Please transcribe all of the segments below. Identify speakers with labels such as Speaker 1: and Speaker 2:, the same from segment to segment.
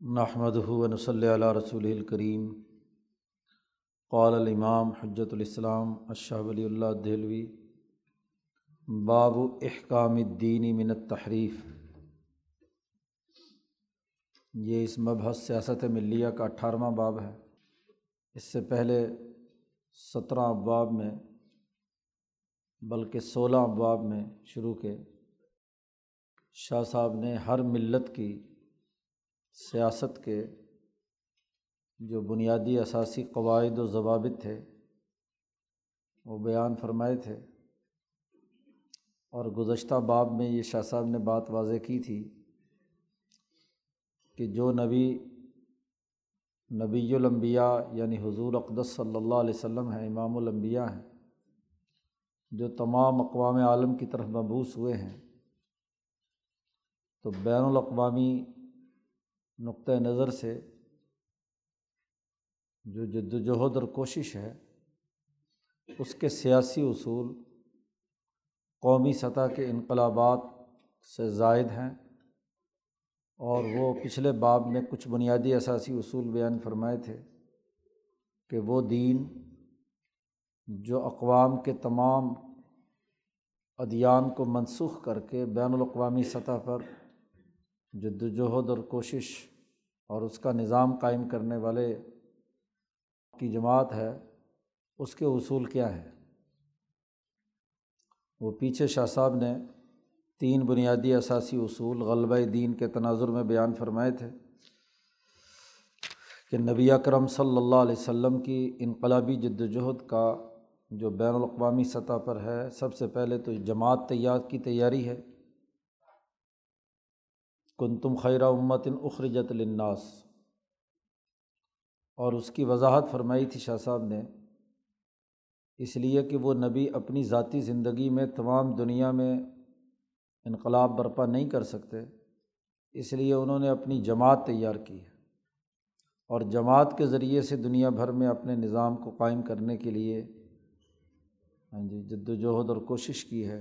Speaker 1: نحمد ہُون صلی علیہ رسول الکریم قال الامام حجت الاسلام اشہ ولی اللہ دہلوی. باب احکام الدین من التحریف. یہ اس مبحث سیاست ملیہ کا اٹھارہواں باب ہے. اس سے پہلے سترہ ابواب میں بلکہ سولہ ابواب میں شروع کے شاہ صاحب نے ہر ملت کی سیاست کے جو بنیادی اثاثی قواعد و ضوابط تھے، وہ بیان فرمائے تھے۔ اور گزشتہ باب میں یہ شاہ صاحب نے بات واضح کی تھی کہ جو نبی نبی الانبیاء یعنی حضور اقدس صلی اللہ علیہ وسلم ہیں، امام الانبیاء ہیں، جو تمام اقوام عالم کی طرف مبوس ہوئے ہیں، تو بین الاقوامی نقطۂ نظر سے جو جد وجہد اور کوشش ہے، اس کے سیاسی اصول قومی سطح کے انقلابات سے زائد ہیں اور وہ پچھلے باب میں کچھ بنیادی اثاثی اصول بیان فرمائے تھے کہ وہ دین جو اقوام کے تمام ادیان کو منسوخ کر کے بین الاقوامی سطح پر جد وجہد اور کوشش اور اس کا نظام قائم کرنے والے کی جماعت ہے، اس کے اصول کیا ہیں؟ وہ پیچھے شاہ صاحب نے تین بنیادی اثاثی اصول غلبہ دین کے تناظر میں بیان فرمائے تھے کہ نبی اکرم صلی اللہ علیہ وسلم کی انقلابی جد وجہد کا جو بین الاقوامی سطح پر ہے، سب سے پہلے تو جماعت تیار کی تیاری ہے۔ کن تم خیرہ امتن اخرجت الناس اور اس کی وضاحت فرمائی تھی شاہ صاحب نے، اس لیے کہ وہ نبی اپنی ذاتی زندگی میں تمام دنیا میں انقلاب برپا نہیں کر سکتے، اس لیے انہوں نے اپنی جماعت تیار کی ہے۔ اور جماعت کے ذریعے سے دنیا بھر میں اپنے نظام کو قائم کرنے کے لیے ہاں جی جد وجہد اور کوشش کی ہے۔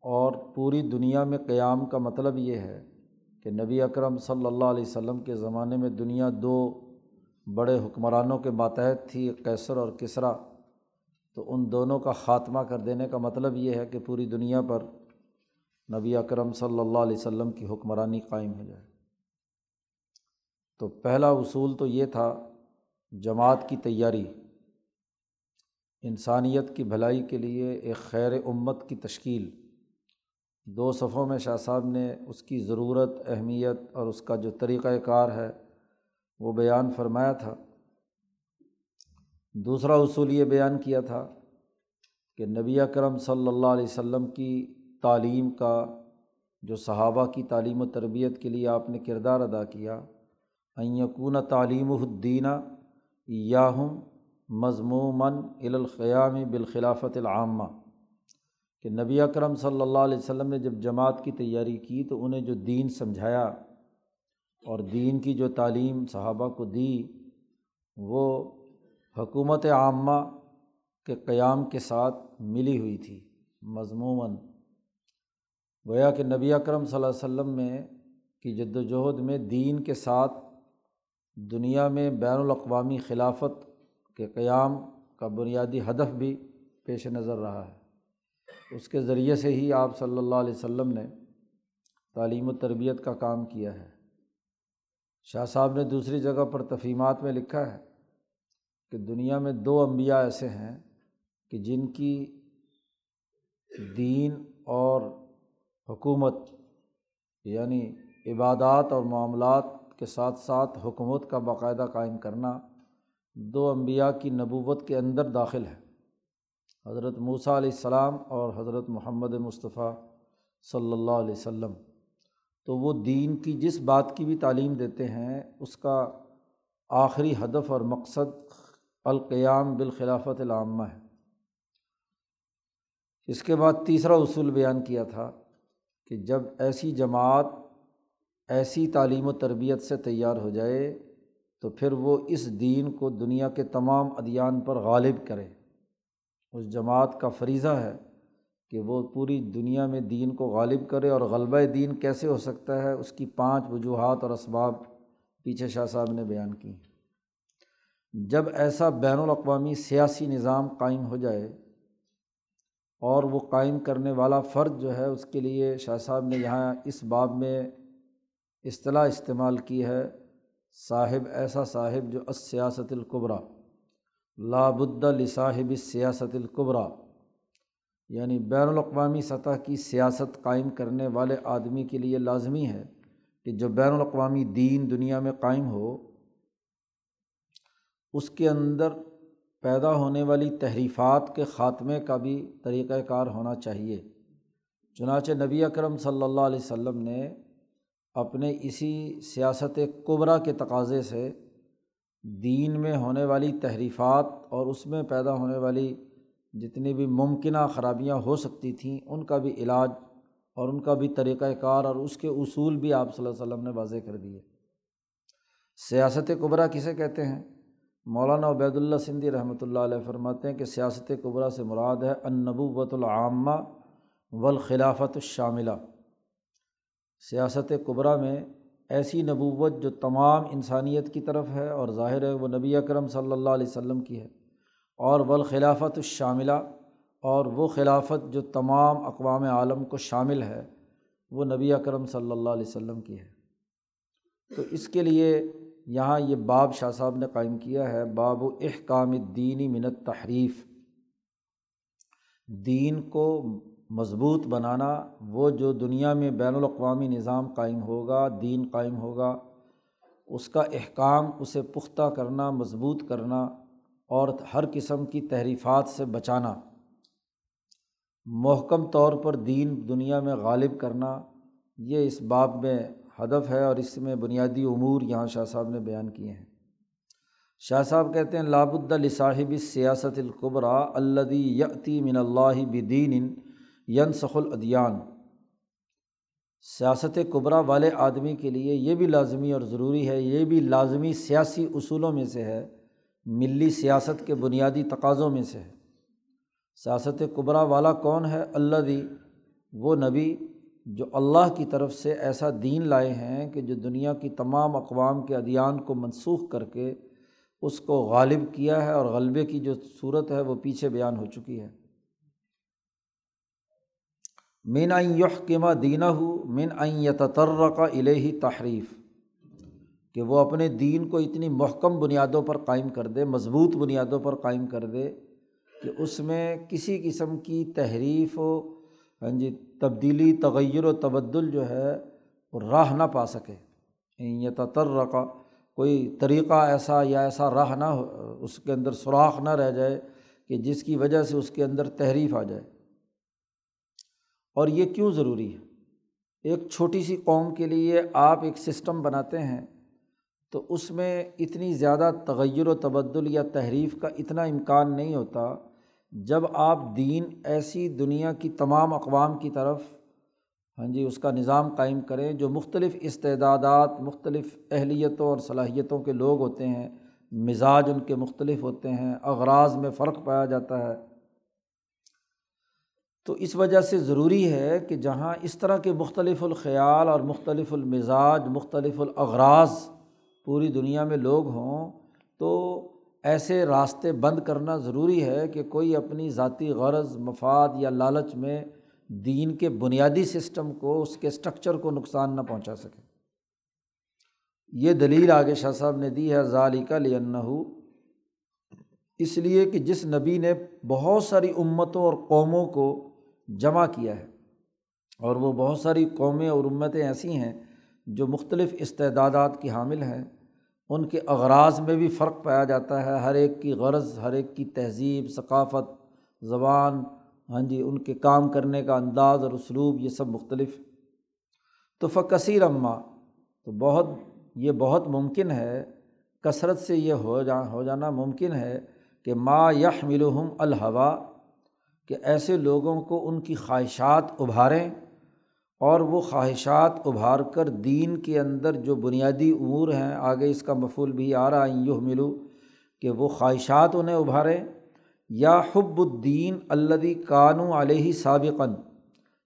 Speaker 1: اور پوری دنیا میں قیام کا مطلب یہ ہے کہ نبی اکرم صلی اللہ علیہ وسلم کے زمانے میں دنیا دو بڑے حکمرانوں کے ماتحت تھی کیسر اور کسرا۔ تو ان دونوں کا خاتمہ کر دینے کا مطلب یہ ہے کہ پوری دنیا پر نبی اکرم صلی اللہ علیہ وسلم کی حکمرانی قائم ہو جائے۔ تو پہلا اصول تو یہ تھا، جماعت کی تیاری۔ انسانیت کی بھلائی کے لیے ایک خیر امت کی تشکیل۔ دو صفوں میں شاہ صاحب نے اس کی ضرورت، اہمیت اور اس کا جو طریقۂ کار ہے وہ بیان فرمایا تھا۔ دوسرا اصول یہ بیان کیا تھا کہ نبی کرم صلی اللہ علیہ وسلم کی تعلیم کا، جو صحابہ کی تعلیم و تربیت کے لیے آپ نے کردار ادا کیا یقون تعلیم الدینہ یاہم مضموماً القیام بالخلافت العامہ۔ کہ نبی اکرم صلی اللہ علیہ وسلم نے جب جماعت کی تیاری کی تو انہیں جو دین سمجھایا اور دین کی جو تعلیم صحابہ کو دی، وہ حکومت عامہ کے قیام کے ساتھ ملی ہوئی تھی مضموماً۔ گویا کہ نبی اکرم صلی اللہ علیہ وسلم میں کی جد وجہد میں دین کے ساتھ دنیا میں بین الاقوامی خلافت کے قیام کا بنیادی ہدف بھی پیش نظر رہا ہے۔ اس کے ذریعے سے ہی آپ صلی اللہ علیہ و نے تعلیم و تربیت کا کام کیا ہے۔ شاہ صاحب نے دوسری جگہ پر تفہیمات میں لکھا ہے کہ دنیا میں دو انبیاء ایسے ہیں کہ جن کی دین اور حکومت یعنی عبادات اور معاملات کے ساتھ ساتھ حکومت کا باقاعدہ قائم کرنا دو انبیاء کی نبوت کے اندر داخل ہے۔ حضرت موسیٰ علیہ السلام اور حضرت محمد مصطفیٰ صلی اللہ علیہ و سلم تو وہ دین کی جس بات کی بھی تعلیم دیتے ہیں، اس کا آخری ہدف اور مقصد القیام بالخلافت العامہ ہے۔ اس کے بعد تیسرا اصول بیان کیا تھا کہ جب ایسی جماعت، ایسی تعلیم و تربیت سے تیار ہو جائے، تو پھر وہ اس دین کو دنیا کے تمام ادیان پر غالب کرے۔ اس جماعت کا فریضہ ہے کہ وہ پوری دنیا میں دین کو غالب کرے اور غلبہ دین کیسے ہو سکتا ہے؟ اس کی پانچ وجوہات اور اسباب پیچھے شاہ صاحب نے بیان کی جب ایسا بین الاقوامی سیاسی نظام قائم ہو جائے اور وہ قائم کرنے والا فرد جو ہے، اس کے لیے شاہ صاحب نے یہاں اس باب میں اصطلاح استعمال کی ہے۔ صاحب ایسا صاحب جو اس سیاست القبرا لابد لصاحب سیاست القبرا یعنی بین الاقوامی سطح کی سیاست قائم کرنے والے آدمی کے لیے لازمی ہے کہ جو بین الاقوامی دین دنیا میں قائم ہو، اس کے اندر پیدا ہونے والی تحریفات کے خاتمے کا بھی طریقۂ کار ہونا چاہیے۔ چنانچہ نبی اکرم صلی اللہ علیہ وسلم نے اپنے اسی سیاست قبرا کے تقاضے سے دین میں ہونے والی تحریفات اور اس میں پیدا ہونے والی جتنی بھی ممکنہ خرابیاں ہو سکتی تھیں، ان کا بھی علاج اور ان کا بھی طریقۂ کار اور اس کے اصول بھی آپ صلی اللہ علیہ وسلم نے واضح کر دیے۔ سیاست قبرا کسے کہتے ہیں؟ مولانا عبید اللہ سندھی رحمۃ اللہ علیہ فرماتے ہیں کہ سیاست قبرا سے مراد ہے النبوۃ العامہ والخلافت الشاملہ۔ سیاست قبرا میں ایسی نبوت جو تمام انسانیت کی طرف ہے اور ظاہر ہے وہ نبی اکرم صلی اللہ علیہ وسلم کی ہے اور والخلافت الشاملہ اور وہ خلافت جو تمام اقوام عالم کو شامل ہے وہ نبی اکرم صلی اللہ علیہ وسلم کی ہے۔ تو اس کے لیے یہاں یہ باب شاہ صاحب نے قائم کیا ہے، باب و احکام دینی منت تحریف دین کو مضبوط بنانا، وہ جو دنیا میں بین الاقوامی نظام قائم ہوگا، دین قائم ہوگا، اس کا احکام، اسے پختہ کرنا، مضبوط کرنا اور ہر قسم کی تحریفات سے بچانا۔ محکم طور پر دین دنیا میں غالب کرنا، یہ اس باب میں ہدف ہے اور اس میں بنیادی امور یہاں شاہ صاحب نے بیان کیے ہیں۔ شاہ صاحب کہتے ہیں، لابد الصاحب سیاست القبرا الدی یتی من اللہ بدین ینسخ الادیان۔ سیاست قبرا والے آدمی کے لیے یہ بھی لازمی اور ضروری ہے، یہ بھی لازمی سیاسی اصولوں میں سے ہے، ملی سیاست کے بنیادی تقاضوں میں سے ہے۔ سیاست قبرا والا کون ہے؟ اللہ دی۔ وہ نبی جو اللہ کی طرف سے ایسا دین لائے ہیں کہ جو دنیا کی تمام اقوام کے ادیان کو منسوخ کر کے اس کو غالب کیا ہے اور غلبے کی جو صورت ہے وہ پیچھے بیان ہو چکی ہے۔ مین عین یحکمہ دینہ ہو مین عین کا الہی تحریف، کہ وہ اپنے دین کو اتنی محکم بنیادوں پر قائم کر دے، مضبوط بنیادوں پر قائم کر دے، کہ اس میں کسی قسم کی تحریف و ہاں جی تبدیلی، تغیر و تبدل جو ہے، وہ راہ نہ پا سکے۔ یہ کا کوئی طریقہ ایسا یا ایسا راہ نہ ہو، اس کے اندر سوراخ نہ رہ جائے، کہ جس کی وجہ سے اس کے اندر تحریف آ جائے۔ اور یہ کیوں ضروری ہے؟ ایک چھوٹی سی قوم کے لیے آپ ایک سسٹم بناتے ہیں تو اس میں اتنی زیادہ تغیر و تبدل یا تحریف کا اتنا امکان نہیں ہوتا جب آپ دین ایسی دنیا کی تمام اقوام کی طرف ہاں جی اس کا نظام قائم کریں جو مختلف استعدادات، مختلف اہلیتوں اور صلاحیتوں کے لوگ ہوتے ہیں، مزاج ان کے مختلف ہوتے ہیں، اغراض میں فرق پایا جاتا ہے۔ تو اس وجہ سے ضروری ہے کہ جہاں اس طرح کے مختلف الخیال اور مختلف المزاج، مختلف الاغراض پوری دنیا میں لوگ ہوں، تو ایسے راستے بند کرنا ضروری ہے کہ کوئی اپنی ذاتی غرض، مفاد یا لالچ میں دین کے بنیادی سسٹم کو، اس کے اسٹرکچر کو نقصان نہ پہنچا سکے۔ یہ دلیل آگے شاہ صاحب نے دی ہے ظالقہ لنحو اس لیے کہ جس نبی نے بہت ساری امتوں اور قوموں کو جمع کیا ہے۔ اور وہ بہت ساری قومیں اور امتیں ایسی ہیں جو مختلف استعدادات کی حامل ہیں۔ ان کے اغراض میں بھی فرق پایا جاتا ہے۔ ہر ایک کی غرض، ہر ایک کی تہذیب، ثقافت، زبان ہاں جی ان کے کام کرنے کا انداز اور اسلوب، یہ سب مختلف۔ تو فکثیر اماں تو بہت، یہ بہت ممکن ہے، کثرت سے یہ ہو جا، ہو جانا ممکن ہے کہ ما یح ملحم الحوا کہ ایسے لوگوں کو ان کی خواہشات ابھاریں اور وہ خواہشات ابھار کر دین کے اندر جو بنیادی امور ہیں، آگے اس کا مفول بھی آ رہا یوں ملو کہ وہ خواہشات انہیں ابھاریں۔ یا حب الدین الدی کانو علیہ سابقاً،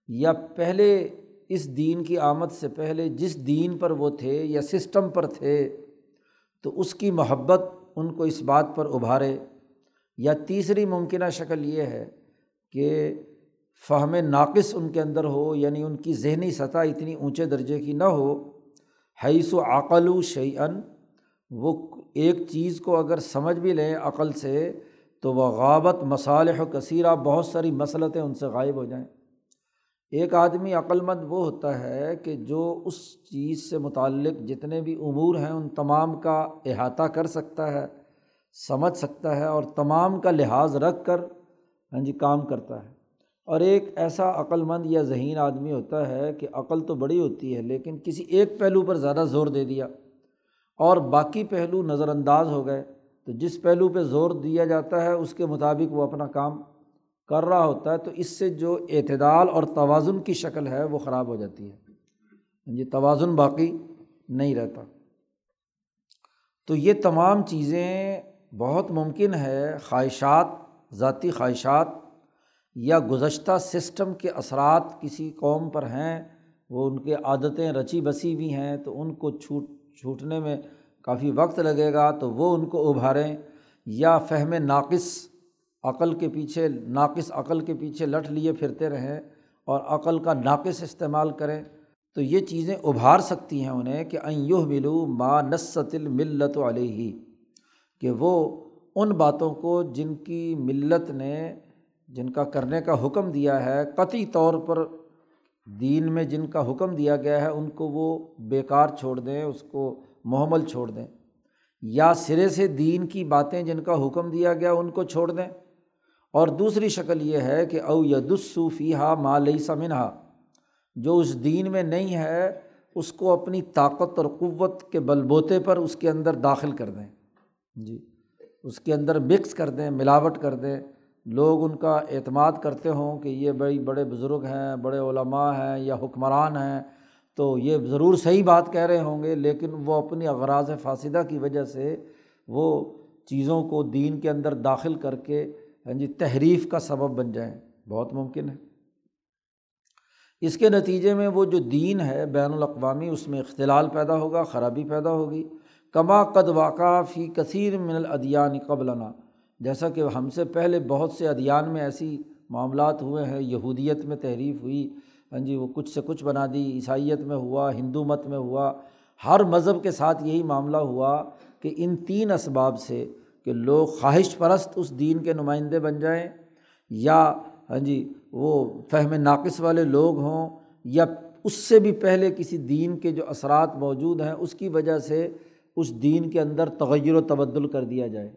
Speaker 1: یا پہلے اس دین کی آمد سے پہلے جس دین پر وہ تھے یا سسٹم پر تھے، تو اس کی محبت ان کو اس بات پر ابھارے۔ یا تیسری ممکنہ شکل یہ ہے کہ فہم ناقص ان کے اندر ہو یعنی ان کی ذہنی سطح اتنی اونچے درجے کی نہ ہو، حیث و عقل و شعین وہ ایک چیز کو اگر سمجھ بھی لیں عقل سے، تو وہ غابت مصالح و کثیرہ بہت ساری مسلطیں ان سے غائب ہو جائیں۔ ایک آدمی عقل مند وہ ہوتا ہے کہ جو اس چیز سے متعلق جتنے بھی امور ہیں، ان تمام کا احاطہ کر سکتا ہے، سمجھ سکتا ہے اور تمام کا لحاظ رکھ کر ہاں جی کام کرتا ہے۔ اور ایک ایسا عقل مند یا ذہین آدمی ہوتا ہے کہ عقل تو بڑی ہوتی ہے، لیکن کسی ایک پہلو پر زیادہ زور دے دیا۔ اور باقی پہلو نظر انداز ہو گئے، تو جس پہلو پہ زور دیا جاتا ہے، اس کے مطابق وہ اپنا کام کر رہا ہوتا ہے، تو اس سے جو اعتدال اور توازن کی شکل ہے، وہ خراب ہو جاتی ہے۔ ہاں جی توازن باقی نہیں رہتا۔ تو یہ تمام چیزیں بہت ممکن ہے خواہشات ذاتی خواہشات یا گزشتہ سسٹم کے اثرات کسی قوم پر ہیں، وہ ان کے عادتیں رچی بسی بھی ہیں، تو ان کو چھوٹ، چھوٹنے میں کافی وقت لگے گا، تو وہ ان کو ابھاریں یا فہم ناقص عقل کے پیچھے، ناقص عقل کے پیچھے لٹ لیے پھرتے رہیں اور عقل کا ناقص استعمال کریں۔ تو یہ چیزیں ابھار سکتی ہیں انہیں کہ ایوہ ملو ما نصت الملت علیہ، کہ وہ ان باتوں کو جن کی ملت نے، جن کا کرنے کا حکم دیا ہے، قطعی طور پر دین میں جن کا حکم دیا گیا ہے، ان کو وہ بیکار چھوڑ دیں، اس کو محمل چھوڑ دیں۔ یا سرے سے دین کی باتیں جن کا حکم دیا گیا، ان کو چھوڑ دیں۔ اور دوسری شکل یہ ہے کہ او یدسوفی ہا مالئی سمنہا جو اس دین میں نہیں ہے، اس کو اپنی طاقت اور قوت کے بل بوتے پر اس کے اندر داخل کر دیں۔ جی۔ اس کے اندر مکس کر دیں، ملاوٹ کر دیں۔ لوگ ان کا اعتماد کرتے ہوں کہ یہ بڑی، بڑے بزرگ ہیں، بڑے علماء ہیں یا حکمران ہیں۔ تو یہ ضرور صحیح بات کہہ رہے ہوں گے، لیکن وہ اپنی اغراض فاصدہ کی وجہ سے وہ چیزوں کو دین کے اندر داخل کر کے ہاں جی تحریف کا سبب بن جائیں۔ بہت ممکن ہے۔ اس کے نتیجے میں وہ جو دین ہے بین الاقوامی، اس میں اختلال پیدا ہوگا، خرابی پیدا ہوگی۔ کما قد واقع فی کثیر من الادیان قبلنا۔ جیسا کہ ہم سے پہلے بہت سے ادیان میں ایسی معاملات ہوئے ہیں، یہودیت میں تحریف ہوئی ہاں جی وہ کچھ سے کچھ بنا دی، عیسائیت میں ہوا، ہندو مت میں ہوا۔ ہر مذہب کے ساتھ یہی معاملہ ہوا کہ ان تین اسباب سے کہ لوگ خواہش پرست اس دین کے نمائندے بن جائیں، یا ہاں جی وہ فہم ناقص والے لوگ ہوں، یا اس سے بھی پہلے کسی دین کے جو اثرات موجود ہیں، اس کی وجہ سے اس دین کے اندر تغیر و تبدل کر دیا جائے۔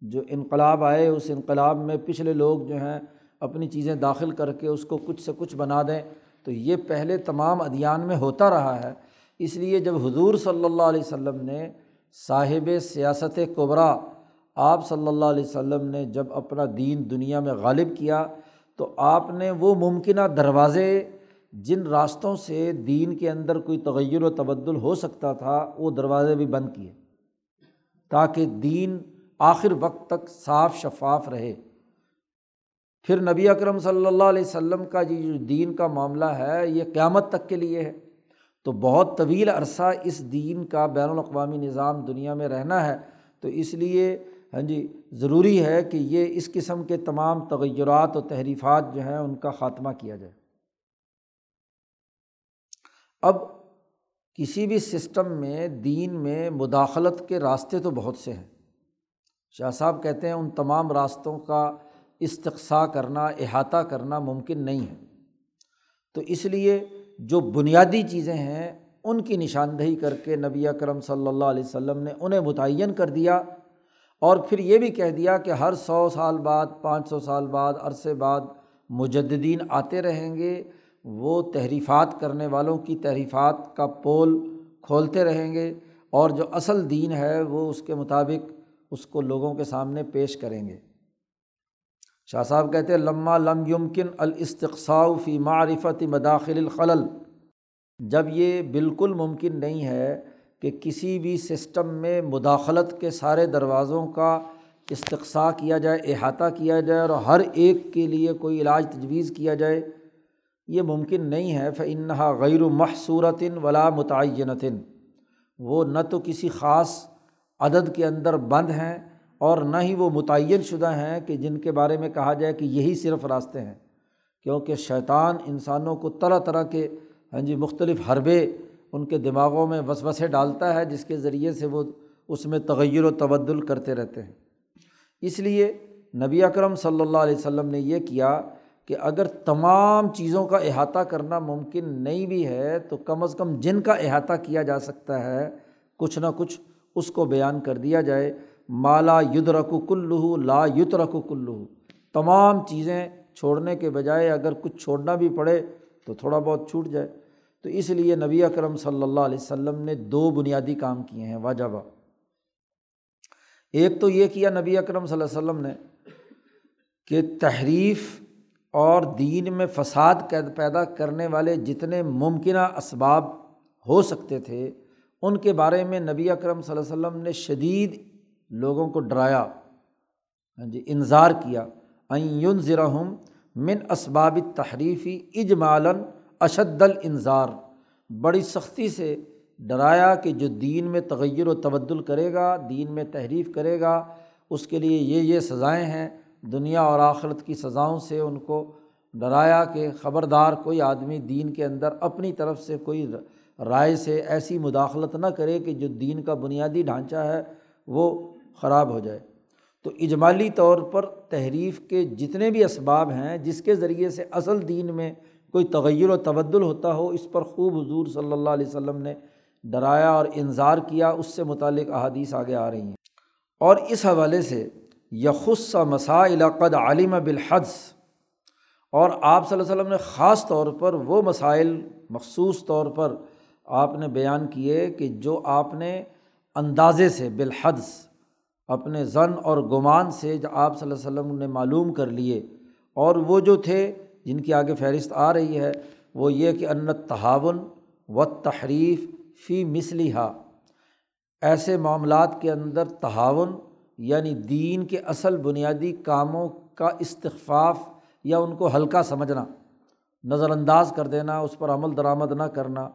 Speaker 1: جو انقلاب آئے، اس انقلاب میں پچھلے لوگ جو ہیں، اپنی چیزیں داخل کر کے اس کو کچھ سے کچھ بنا دیں۔ تو یہ پہلے تمام ادیان میں ہوتا رہا ہے۔ اس لیے جب حضور صلی اللہ علیہ وسلم نے صاحب سیاست قبرا آپ صلی اللہ علیہ وسلم نے جب اپنا دین دنیا میں غالب کیا، تو آپ نے وہ ممکنہ دروازے جن راستوں سے دین کے اندر کوئی تغیر و تبدل ہو سکتا تھا، وہ دروازے بھی بند کیے۔ تاکہ دین آخر وقت تک صاف شفاف رہے۔ پھر نبی اکرم صلی اللہ علیہ وسلم کا یہ جو دین کا معاملہ ہے، یہ قیامت تک کے لیے ہے۔ تو بہت طویل عرصہ اس دین کا بین الاقوامی نظام دنیا میں رہنا ہے۔ تو اس لیے ہاں جی ضروری ہے کہ یہ اس قسم کے تمام تغیرات و تحریفات جو ہیں، ان کا خاتمہ کیا جائے۔ اب کسی بھی سسٹم میں دین میں مداخلت کے راستے تو بہت سے ہیں۔ شاہ صاحب کہتے ہیں ان تمام راستوں کا استقصا کرنا، احاطہ کرنا ممکن نہیں ہے۔ تو اس لیے جو بنیادی چیزیں ہیں، ان کی نشاندہی کر کے نبی کرم صلی اللہ علیہ وسلم نے انہیں متعین کر دیا اور پھر یہ بھی کہہ دیا کہ ہر سو سال بعد، پانچ سو سال بعد، عرصے بعد مجدین آتے رہیں گے۔ وہ تحریفات کرنے والوں کی تحریفات کا پول کھولتے رہیں گے اور جو اصل دین ہے وہ اس کے مطابق اس کو لوگوں کے سامنے پیش کریں گے۔ شاہ صاحب کہتے لمہ لم یمکن الاستقصاء فی معرفت مداخل الخلل۔ جب یہ بالکل ممکن نہیں ہے کہ کسی بھی سسٹم میں مداخلت کے سارے دروازوں کا استقصاء کیا جائے، احاطہ کیا جائے اور ہر ایک کے لیے کوئی علاج تجویز کیا جائے یہ ممکن نہیں ہے فنحا غیر محصورتن ولا متعینتن وہ نہ تو کسی خاص عدد کے اندر بند ہیں اور نہ ہی وہ متعین شدہ ہیں کہ جن کے بارے میں کہا جائے کہ یہی صرف راستے ہیں۔ کیونکہ شیطان انسانوں کو طرح طرح کے ہاں جی مختلف حربے ان کے دماغوں میں وسوسے ڈالتا ہے، جس کے ذریعے سے وہ اس میں تغیر و تبدل کرتے رہتے ہیں۔ اس لیے نبی اکرم صلی اللہ علیہ وسلم نے یہ کیا کہ اگر تمام چیزوں کا احاطہ کرنا ممکن نہیں بھی ہے، تو کم از کم جن کا احاطہ کیا جا سکتا ہے، کچھ نہ کچھ اس کو بیان کر دیا جائے۔ مالا ید رکو کلو لا یت رکو کلو تمام چیزیں چھوڑنے کے بجائے اگر کچھ چھوڑنا بھی پڑے تو تھوڑا بہت چھوٹ جائے۔ تو اس لیے نبی اکرم صلی اللہ علیہ وسلم نے دو بنیادی کام کیے ہیں، واجبہ۔ ایک تو یہ کیا نبی اکرم صلی اللہ علیہ وسلم نے کہ تحریف اور دین میں فساد پیدا کرنے والے جتنے ممکنہ اسباب ہو سکتے تھے، ان کے بارے میں نبی اکرم صلی اللہ علیہ وسلم نے شدید لوگوں کو ڈرایا ہاں جی انظار کیا۔ این ذرحم من اسباب تحریفی اجمالن اشد الانظار بڑی سختی سے ڈرایا کہ جو دین میں تغیر و تبدل کرے گا، دین میں تحریف کرے گا، اس کے لیے یہ یہ سزائیں ہیں۔ دنیا اور آخرت کی سزاؤں سے ان کو ڈرایا کہ خبردار کوئی آدمی دین کے اندر اپنی طرف سے کوئی رائے سے ایسی مداخلت نہ کرے کہ جو دین کا بنیادی ڈھانچہ ہے وہ خراب ہو جائے۔ تو اجمالی طور پر تحریف کے جتنے بھی اسباب ہیں جس کے ذریعے سے اصل دین میں کوئی تغیر و تبدل ہوتا ہو، اس پر خوب حضور صلی اللہ علیہ وسلم نے ڈرایا اور انظار کیا، اس سے متعلق احادیث آگے آ رہی ہیں۔ اور اس حوالے سے یخص مسائل قد عالم بالحدث اور آپ صلی اللہ علیہ وسلم نے خاص طور پر وہ مسائل مخصوص طور پر آپ نے بیان کیے کہ جو آپ نے اندازے سے بالحدث اپنے ضن اور گمان سے جو آپ صلی اللہ علیہ وسلم نے معلوم کر لیے۔ اور وہ جو تھے جن کی آگے فہرست آ رہی ہے، وہ یہ کہ انت تحاون و تحریف فی مسلحہ ایسے معاملات کے اندر تعاون یعنی دین کے اصل بنیادی کاموں کا استخفاف یا ان کو ہلکا سمجھنا، نظر انداز کر دینا، اس پر عمل درآمد نہ کرنا،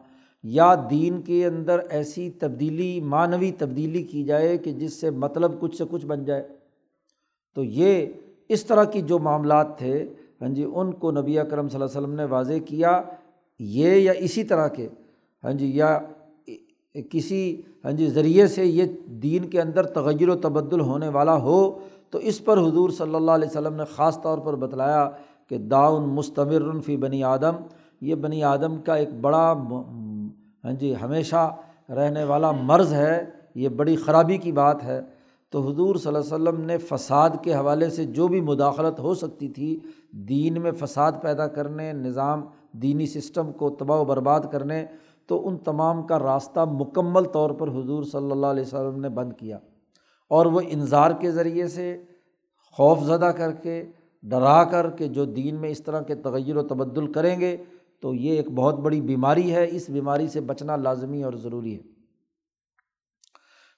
Speaker 1: یا دین کے اندر ایسی تبدیلی، معنوی تبدیلی کی جائے کہ جس سے مطلب کچھ سے کچھ بن جائے۔ تو یہ اس طرح کی جو معاملات تھے ہاں جی ان کو نبی اکرم صلی اللہ علیہ وسلم نے واضح کیا، یہ یا اسی طرح کے ہاں جی یا کسی ہاں جی ذریعے سے یہ دین کے اندر تغیر و تبدل ہونے والا ہو، تو اس پر حضور صلی اللہ علیہ وسلم نے خاص طور پر بتلایا کہ داؤن مستمر فی بنی آدم، یہ بنی آدم کا ایک بڑا ہاں جی ہمیشہ رہنے والا مرض ہے، یہ بڑی خرابی کی بات ہے۔ تو حضور صلی اللہ علیہ وسلم نے فساد کے حوالے سے جو بھی مداخلت ہو سکتی تھی، دین میں فساد پیدا کرنے، نظام، دینی سسٹم کو تباہ و برباد کرنے تو ان تمام کا راستہ مکمل طور پر حضور صلی اللہ علیہ وسلم نے بند کیا اور وہ انظار کے ذریعے سے خوف زدہ کر کے، ڈرا کر کے جو دین میں اس طرح کے تغیر و تبدل کریں گے تو یہ ایک بہت بڑی بیماری ہے، اس بیماری سے بچنا لازمی اور ضروری ہے۔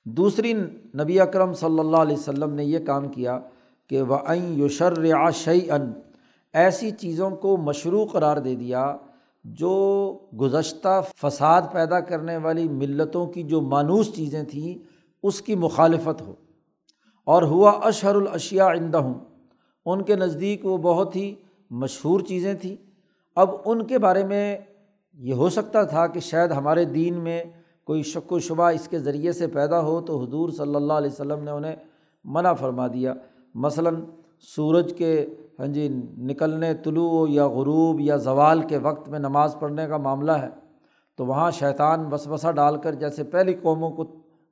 Speaker 1: دوسری نبی اکرم صلی اللہ علیہ وسلم نے یہ کام کیا کہ وہ عین شعی ان ایسی چیزوں کو مشروع قرار دے دیا جو گزشتہ فساد پیدا کرنے والی ملتوں کی جو مانوس چیزیں تھیں، اس کی مخالفت ہو۔ اور ہوا اشہر الاشیا عندہ ہوں ان کے نزدیک وہ بہت ہی مشہور چیزیں تھیں۔ اب ان کے بارے میں یہ ہو سکتا تھا کہ شاید ہمارے دین میں کوئی شک و شبہ اس کے ذریعے سے پیدا ہو تو حضور صلی اللہ علیہ وسلم نے انہیں منع فرما دیا۔ مثلاً سورج کے ہاں جی نکلنے طلوع یا غروب یا زوال کے وقت میں نماز پڑھنے کا معاملہ ہے، تو وہاں شیطان وسوسہ ڈال کر جیسے پہلی قوموں کو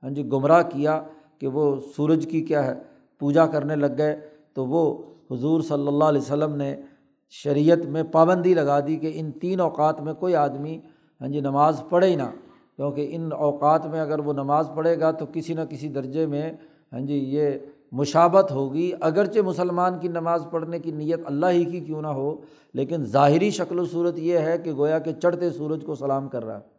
Speaker 1: ہاں جی گمراہ کیا کہ وہ سورج کی کیا ہے، پوجا کرنے لگ گئے، تو وہ حضور صلی اللہ علیہ وسلم نے شریعت میں پابندی لگا دی کہ ان تین اوقات میں کوئی آدمی ہاں جی نماز پڑھے ہی نہ، کیونکہ ان اوقات میں اگر وہ نماز پڑھے گا تو کسی نہ کسی درجے میں ہاں جی یہ مشابت ہوگی۔ اگرچہ مسلمان کی نماز پڑھنے کی نیت اللہ ہی کی کیوں نہ ہو، لیکن ظاہری شکل و صورت یہ ہے کہ گویا کہ چڑھتے سورج کو سلام کر رہا۔ ہے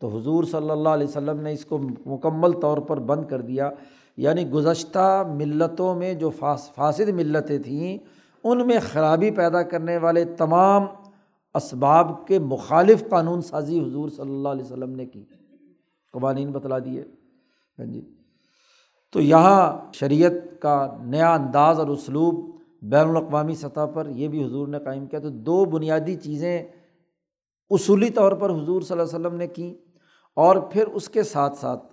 Speaker 1: تو حضور صلی اللہ علیہ وسلم نے اس کو مکمل طور پر بند کر دیا۔ یعنی گزشتہ ملتوں میں جو فاسد ملتیں تھیں، ان میں خرابی پیدا کرنے والے تمام اسباب کے مخالف قانون سازی حضور صلی اللہ علیہ وسلم نے کی۔ قوانین بتلا دیے۔ ہاں جی۔ تو یہاں شریعت کا نیا انداز اور اسلوب بین الاقوامی سطح پر یہ بھی حضور نے قائم کیا تو دو بنیادی چیزیں اصولی طور پر حضور صلی اللہ علیہ وسلم نے کیں اور پھر اس کے ساتھ ساتھ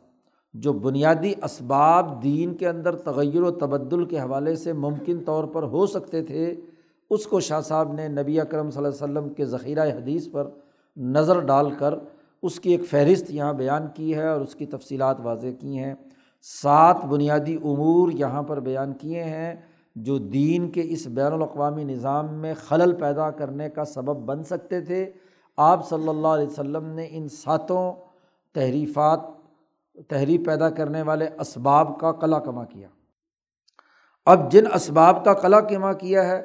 Speaker 1: جو بنیادی اسباب دین کے اندر تغیر و تبدل کے حوالے سے ممکن طور پر ہو سکتے تھے، اس کو شاہ صاحب نے نبی اکرم صلی اللہ علیہ وسلم کے ذخیرہ حدیث پر نظر ڈال کر اس کی ایک فہرست یہاں بیان کی ہے اور اس کی تفصیلات واضح کی ہیں۔ سات بنیادی امور یہاں پر بیان کیے ہیں جو دین کے اس بین الاقوامی نظام میں خلل پیدا کرنے کا سبب بن سکتے تھے۔ آپ صلی اللہ علیہ وسلم نے ان ساتوں تحریفات، تحریف پیدا کرنے والے اسباب کا قلع کما کیا۔ اب جن اسباب کا قلع کما کیا ہے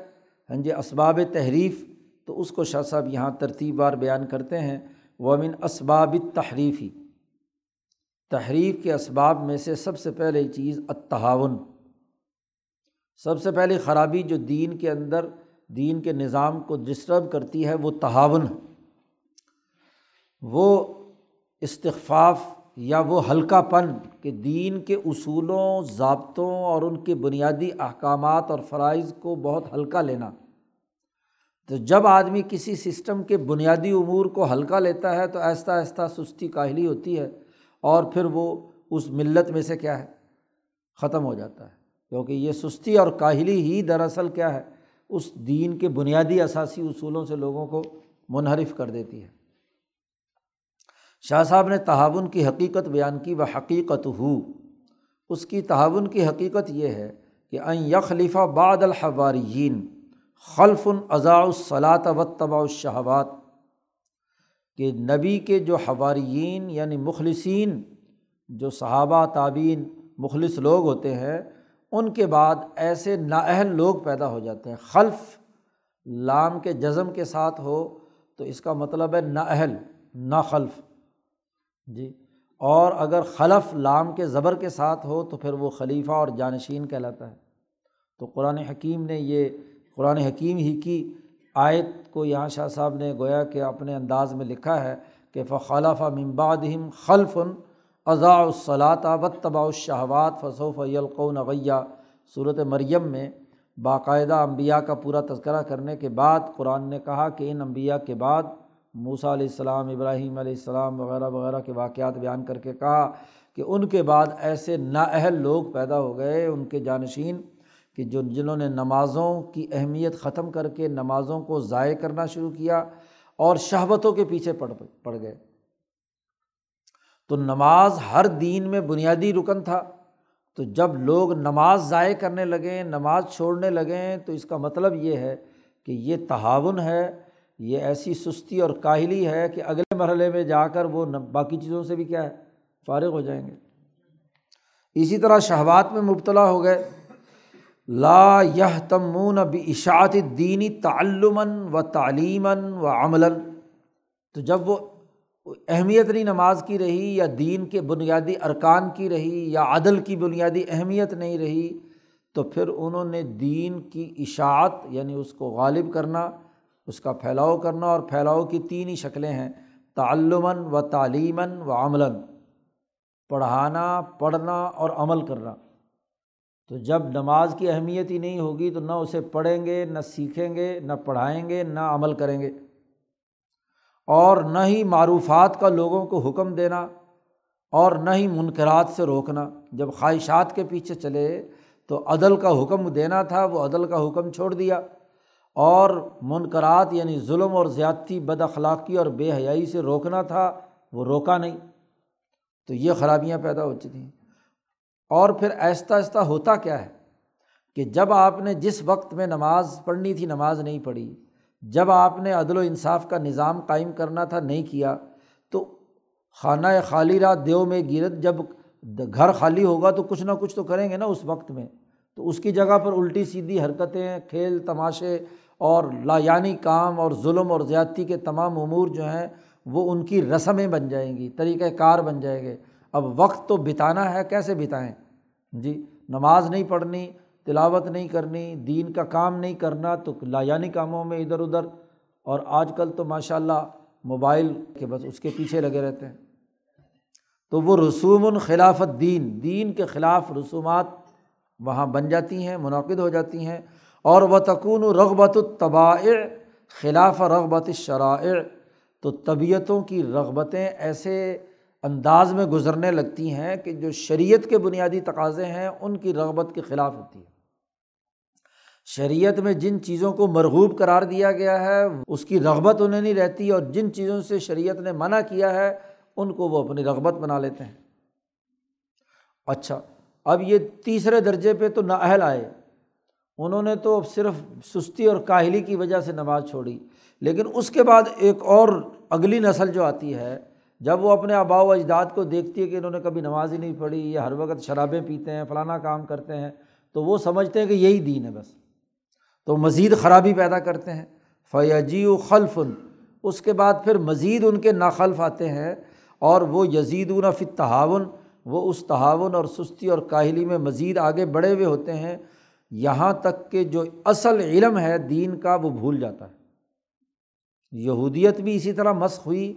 Speaker 1: ہاں جی اسباب تحریف، تو اس کو شاہ صاحب یہاں ترتیب بار بیان کرتے ہیں۔ وہ امن اسباب تحریفی تحریف کے اسباب میں سے سب سے پہلے چیز اتحاون سب سے پہلی خرابی جو دین کے اندر، دین کے نظام کو ڈسٹرب کرتی ہے، وہ تحاون وہ استغفاف یا وہ ہلکا پن کہ دین کے اصولوں، ضابطوں اور ان کے بنیادی احکامات اور فرائض کو بہت ہلکا لینا۔ تو جب آدمی کسی سسٹم کے بنیادی امور کو ہلکا لیتا ہے تو آہستہ آہستہ سستی کاہلی ہوتی ہے۔ اور پھر وہ اس ملت میں سے کیا ہے؟ ختم ہو جاتا ہے۔ کیونکہ یہ سستی اور کاہلی ہی دراصل کیا ہے؟ اس دین کے بنیادی اثاثی اصولوں سے لوگوں کو منحرف کر دیتی ہے۔ شاہ صاحب نے تعاون کی حقیقت بیان کی، وہ حقیقت ہو اس کی تعاون کی حقیقت یہ ہے کہ این یخلیفہ بعد الحوارین خلف اضاء الصلاۃ و طباء الشہوات۔ کہ نبی کے جو حواریین یعنی مخلصین، جو صحابہ تعبین مخلص لوگ ہوتے ہیں، ان کے بعد ایسے نااہل لوگ پیدا ہو جاتے ہیں۔ خلف، لام کے جزم کے ساتھ ہو، تو اس کا مطلب ہے نااہل نا خلف جی اور اگر خلف لام کے زبر کے ساتھ ہو، تو پھر وہ خلیفہ اور جانشین کہلاتا ہے۔ تو قرآن حکیم نے یہ، قرآن حکیم ہی کی آیت کو یہاں شاہ صاحب نے گویا کہ اپنے انداز میں لکھا ہے کہ فخلف ممبادہم خلف اضاء الصلاۃ و طباء الشہوات فصوف یلقون غیہ صورت مریم میں باقاعدہ امبیا کا پورا تذکرہ کرنے کے بعد قرآن نے کہا کہ ان امبیا کے بعد موسیٰ علیہ السلام، ابراہیم علیہ السلام وغیرہ وغیرہ کے واقعات بیان کر کے کہا کہ ان کے بعد ایسے نااہل لوگ پیدا ہو گئے، ان کے جانشین کہ جو جنہوں نے نمازوں کی اہمیت ختم کر کے نمازوں کو ضائع کرنا شروع کیا اور شہبتوں کے پیچھے پڑ پڑ گئے۔ تو نماز ہر دین میں بنیادی رکن تھا۔ تو جب لوگ نماز ضائع کرنے لگیں نماز چھوڑنے لگیں تو اس کا مطلب یہ ہے کہ یہ تعاون ہے، یہ ایسی سستی اور کاہلی ہے کہ اگلے مرحلے میں جا کر وہ باقی چیزوں سے بھی کیا ہے، فارغ ہو جائیں گے۔ اسی طرح شہوات میں مبتلا ہو گئے۔ لا یہ تمون بھی اشاعت دینی تعلماً و تعلیماً و عملاً۔ تو جب وہ اہمیت نہیں نماز کی رہی یا دین کے بنیادی ارکان کی رہی یا عدل کی بنیادی اہمیت نہیں رہی، تو پھر انہوں نے دین کی اشاعت یعنی اس کو غالب کرنا، اس کا پھیلاؤ کرنا اور پھیلاؤ کی تین ہی شکلیں ہیں، تعلماً و تعلیماً و عملاً۔ پڑھانا، پڑھنا اور عمل کرنا۔ تو جب نماز کی اہمیت ہی نہیں ہوگی تو نہ اسے پڑھیں گے، نہ سیکھیں گے، نہ پڑھائیں گے، نہ عمل کریں گے۔ اور نہ ہی معروفات کا لوگوں کو حکم دینا اور نہ ہی منکرات سے روکنا۔ جب خواہشات کے پیچھے چلے تو عدل کا حکم دینا تھا، وہ عدل کا حکم چھوڑ دیا۔ اور منکرات یعنی ظلم اور زیادتی، بد اخلاقی اور بے حیائی سے روکنا تھا، وہ روکا نہیں۔ تو یہ خرابیاں پیدا ہو چکی ہیں۔ اور پھر آہستہ آہستہ ہوتا کیا ہے کہ جب آپ نے جس وقت میں نماز پڑھنی تھی، نماز نہیں پڑھی، جب آپ نے عدل و انصاف کا نظام قائم کرنا تھا، نہیں کیا، تو خانہ خالی رات دیو میں گرت جب گھر خالی ہوگا تو کچھ نہ کچھ تو کریں گے نا اس وقت میں۔ تو اس کی جگہ پر الٹی سیدھی حرکتیں، کھیل، تماشے اور لایانی کام اور ظلم اور زیادتی کے تمام امور جو ہیں، وہ ان کی رسمیں بن جائیں گی طریقۂ کار بن جائیں گے۔ اب وقت تو بتانا ہے، کیسے بتائیں؟ جی نماز نہیں پڑھنی، تلاوت نہیں کرنی، دین کا کام نہیں کرنا تو لایانی کاموں میں ادھر ادھر۔ اور آج کل تو ماشاء اللہ موبائل کے بس اس کے پیچھے لگے رہتے ہیں۔ تو وہ رسوم الخلافت دین دین کے خلاف رسومات وہاں بن جاتی ہیں، منعقد ہو جاتی ہیں۔ اور وہ تکون رغبت الطباء خلاف رغبت شرائع تو طبیعتوں کی رغبتیں ایسے انداز میں گزرنے لگتی ہیں کہ جو شریعت کے بنیادی تقاضے ہیں، ان کی رغبت کے خلاف ہوتی ہے۔ شریعت میں جن چیزوں کو مرغوب قرار دیا گیا ہے، اس کی رغبت انہیں نہیں رہتی اور جن چیزوں سے شریعت نے منع کیا ہے، ان کو وہ اپنی رغبت بنا لیتے ہیں۔ اچھا اب یہ تیسرے درجے پہ تو نااہل آئے۔ انہوں نے تو صرف سستی اور کاہلی کی وجہ سے نماز چھوڑی، لیکن اس کے بعد ایک اور اگلی نسل جو آتی ہے جب وہ اپنے آبا و اجداد کو دیکھتی ہے کہ انہوں نے کبھی نماز ہی نہیں پڑھی، یا ہر وقت شرابیں پیتے ہیں، فلانا کام کرتے ہیں، تو وہ سمجھتے ہیں کہ یہی دین ہے بس۔ تو مزید خرابی پیدا کرتے ہیں۔ فیجی و خلف۔ اس کے بعد پھر مزید ان کے ناخلف آتے ہیں اور وہ یزید فت تعاون وہ اس تعاون اور سستی اور کاہلی میں مزید آگے بڑھے ہوئے ہوتے ہیں۔ یہاں تک کہ جو اصل علم ہے دین کا وہ بھول جاتا ہے۔ یہودیت بھی اسی طرح مسخ ہوئی۔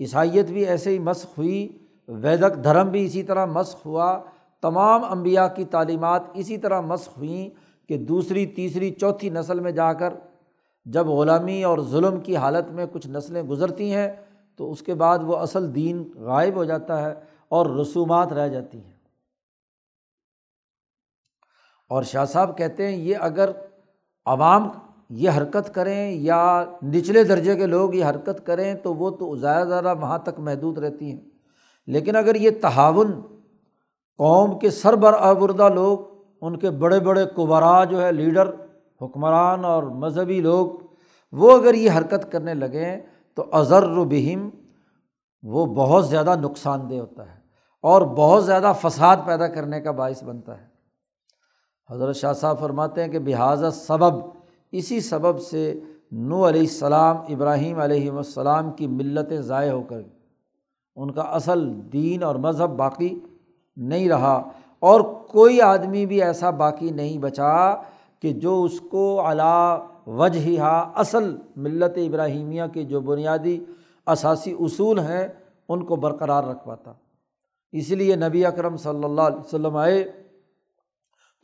Speaker 1: عیسائیت بھی ایسے ہی مسخ ہوئی، ویدک دھرم بھی اسی طرح مسخ ہوا، تمام انبیاء کی تعلیمات اسی طرح مسخ ہوئیں کہ دوسری، تیسری، چوتھی نسل میں جا کر جب غلامی اور ظلم کی حالت میں کچھ نسلیں گزرتی ہیں، تو اس کے بعد وہ اصل دین غائب ہو جاتا ہے اور رسومات رہ جاتی ہیں۔ اور شاہ صاحب کہتے ہیں، یہ اگر عوام یہ حرکت کریں یا نچلے درجے کے لوگ یہ حرکت کریں تو وہ تو زیادہ زیادہ وہاں تک محدود رہتی ہیں۔ لیکن اگر یہ تعاون قوم کے سربر آوردہ لوگ، ان کے بڑے بڑے قبرا جو ہے، لیڈر، حکمران اور مذہبی لوگ، وہ اگر یہ حرکت کرنے لگیں تو اظہر و بہم وہ بہت زیادہ نقصان دہ ہوتا ہے اور بہت زیادہ فساد پیدا کرنے کا باعث بنتا ہے۔ حضرت شاہ صاحب فرماتے ہیں کہ بحاظ سبب اسی سبب سے نو علیہ السلام، ابراہیم علیہ السلام کی ملتیں ضائع ہو کر ان کا اصل دین اور مذہب باقی نہیں رہا اور کوئی آدمی بھی ایسا باقی نہیں بچا کہ جو اس کو علا وجہ ہا اصل ملت ابراہیمیہ کے جو بنیادی اثاثی اصول ہیں، ان کو برقرار رکھ پاتا۔ اس لیے نبی اکرم صلی اللہ علیہ وسلم آئے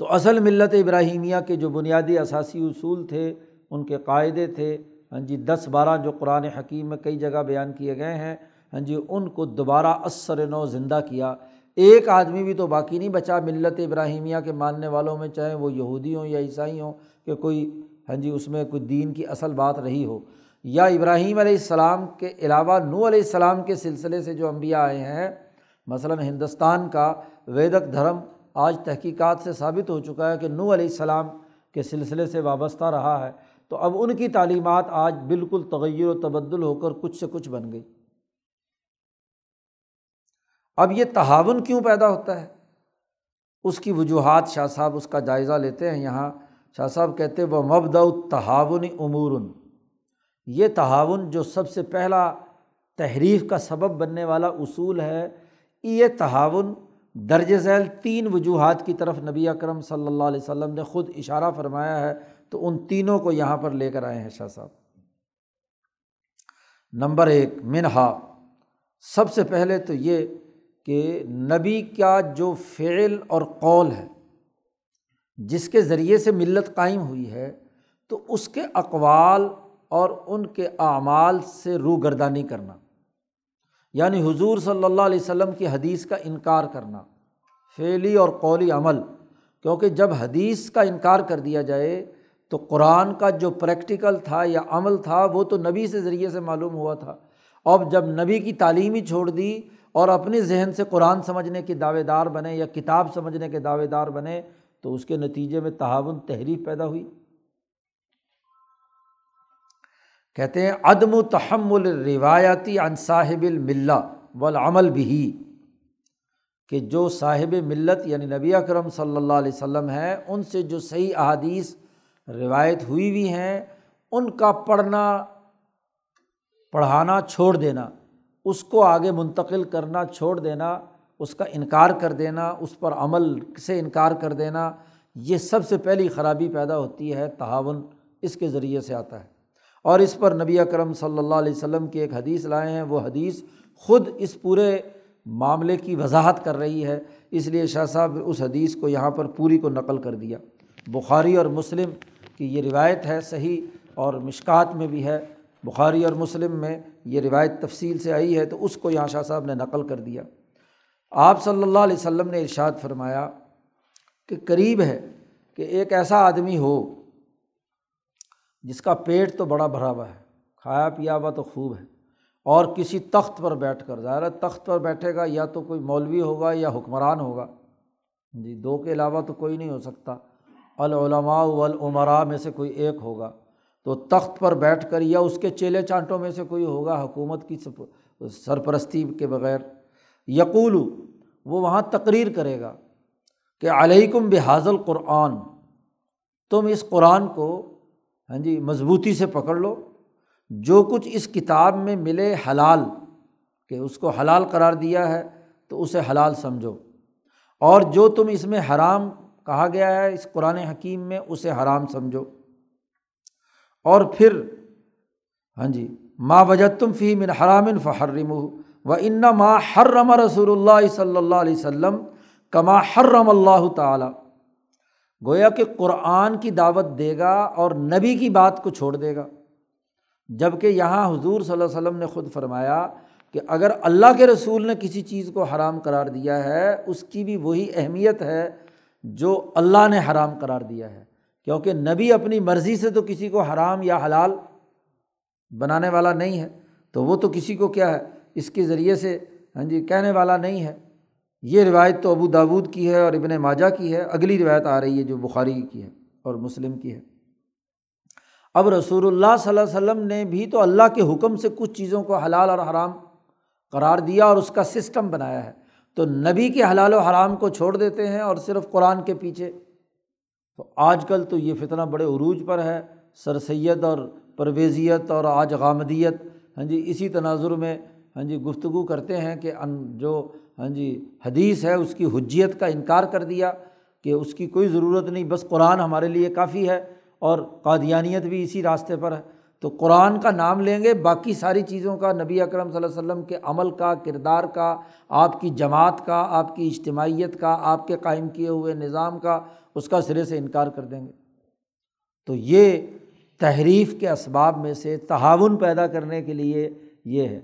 Speaker 1: تو اصل ملت ابراہیمیہ کے جو بنیادی اثاثی اصول تھے، ان کے قاعدے تھے ہاں جی دس بارہ جو قرآن حکیم میں کئی جگہ بیان کیے گئے ہیں ہاں جی ان کو دوبارہ اثر نو زندہ کیا۔ ایک آدمی بھی تو باقی نہیں بچا ملت ابراہیمیہ کے ماننے والوں میں، چاہے وہ یہودی ہوں یا عیسائی ہوں، کہ کوئی ہاں جی اس میں کوئی دین کی اصل بات رہی ہو۔ یا ابراہیم علیہ السلام کے علاوہ نو علیہ السلام کے سلسلے سے جو انبیاء آئے ہیں، مثلاً ہندوستان کا ویدک دھرم آج تحقیقات سے ثابت ہو چکا ہے کہ نو علیہ السلام کے سلسلے سے وابستہ رہا ہے۔ تو اب ان کی تعلیمات آج بالکل تغیر و تبدل ہو کر کچھ سے کچھ بن گئی۔ اب یہ تعاون کیوں پیدا ہوتا ہے؟ اس کی وجوہات شاہ صاحب اس کا جائزہ لیتے ہیں۔ یہاں شاہ صاحب کہتے وہ مبد تحاون امور یہ تعاون جو سب سے پہلا تحریف کا سبب بننے والا اصول ہے، یہ تعاون درج ذیل تین وجوہات کی طرف نبی اکرم صلی اللہ علیہ وسلم نے خود اشارہ فرمایا ہے، تو ان تینوں کو یہاں پر لے کر آئے ہیں شاہ صاحب۔ نمبر ایک، منہا۔ سب سے پہلے تو یہ کہ نبی کا جو فعل اور قول ہے، جس کے ذریعے سے ملت قائم ہوئی ہے، تو اس کے اقوال اور ان کے اعمال سے روگردانی کرنا۔ یعنی حضور صلی اللہ علیہ وسلم کی حدیث کا انکار کرنا، فعلی اور قولی عمل۔ کیونکہ جب حدیث کا انکار کر دیا جائے تو قرآن کا جو پریکٹیکل تھا یا عمل تھا وہ تو نبی سے ذریعے سے معلوم ہوا تھا۔ اب جب نبی کی تعلیم ہی چھوڑ دی اور اپنے ذہن سے قرآن سمجھنے کے دعوے دار بنے یا کتاب سمجھنے کے دعوے دار بنے تو اس کے نتیجے میں تعاون تحریف پیدا ہوئی۔ کہتے ہیں، عدم و تحمل روایتی عن صاحب الملہ والعمل بھی کہ جو صاحب ملت یعنی نبی اکرم صلی اللہ علیہ وسلم ہے ان سے جو صحیح احادیث روایت ہوئی ہوئی ہیں، ان کا پڑھنا، پڑھانا چھوڑ دینا، اس کو آگے منتقل کرنا چھوڑ دینا، اس کا انکار کر دینا، اس پر عمل سے انکار کر دینا، یہ سب سے پہلی خرابی پیدا ہوتی ہے تعاون اس کے ذریعے سے آتا ہے۔ اور اس پر نبی اکرم صلی اللہ علیہ وسلم کی ایک حدیث لائے ہیں، وہ حدیث خود اس پورے معاملے کی وضاحت کر رہی ہے۔ اس لیے شاہ صاحب اس حدیث کو یہاں پر پوری کو نقل کر دیا۔ بخاری اور مسلم کی یہ روایت ہے صحیح اور مشکات میں بھی ہے۔ بخاری اور مسلم میں یہ روایت تفصیل سے آئی ہے تو اس کو یہاں شاہ صاحب نے نقل کر دیا۔ آپ صلی اللہ علیہ وسلم نے ارشاد فرمایا کہ قریب ہے کہ ایک ایسا آدمی ہو جس کا پیٹ تو بڑا بھرا ہوا ہے، کھایا پیا ہوا تو خوب ہے، اور کسی تخت پر بیٹھ کر، ظاہر تخت پر بیٹھے گا، یا تو کوئی مولوی ہوگا یا حکمران ہوگا۔ جی دو کے علاوہ تو کوئی نہیں ہو سکتا۔ العلماء والعمراء میں سے کوئی ایک ہوگا۔ تو تخت پر بیٹھ کر یا اس کے چیلے چانٹوں میں سے کوئی ہوگا، حکومت کی سرپرستی کے بغیر۔ یقول، وہ وہاں تقریر کرے گا کہ علیکم بحاظ قرآن تم اس قرآن کو ہاں جی مضبوطی سے پکڑ لو۔ جو کچھ اس کتاب میں ملے حلال، کہ اس کو حلال قرار دیا ہے، تو اسے حلال سمجھو۔ اور جو تم اس میں حرام کہا گیا ہے، اس قرآن حکیم میں، اسے حرام سمجھو۔ اور پھر ہاں جی ما وجد تم فی من حرام فحرم و ان ما حرم رسول اللہ صلی اللہ علیہ وسلم کما حرم اللہ تعالیٰ گویا کہ قرآن کی دعوت دے گا اور نبی کی بات کو چھوڑ دے گا۔ جبکہ یہاں حضور صلی اللہ علیہ وسلم نے خود فرمایا کہ اگر اللہ کے رسول نے کسی چیز کو حرام قرار دیا ہے، اس کی بھی وہی اہمیت ہے جو اللہ نے حرام قرار دیا ہے۔ کیونکہ نبی اپنی مرضی سے تو کسی کو حرام یا حلال بنانے والا نہیں ہے، تو وہ تو کسی کو کیا ہے، اس کے ذریعے سے ہاں جی کہنے والا نہیں ہے۔ یہ روایت تو ابو داود کی ہے اور ابن ماجہ کی ہے، اگلی روایت آ رہی ہے جو بخاری کی ہے اور مسلم کی ہے۔ اب رسول اللہ صلی اللہ علیہ وسلم نے بھی تو اللہ کے حکم سے کچھ چیزوں کو حلال اور حرام قرار دیا اور اس کا سسٹم بنایا ہے۔ تو نبی کے حلال و حرام کو چھوڑ دیتے ہیں اور صرف قرآن کے پیچھے۔ تو آج کل تو یہ فتنہ بڑے عروج پر ہے۔ سر سید اور پرویزیت اور آج غامدیت ہاں جی اسی تناظر میں ہاں جی گفتگو کرتے ہیں کہ جو ہاں جی حدیث ہے، اس کی حجیت کا انکار کر دیا کہ اس کی کوئی ضرورت نہیں، بس قرآن ہمارے لیے کافی ہے اور قادیانیت بھی اسی راستے پر ہے۔ تو قرآن کا نام لیں گے، باقی ساری چیزوں کا، نبی اکرم صلی اللہ علیہ وسلم کے عمل کا، کردار کا، آپ کی جماعت کا، آپ کی اجتماعیت کا، آپ کے قائم کیے ہوئے نظام کا، اس کا سرے سے انکار کر دیں گے۔ تو یہ تحریف کے اسباب میں سے تعاون پیدا کرنے کے لیے یہ ہے۔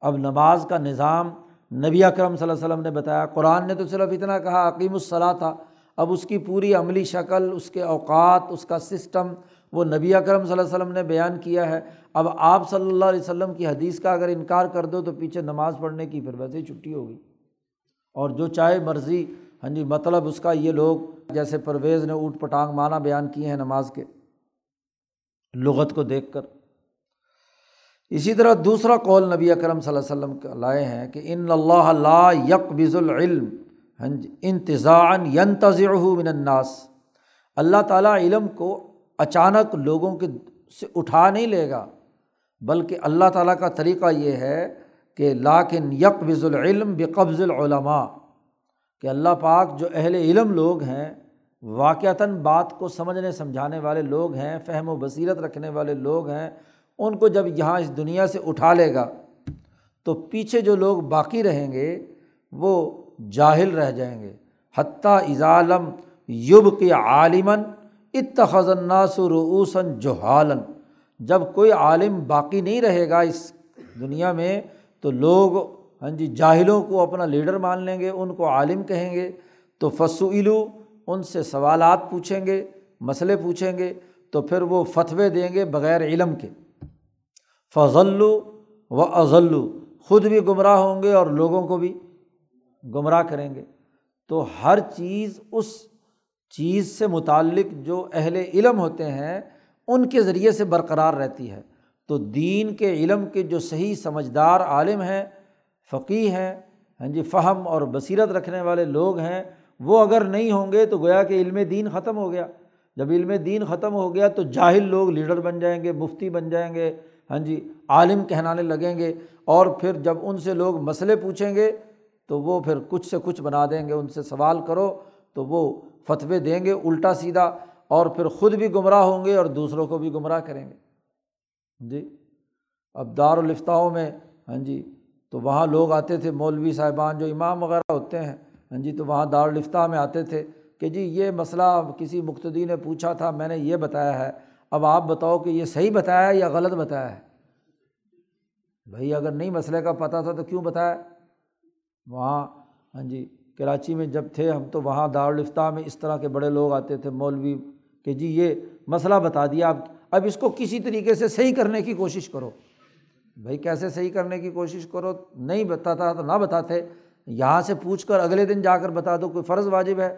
Speaker 1: اب نماز کا نظام نبی اکرم صلی اللہ علیہ وسلم نے بتایا، قرآن نے تو صرف اتنا کہا عقیم الصلاح تھا۔ اب اس کی پوری عملی شکل، اس کے اوقات، اس کا سسٹم، وہ نبی اکرم صلی اللہ علیہ وسلم نے بیان کیا ہے۔ اب آپ صلی اللہ علیہ وسلم کی حدیث کا اگر انکار کر دو تو پیچھے نماز پڑھنے کی پھر ویسے ہی چھٹی ہوگی۔ اور جو چاہے مرضی ہاں جی مطلب اس کا یہ لوگ جیسے پرویز نے اوٹ پٹانگ معنی بیان کیے ہیں نماز کے۔ لغت کو دیکھ کر۔ اسی طرح دوسرا قول نبی اکرم صلی اللہ علیہ وسلم کا لائے ہیں کہ ان اللہ لا یک بز العلم ہاں جی، انتظاً ینتظر من الناس۔ اللہ تعالیٰ علم کو اچانک لوگوں کے سے اٹھا نہیں لے گا، بلکہ اللہ تعالیٰ کا طریقہ یہ ہے کہ لاکن یک بز العلم بقبض العلماء، کہ اللہ پاک جو اہل علم لوگ ہیں، واقعتاً بات کو سمجھنے، سمجھانے والے لوگ ہیں، فہم و بصیرت رکھنے والے لوگ ہیں ان کو جب یہاں اس دنیا سے اٹھا لے گا، تو پیچھے جو لوگ باقی رہیں گے، وہ جاہل رہ جائیں گے۔ حتیٰ اضالم یب کے عالمن اتخذ الناس رؤوسن جوہالن جب کوئی عالم باقی نہیں رہے گا اس دنیا میں، تو لوگ ہاں جی جاہلوں کو اپنا لیڈر مان لیں گے، ان کو عالم کہیں گے۔ تو فصولو ان سے سوالات پوچھیں گے، مسئلے پوچھیں گے، تو پھر وہ فتوے دیں گے بغیر علم کے۔ فضلو و اضلو خود بھی گمراہ ہوں گے اور لوگوں کو بھی گمراہ کریں گے۔ تو ہر چیز اس چیز سے متعلق جو اہل علم ہوتے ہیں، ان کے ذریعے سے برقرار رہتی ہے۔ تو دین کے علم کے جو صحیح سمجھدار عالم ہیں فقی ہیں ہاں جی فہم اور بصیرت رکھنے والے لوگ ہیں، وہ اگر نہیں ہوں گے تو گویا کہ علم دین ختم ہو گیا۔ جب علم دین ختم ہو گیا تو جاہل لوگ لیڈر بن جائیں گے، مفتی بن جائیں گے۔ ہاں جی عالم کہلانے لگیں گے اور پھر جب ان سے لوگ مسئلے پوچھیں گے تو وہ پھر کچھ سے کچھ بنا دیں گے، ان سے سوال کرو تو وہ فتوے دیں گے الٹا سیدھا اور پھر خود بھی گمراہ ہوں گے اور دوسروں کو بھی گمراہ کریں گے۔ جی اب دار الفتاؤں میں ہاں جی تو وہاں لوگ آتے تھے، مولوی صاحبان جو امام وغیرہ ہوتے ہیں ہاں جی تو وہاں دارالفتہ میں آتے تھے کہ جی یہ مسئلہ کسی مقتدی نے پوچھا تھا، میں نے یہ بتایا ہے اب آپ بتاؤ کہ یہ صحیح بتایا ہے یا غلط بتایا ہے؟ بھائی اگر نہیں مسئلے کا پتہ تھا تو کیوں بتایا؟ وہاں ہاں جی کراچی میں جب تھے ہم تو وہاں دارالفتہ میں اس طرح کے بڑے لوگ آتے تھے، مولوی کہ جی یہ مسئلہ بتا دیا اب اب اس کو کسی طریقے سے صحیح کرنے کی کوشش کرو۔ بھائی کیسے صحیح کرنے کی کوشش کرو؟ نہیں بتاتا تو نہ بتاتے، یہاں سے پوچھ کر اگلے دن جا کر بتا دو، کوئی فرض واجب ہے؟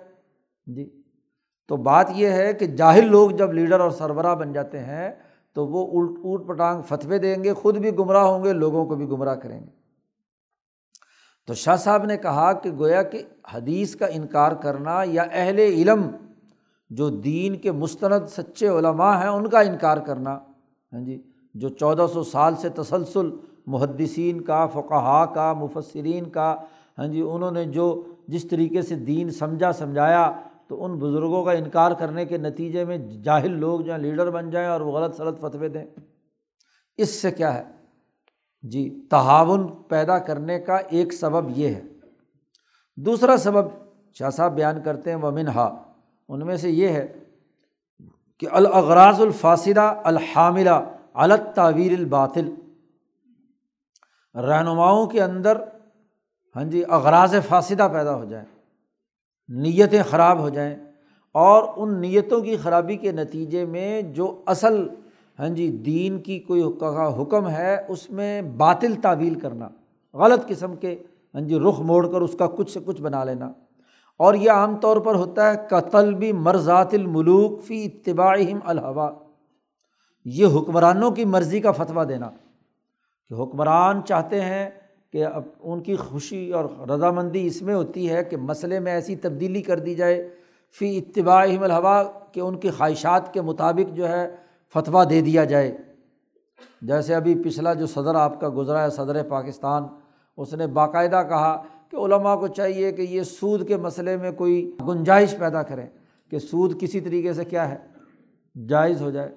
Speaker 1: جی۔ تو بات یہ ہے کہ جاہل لوگ جب لیڈر اور سربراہ بن جاتے ہیں تو وہ الٹ اوٹ پٹانگ فتوے دیں گے، خود بھی گمراہ ہوں گے، لوگوں کو بھی گمراہ کریں گے۔ تو شاہ صاحب نے کہا کہ گویا کہ حدیث کا انکار کرنا یا اہل علم جو دین کے مستند سچے علماء ہیں ان کا انکار کرنا۔ ہاں جی جو چودہ سو سال سے تسلسل محدثین کا فقہا کا، مفسرین کا ہاں جی انہوں نے جو جس طریقے سے دین سمجھا، سمجھایا تو ان بزرگوں کا انکار کرنے کے نتیجے میں جاہل لوگ جو لیڈر بن جائیں اور وہ غلط سلط فتوے دیں۔ اس سے کیا ہے؟ جی تعاون پیدا کرنے کا ایک سبب یہ ہے۔ دوسرا سبب شاہ صاحب بیان کرتے ہیں وہ منہا ان میں سے یہ ہے کہ الاغراض الفاصدہ الحاملہ الت تعویر الباطل۔ رہنماؤں کے اندر ہاں جی اغراض فاصدہ پیدا ہو جائیں۔ نیتیں خراب ہو جائیں اور ان نیتوں کی خرابی کے نتیجے میں جو اصل ہاں جی دین کی کوئی حکم ہے، اس میں باطل تعویل کرنا، غلط قسم کے ہاں جی رخ موڑ کر اس کا کچھ سے کچھ بنا لینا۔ اور یہ عام طور پر ہوتا ہے قتل بھی مرزات الملوک فی اتباع الحوا یہ حکمرانوں کی مرضی کا فتویٰ دینا کہ حکمران چاہتے ہیں کہ اب ان کی خوشی اور رضامندی اس میں ہوتی ہے کہ مسئلے میں ایسی تبدیلی کر دی جائے، فی اتباع الحوا کہ ان کی خواہشات کے مطابق جو ہے فتویٰ دے دیا جائے۔ جیسے ابھی پچھلا جو صدر آپ کا گزرا ہے، صدر پاکستان، اس نے باقاعدہ کہا کہ علماء کو چاہیے کہ یہ سود کے مسئلے میں کوئی گنجائش پیدا کریں کہ سود کسی طریقے سے کیا ہے؟ جائز ہو جائے۔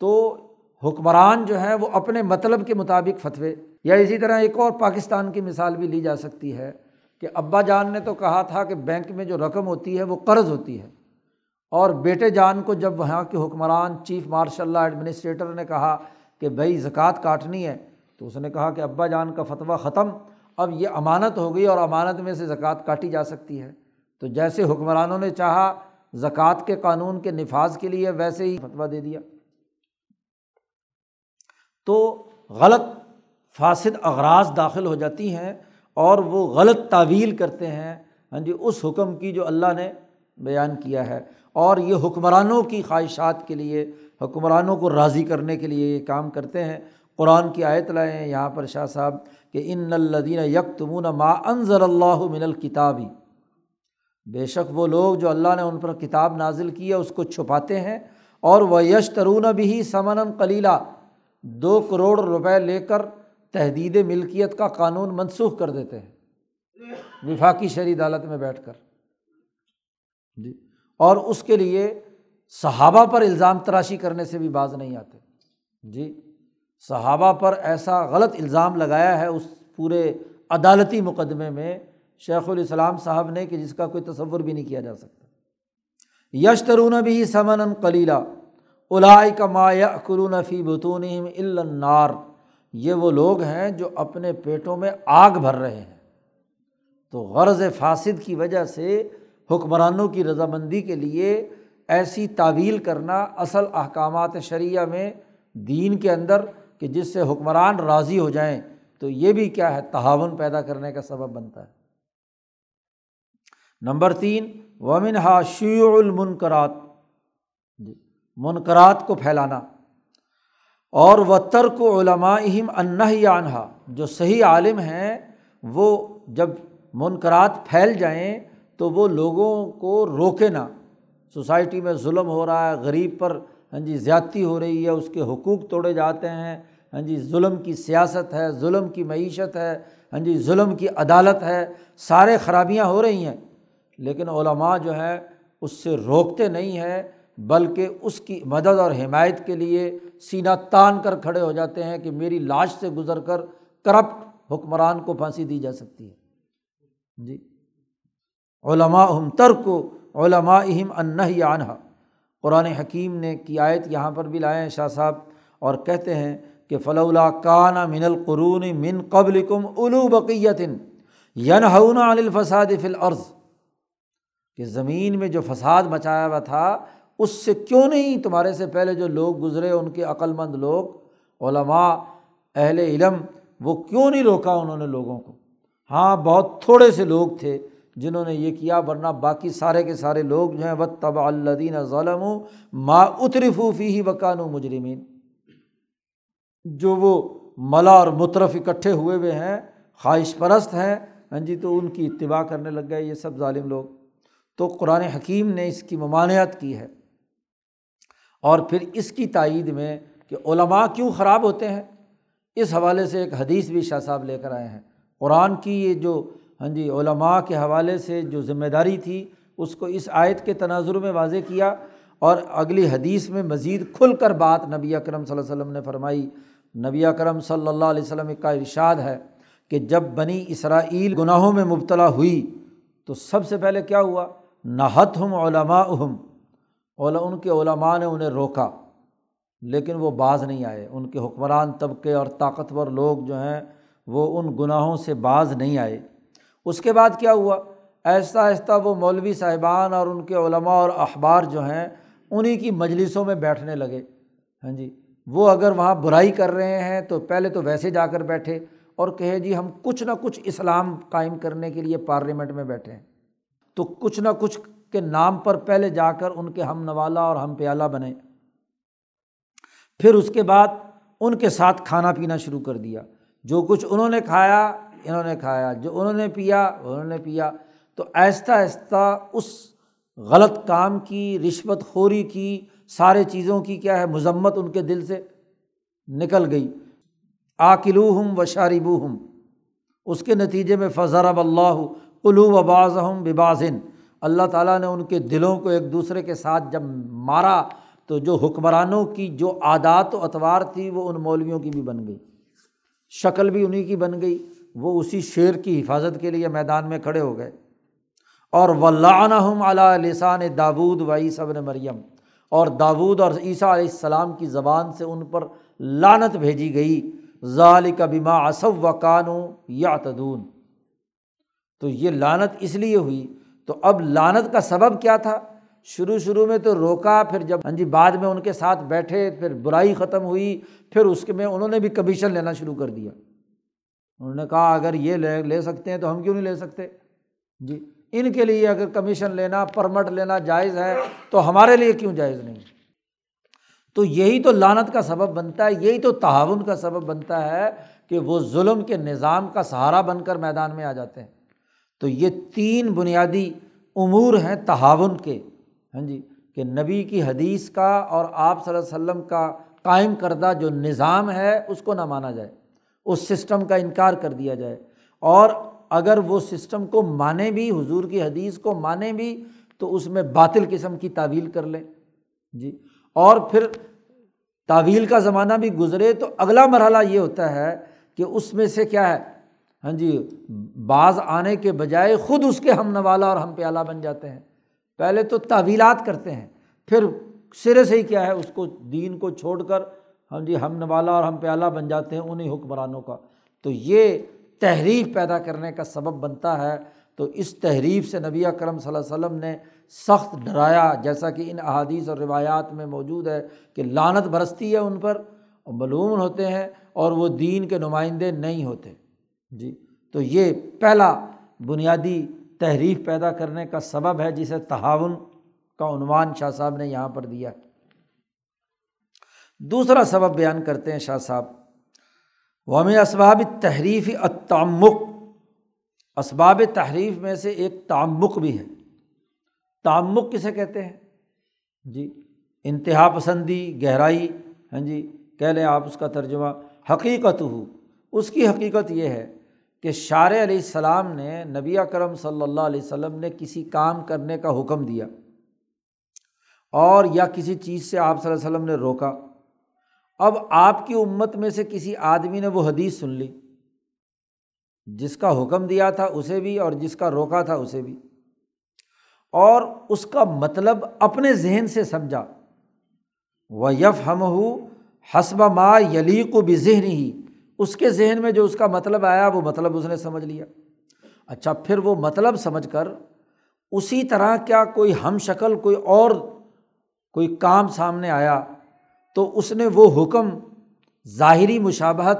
Speaker 1: تو حکمران جو ہے وہ اپنے مطلب کے مطابق فتوے یا اسی طرح ایک اور پاکستان کی مثال بھی لی جا سکتی ہے کہ ابا جان نے تو کہا تھا کہ بینک میں جو رقم ہوتی ہے وہ قرض ہوتی ہے۔ اور بیٹے جان کو جب وہاں کے حکمران، چیف مارشل اللہ ایڈمنسٹریٹر نے کہا کہ بھائی زکوٰۃ کاٹنی ہے، تو اس نے کہا کہ ابا جان کا فتویٰ ختم، اب یہ امانت ہو گئی اور امانت میں سے زکوٰۃ کاٹی جا سکتی ہے۔ تو جیسے حکمرانوں نے چاہا، زکوٰۃ کے قانون کے نفاذ کے لیے ویسے ہی فتویٰ دے دیا۔ تو غلط فاصد اغراض داخل ہو جاتی ہیں اور وہ غلط تعویل کرتے ہیں۔ ہاں جی اس حکم کی جو اللہ نے بیان کیا ہے۔ اور یہ حکمرانوں کی خواہشات کے لیے، حکمرانوں کو راضی کرنے کے لیے یہ کام کرتے ہیں۔ قرآن کی آیت لائے ہیں، یہاں پر شاہ صاحب کہ ان الدین یک تمون ما انضر اللہ من الکتابی بے شک وہ لوگ جو اللہ نے ان پر کتاب نازل کی ہے، اس کو چھپاتے ہیں۔ اور وہ یش ترون بھی سمن کلیلہ دو کروڑ روپے لے کر تحدید ملکیت کا قانون منسوخ کر دیتے ہیں۔ وفاقی شہری عدالت میں بیٹھ کر۔ جی۔ اور اس کے لیے صحابہ پر الزام تراشی کرنے سے بھی باز نہیں آتے۔ جی۔ صحابہ پر ایسا غلط الزام لگایا ہے اس پورے عدالتی مقدمے میں شیخ الاسلام صاحب نے کہ جس کا کوئی تصور بھی نہیں کیا جا سکتا۔ یش ترون بھی سمن کلیلہ الائے کا ما قرون فی بتون النار۔ یہ وہ لوگ ہیں جو اپنے پیٹوں میں آگ بھر رہے ہیں۔ تو غرض فاصد کی وجہ سے حکمرانوں کی رضامندی کے لیے ایسی تعویل کرنا اصل احکامات شریعہ میں دین کے اندر کہ جس سے حکمران راضی ہو جائیں، تو یہ بھی کیا ہے، تعاون پیدا کرنے کا سبب بنتا ہے۔ نمبر تین ومن ہا شیع المنکرات جی منقرات کو پھیلانا۔ اور و ترک علماء اہم انہ انہا جو صحیح عالم ہیں، وہ جب منقرات پھیل جائیں تو وہ لوگوں کو روکے نا سوسائٹی میں ظلم ہو رہا ہے، غریب پر ہاں جی زیادتی ہو رہی ہے، اس کے حقوق توڑے جاتے ہیں۔ ہاں جی ظلم کی سیاست ہے، ظلم کی معیشت ہے ہاں جی ظلم کی عدالت ہے، سارے خرابیاں ہو رہی ہیں۔ لیکن علماء جو ہے، اس سے روکتے نہیں ہیں۔ بلکہ اس کی مدد اور حمایت کے لیے سینہ تان کر کھڑے ہو جاتے ہیں کہ میری لاش سے گزر کر کرپٹ حکمران کو پھانسی دی جا سکتی ہے۔ جی۔ علماء ہم ترک علماء اہم انہ عنہ قرآن حکیم نے کی آیت یہاں پر بھی لائے ہیں شاہ صاحب اور کہتے ہیں کہ فلولا کانا من القرون من قبل کم الو بقیت ین عن الفساد فل عرض کہ زمین میں جو فساد مچایا ہوا تھا اس سے کیوں نہیں تمہارے سے پہلے جو لوگ گزرے ان کے عقل مند لوگ، علماء، اہل علم، وہ کیوں نہیں روکا انہوں نے لوگوں کو؟ ہاں بہت تھوڑے سے لوگ تھے جنہوں نے یہ کیا، ورنہ باقی سارے کے سارے لوگ جو ہیں و طب الدین ظلم ما اترفوفی ہی وکان و مجرمین جو وہ ملا اور مترف اکٹھے ہوئے ہوئے ہیں، خواہش پرست ہیں ہاں جی تو ان کی اتباع کرنے لگ گئے یہ سب ظالم لوگ۔ تو قرآن حکیم نے اس کی ممانعت کی ہے۔ اور پھر اس کی تائید میں کہ علماء کیوں خراب ہوتے ہیں؟ اس حوالے سے ایک حدیث بھی شاہ صاحب لے کر آئے ہیں۔ قرآن کی یہ جو ہاں جی علماء کے حوالے سے جو ذمہ داری تھی، اس کو اس آیت کے تناظر میں واضح کیا اور اگلی حدیث میں مزید کھل کر بات نبی اکرم صلی اللہ علیہ وسلم نے فرمائی۔ نبی اکرم صلی اللہ علیہ وسلم کا ارشاد ہے کہ جب بنی اسرائیل گناہوں میں مبتلا ہوئی تو سب سے پہلے کیا ہوا؟ نہت ہم علماء ہم ان کے علماء نے انہیں روکا، لیکن وہ باز نہیں آئے۔ ان کے حکمران طبقے اور طاقتور لوگ جو ہیں، وہ ان گناہوں سے باز نہیں آئے۔ اس کے بعد کیا ہوا؟ ایسا آہستہ وہ مولوی صاحبان اور ان کے علماء اور اخبار جو ہیں انہیں کی مجلسوں میں بیٹھنے لگے۔ ہاں جی وہ اگر وہاں برائی کر رہے ہیں تو پہلے تو ویسے جا کر بیٹھے اور کہے جی ہم کچھ نہ کچھ اسلام قائم کرنے کے لیے پارلیمنٹ میں بیٹھے ہیں۔ تو کچھ نہ کچھ کے نام پر پہلے جا کر ان کے ہم نوالا اور ہم پیالہ بنے۔ پھر اس کے بعد ان کے ساتھ کھانا پینا شروع کر دیا۔ جو کچھ انہوں نے کھایا، انہوں نے کھایا۔ جو انہوں نے پیا، انہوں نے پیا۔ تو آہستہ آہستہ اس غلط کام کی، رشوت خوری کی، سارے چیزوں کی کیا ہے، مذمت ان کے دل سے نکل گئی۔ آکلو ہم و شاربو ہم اس کے نتیجے میں فضرب اللہ قلو و باز ہم ببازن اللہ تعالیٰ نے ان کے دلوں کو ایک دوسرے کے ساتھ جب مارا تو جو حکمرانوں کی جو عادات و اطوار تھی وہ ان مولویوں کی بھی بن گئی۔ شکل بھی انہیں کی بن گئی۔ وہ اسی شعر کی حفاظت کے لیے میدان میں کھڑے ہو گئے۔ اور ہم علیہ لسان داود و عیسیٰ نے مریم اور داود اور عیسیٰ علیہ السلام کی زبان سے ان پر لانت بھیجی گئی۔ ظال کا بیما اصب و قانو یا تدون تو یہ لانت اس لیے ہوئی تو اب لانت کا سبب کیا تھا؟ شروع شروع میں تو روکا، پھر جب ہاں جی بعد میں ان کے ساتھ بیٹھے، پھر برائی ختم ہوئی، پھر اس کے میں انہوں نے بھی کمیشن لینا شروع کر دیا۔ انہوں نے کہا، اگر یہ لے لے سکتے ہیں تو ہم کیوں نہیں لے سکتے؟ جی ان کے لیے اگر کمیشن لینا پرمٹ لینا جائز ہے، تو ہمارے لیے کیوں جائز نہیں؟ تو یہی تو لانت کا سبب بنتا ہے، یہی تو تعاون کا سبب بنتا ہے کہ وہ ظلم کے نظام کا سہارا بن کر میدان میں آ جاتے ہیں۔ تو یہ تین بنیادی امور ہیں تعاون کے۔ ہاں جی کہ نبی کی حدیث کا اور آپ صلی اللہ علیہ وسلم کا قائم کردہ جو نظام ہے، اس کو نہ مانا جائے۔ اس سسٹم کا انکار کر دیا جائے۔ اور اگر وہ سسٹم کو مانے بھی، حضور کی حدیث کو مانے بھی، تو اس میں باطل قسم کی تعویل کر لیں۔ جی اور پھر تعویل کا زمانہ بھی گزرے تو اگلا مرحلہ یہ ہوتا ہے کہ اس میں سے کیا ہے؟ ہاں جی بعض آنے کے بجائے خود اس کے ہم نوالا اور ہم پیالہ بن جاتے ہیں۔ پہلے تو تعویلات کرتے ہیں، پھر سرے سے ہی کیا ہے، اس کو، دین کو چھوڑ کر ہم جی ہم نوالا اور ہم پیالہ بن جاتے ہیں انہیں حکمرانوں کا۔ تو یہ تحریف پیدا کرنے کا سبب بنتا ہے۔ تو اس تحریف سے نبی کرم صلی اللہ علیہ وسلم نے سخت ڈرایا، جیسا کہ ان احادیث اور روایات میں موجود ہے کہ لانت برستی ہے ان پر اور ملوم ہوتے ہیں اور وہ دین کے نمائندے نہیں ہوتے۔ جی تو یہ پہلا بنیادی تحریف پیدا کرنے کا سبب ہے جسے تعاون کا عنوان شاہ صاحب نے یہاں پر دیا۔ دوسرا سبب بیان کرتے ہیں شاہ صاحب۔ وام اسباب تحریف اتعمک اسباب تحریف میں سے ایک تعمک بھی ہے۔ تعمک کسے کہتے ہیں؟ جی انتہا پسندی، گہرائی ہاں جی کہہ لیں آپ اس کا ترجمہ حقیقت ہو اس کی حقیقت یہ ہے کہ شار علیہ السلام نے نبی کرم صلی اللہ علیہ وسلم نے کسی کام کرنے کا حکم دیا اور یا کسی چیز سے آپ صلی اللہ علیہ وسلم نے روکا۔ اب آپ کی امت میں سے کسی آدمی نے وہ حدیث سن لی۔ جس کا حکم دیا تھا اسے بھی اور جس کا روکا تھا اسے بھی۔ اور اس کا مطلب اپنے ذہن سے سمجھا۔ وہ یف ہم ہو حسب ما یلیق و بذہن ہی اس کے ذہن میں جو اس کا مطلب آیا وہ مطلب اس نے سمجھ لیا۔ اچھا پھر وہ مطلب سمجھ کر اسی طرح کیا کوئی ہم شکل، کوئی اور کوئی کام سامنے آیا تو اس نے وہ حکم، ظاہری مشابہت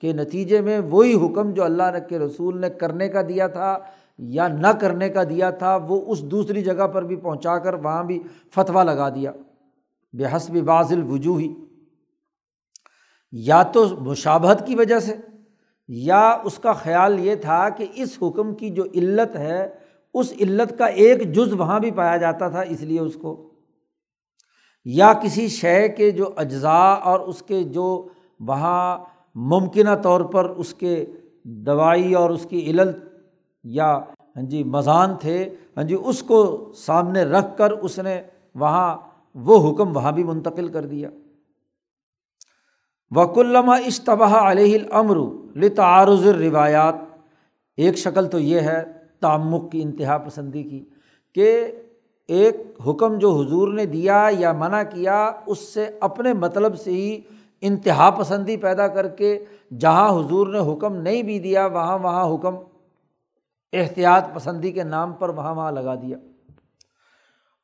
Speaker 1: کے نتیجے میں وہی حکم جو اللہ کے رسول نے کرنے کا دیا تھا یا نہ کرنے کا دیا تھا، وہ اس دوسری جگہ پر بھی پہنچا کر وہاں بھی فتویٰ لگا دیا۔ بے حسب بازل وجوہی یا تو مشابہت کی وجہ سے، یا اس کا خیال یہ تھا کہ اس حکم کی جو علت ہے، اس علت کا ایک جز وہاں بھی پایا جاتا تھا، اس لیے اس کو۔ یا کسی شے کے جو اجزاء اور اس کے جو وہاں ممکنہ طور پر اس کے دوائی اور اس کی علت یا ہاں جی مضان تھے ہاں جی اس کو سامنے رکھ کر اس نے وہاں وہ حکم وہاں بھی منتقل کر دیا۔ وک علامہ اشتبہ علیہ الامر لتعارض روایات ایک شکل تو یہ ہے تعمک کی، انتہا پسندی کی، کہ ایک حکم جو حضور نے دیا یا منع کیا، اس سے اپنے مطلب سے ہی انتہا پسندی پیدا کر کے جہاں حضور نے حکم نہیں بھی دیا، وہاں وہاں حکم احتیاط پسندی کے نام پر وہاں وہاں لگا دیا۔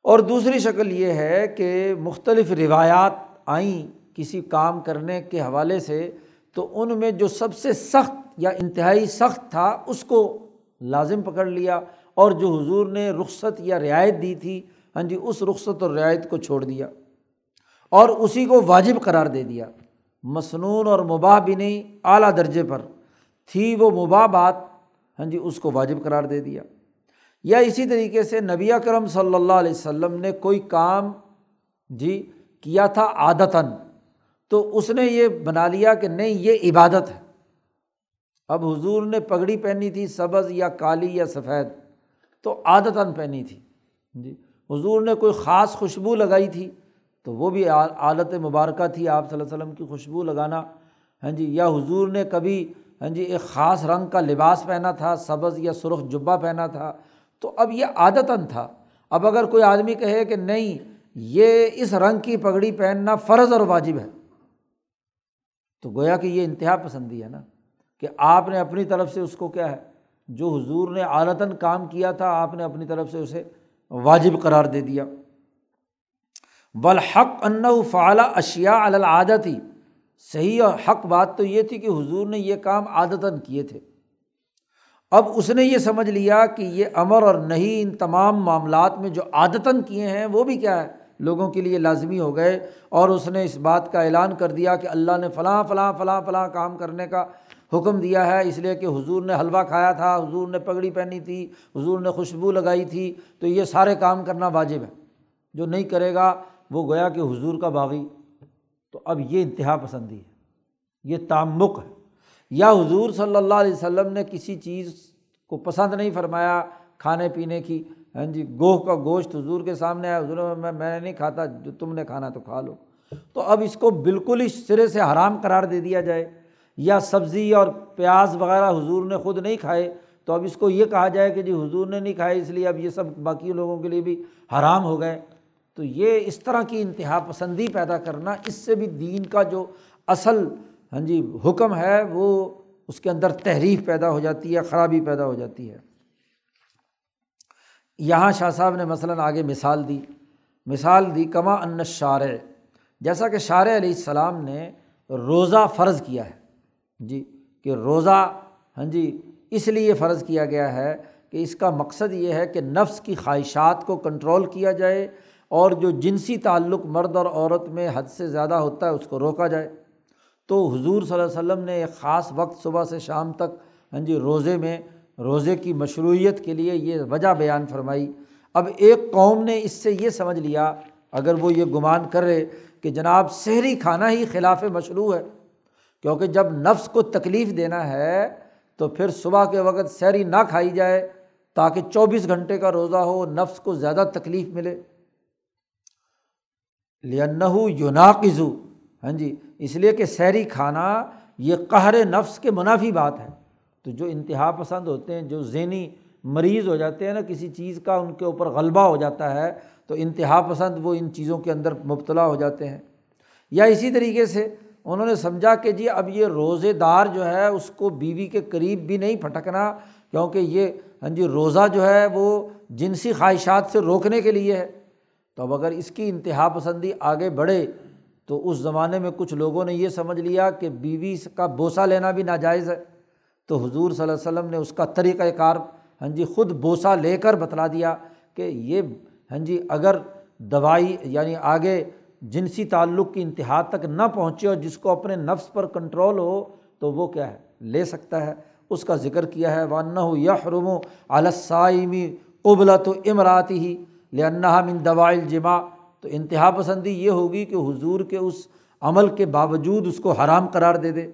Speaker 1: اور دوسری شکل یہ ہے کہ مختلف روایات آئیں کسی کام کرنے کے حوالے سے، تو ان میں جو سب سے سخت یا انتہائی سخت تھا، اس کو لازم پکڑ لیا اور جو حضور نے رخصت یا رعایت دی تھی ہاں جی اس رخصت اور رعایت کو چھوڑ دیا اور اسی کو واجب قرار دے دیا۔ مصنون اور مباح بھی نہیں، اعلیٰ درجے پر۔ تھی وہ مباح بات ہاں جی اس کو واجب قرار دے دیا۔ یا اسی طریقے سے نبی کرم صلی اللہ علیہ وسلم نے کوئی کام جی کیا تھا عادتاً۔ تو اس نے یہ بنا لیا کہ نہیں، یہ عبادت ہے۔ اب حضور نے پگڑی پہنی تھی، سبز یا کالی یا سفید، تو عادتاً پہنی تھی۔ جی حضور نے کوئی خاص خوشبو لگائی تھی، تو وہ بھی عادت مبارکہ تھی آپ صلی اللہ علیہ وسلم کی خوشبو لگانا۔ ہاں جی یا حضور نے کبھی ہاں جی ایک خاص رنگ کا لباس پہنا تھا، سبز یا سرخ جبہ پہنا تھا، تو اب یہ عادتاً تھا۔ اب اگر کوئی آدمی کہے کہ نہیں، یہ اس رنگ کی پگڑی پہننا فرض اور واجب ہے۔ تو گویا کہ یہ انتہا پسندی ہے نا کہ آپ نے اپنی طرف سے اس کو کیا ہے، جو حضور نے عالتاً کام کیا تھا، آپ نے اپنی طرف سے اسے واجب قرار دے دیا۔ بلحق ان فعلا اشیا العادت۔ ہی صحیح اور حق بات تو یہ تھی کہ حضور نے یہ کام عادتاً کیے تھے۔ اب اس نے یہ سمجھ لیا کہ یہ امر اور نہیں ان تمام معاملات میں جو عادتاً کیے ہیں، وہ بھی کیا ہے؟ لوگوں کے لیے لازمی ہو گئے اور اس نے اس بات کا اعلان کر دیا کہ اللہ نے فلاں فلاں فلاں فلاں کام کرنے کا حکم دیا ہے، اس لیے کہ حضور نے حلوہ کھایا تھا، حضور نے پگڑی پہنی تھی، حضور نے خوشبو لگائی تھی، تو یہ سارے کام کرنا واجب ہے۔ جو نہیں کرے گا، وہ گویا کہ حضور کا باغی۔ تو اب یہ انتہا پسندی ہے، یہ تعمک ہے۔ یا حضور صلی اللہ علیہ وسلم نے کسی چیز کو پسند نہیں فرمایا کھانے پینے کی ہاں جی گوہ کا گوشت حضور کے سامنے آیا، حضور میں میں نے نہیں کھاتا، جو تم نے کھانا تو کھا لو۔ تو اب اس کو بالکل ہی سرے سے حرام قرار دے دیا جائے۔ یا سبزی اور پیاز وغیرہ حضور نے خود نہیں کھائے، تو اب اس کو یہ کہا جائے کہ جی حضور نے نہیں کھائے، اس لیے اب یہ سب باقی لوگوں کے لیے بھی حرام ہو گئے۔ تو یہ اس طرح کی انتہا پسندی پیدا کرنا، اس سے بھی دین کا جو اصل ہاں جی حکم ہے، وہ اس کے اندر تحریف پیدا ہو جاتی ہے، خرابی پیدا ہو جاتی ہے۔ یہاں شاہ صاحب نے مثلاً آگے مثال دی مثال دی کما ان شارع جیسا کہ شارع علیہ السلام نے روزہ فرض کیا ہے۔ جی کہ روزہ ہاں جی اس لیے فرض کیا گیا ہے کہ اس کا مقصد یہ ہے کہ نفس کی خواہشات کو کنٹرول کیا جائے اور جو جنسی تعلق مرد اور عورت میں حد سے زیادہ ہوتا ہے اس کو روکا جائے۔ تو حضور صلی اللہ علیہ وسلم نے ایک خاص وقت صبح سے شام تک ہاں جی روزے میں روزے کی مشروعیت کے لیے یہ وجہ بیان فرمائی۔ اب ایک قوم نے اس سے یہ سمجھ لیا، اگر وہ یہ گمان کرے کہ جناب شہری کھانا ہی خلاف مشروع ہے، کیونکہ جب نفس کو تکلیف دینا ہے تو پھر صبح کے وقت سحری نہ کھائی جائے تاکہ چوبیس گھنٹے کا روزہ ہو، نفس کو زیادہ تکلیف ملے۔ لنّ یوناقزو ہاں جی اس لیے کہ سحری کھانا یہ قہر نفس کے منافی بات ہے۔ تو جو انتہا پسند ہوتے ہیں، جو ذہنی مریض ہو جاتے ہیں نا، کسی چیز کا ان کے اوپر غلبہ ہو جاتا ہے، تو انتہا پسند وہ ان چیزوں کے اندر مبتلا ہو جاتے ہیں۔ یا اسی طریقے سے انہوں نے سمجھا کہ جی اب یہ روزے دار جو ہے، اس کو بیوی کے قریب بھی نہیں پھٹکنا، کیونکہ یہ ہاں جی روزہ جو ہے، وہ جنسی خواہشات سے روکنے کے لیے ہے۔ تو اب اگر اس کی انتہا پسندی آگے بڑھے، تو اس زمانے میں کچھ لوگوں نے یہ سمجھ لیا کہ بیوی کا بوسہ لینا بھی ناجائز ہے۔ تو حضور صلی اللہ علیہ وسلم نے اس کا طریقۂ کار ہاں جی خود بوسہ لے کر بتلا دیا کہ یہ ہاں جی اگر دوائی یعنی آگے جنسی تعلق کی انتہا تک نہ پہنچے اور جس کو اپنے نفس پر کنٹرول ہو تو وہ کیا ہے، لے سکتا ہے۔ اس کا ذکر کیا ہے ون یحرم و علسائمی قبلت و امراتی ہی لنّا من دوائل جمع تو انتہا پسندی یہ ہوگی کہ حضور کے اس عمل کے باوجود اس کو حرام قرار دے دے۔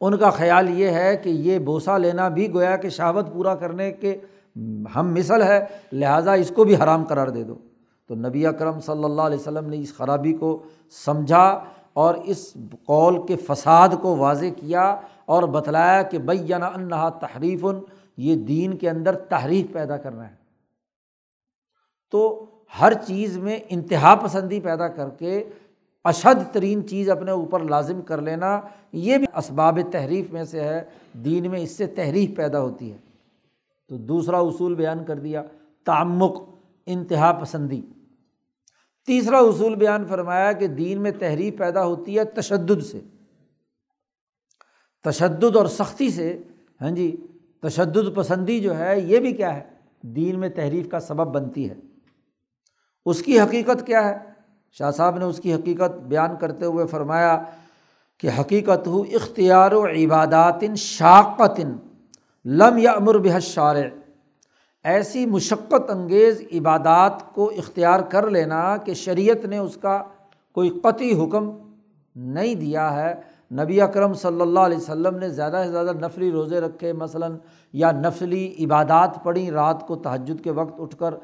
Speaker 1: ان کا خیال یہ ہے کہ یہ بوسہ لینا بھی گویا کہ شہوت پورا کرنے کے ہم مثل ہے، لہٰذا اس کو بھی حرام قرار دے دو۔ تو نبی اکرم صلی اللہ علیہ وسلم نے اس خرابی کو سمجھا اور اس قول کے فساد کو واضح کیا اور بتلایا کہ بینا انہا تحریف یہ دین کے اندر تحریف پیدا کرنا ہے۔ تو ہر چیز میں انتہا پسندی پیدا کر کے اشد ترین چیز اپنے اوپر لازم کر لینا، یہ بھی اسباب تحریف میں سے ہے، دین میں اس سے تحریف پیدا ہوتی ہے۔ تو دوسرا اصول بیان کر دیا، تعمق، انتہا پسندی۔ تیسرا اصول بیان فرمایا کہ دین میں تحریف پیدا ہوتی ہے تشدد سے۔ تشدد اور سختی سے ہاں جی تشدد پسندی جو ہے، یہ بھی کیا ہے؟ دین میں تحریف کا سبب بنتی ہے۔ اس کی حقیقت کیا ہے؟ شاہ صاحب نے اس کی حقیقت بیان کرتے ہوئے فرمایا کہ حقیقت ہو اختیار و عبادات شاقت لم یا امر بحث شارع ایسی مشقت انگیز عبادات کو اختیار کر لینا کہ شریعت نے اس کا کوئی قطعی حکم نہیں دیا ہے۔ نبی اکرم صلی اللہ علیہ وسلم نے زیادہ سے زیادہ نفلی روزے رکھے مثلاً، یا نفلی عبادات پڑھی رات کو تہجد کے وقت اٹھ کر۔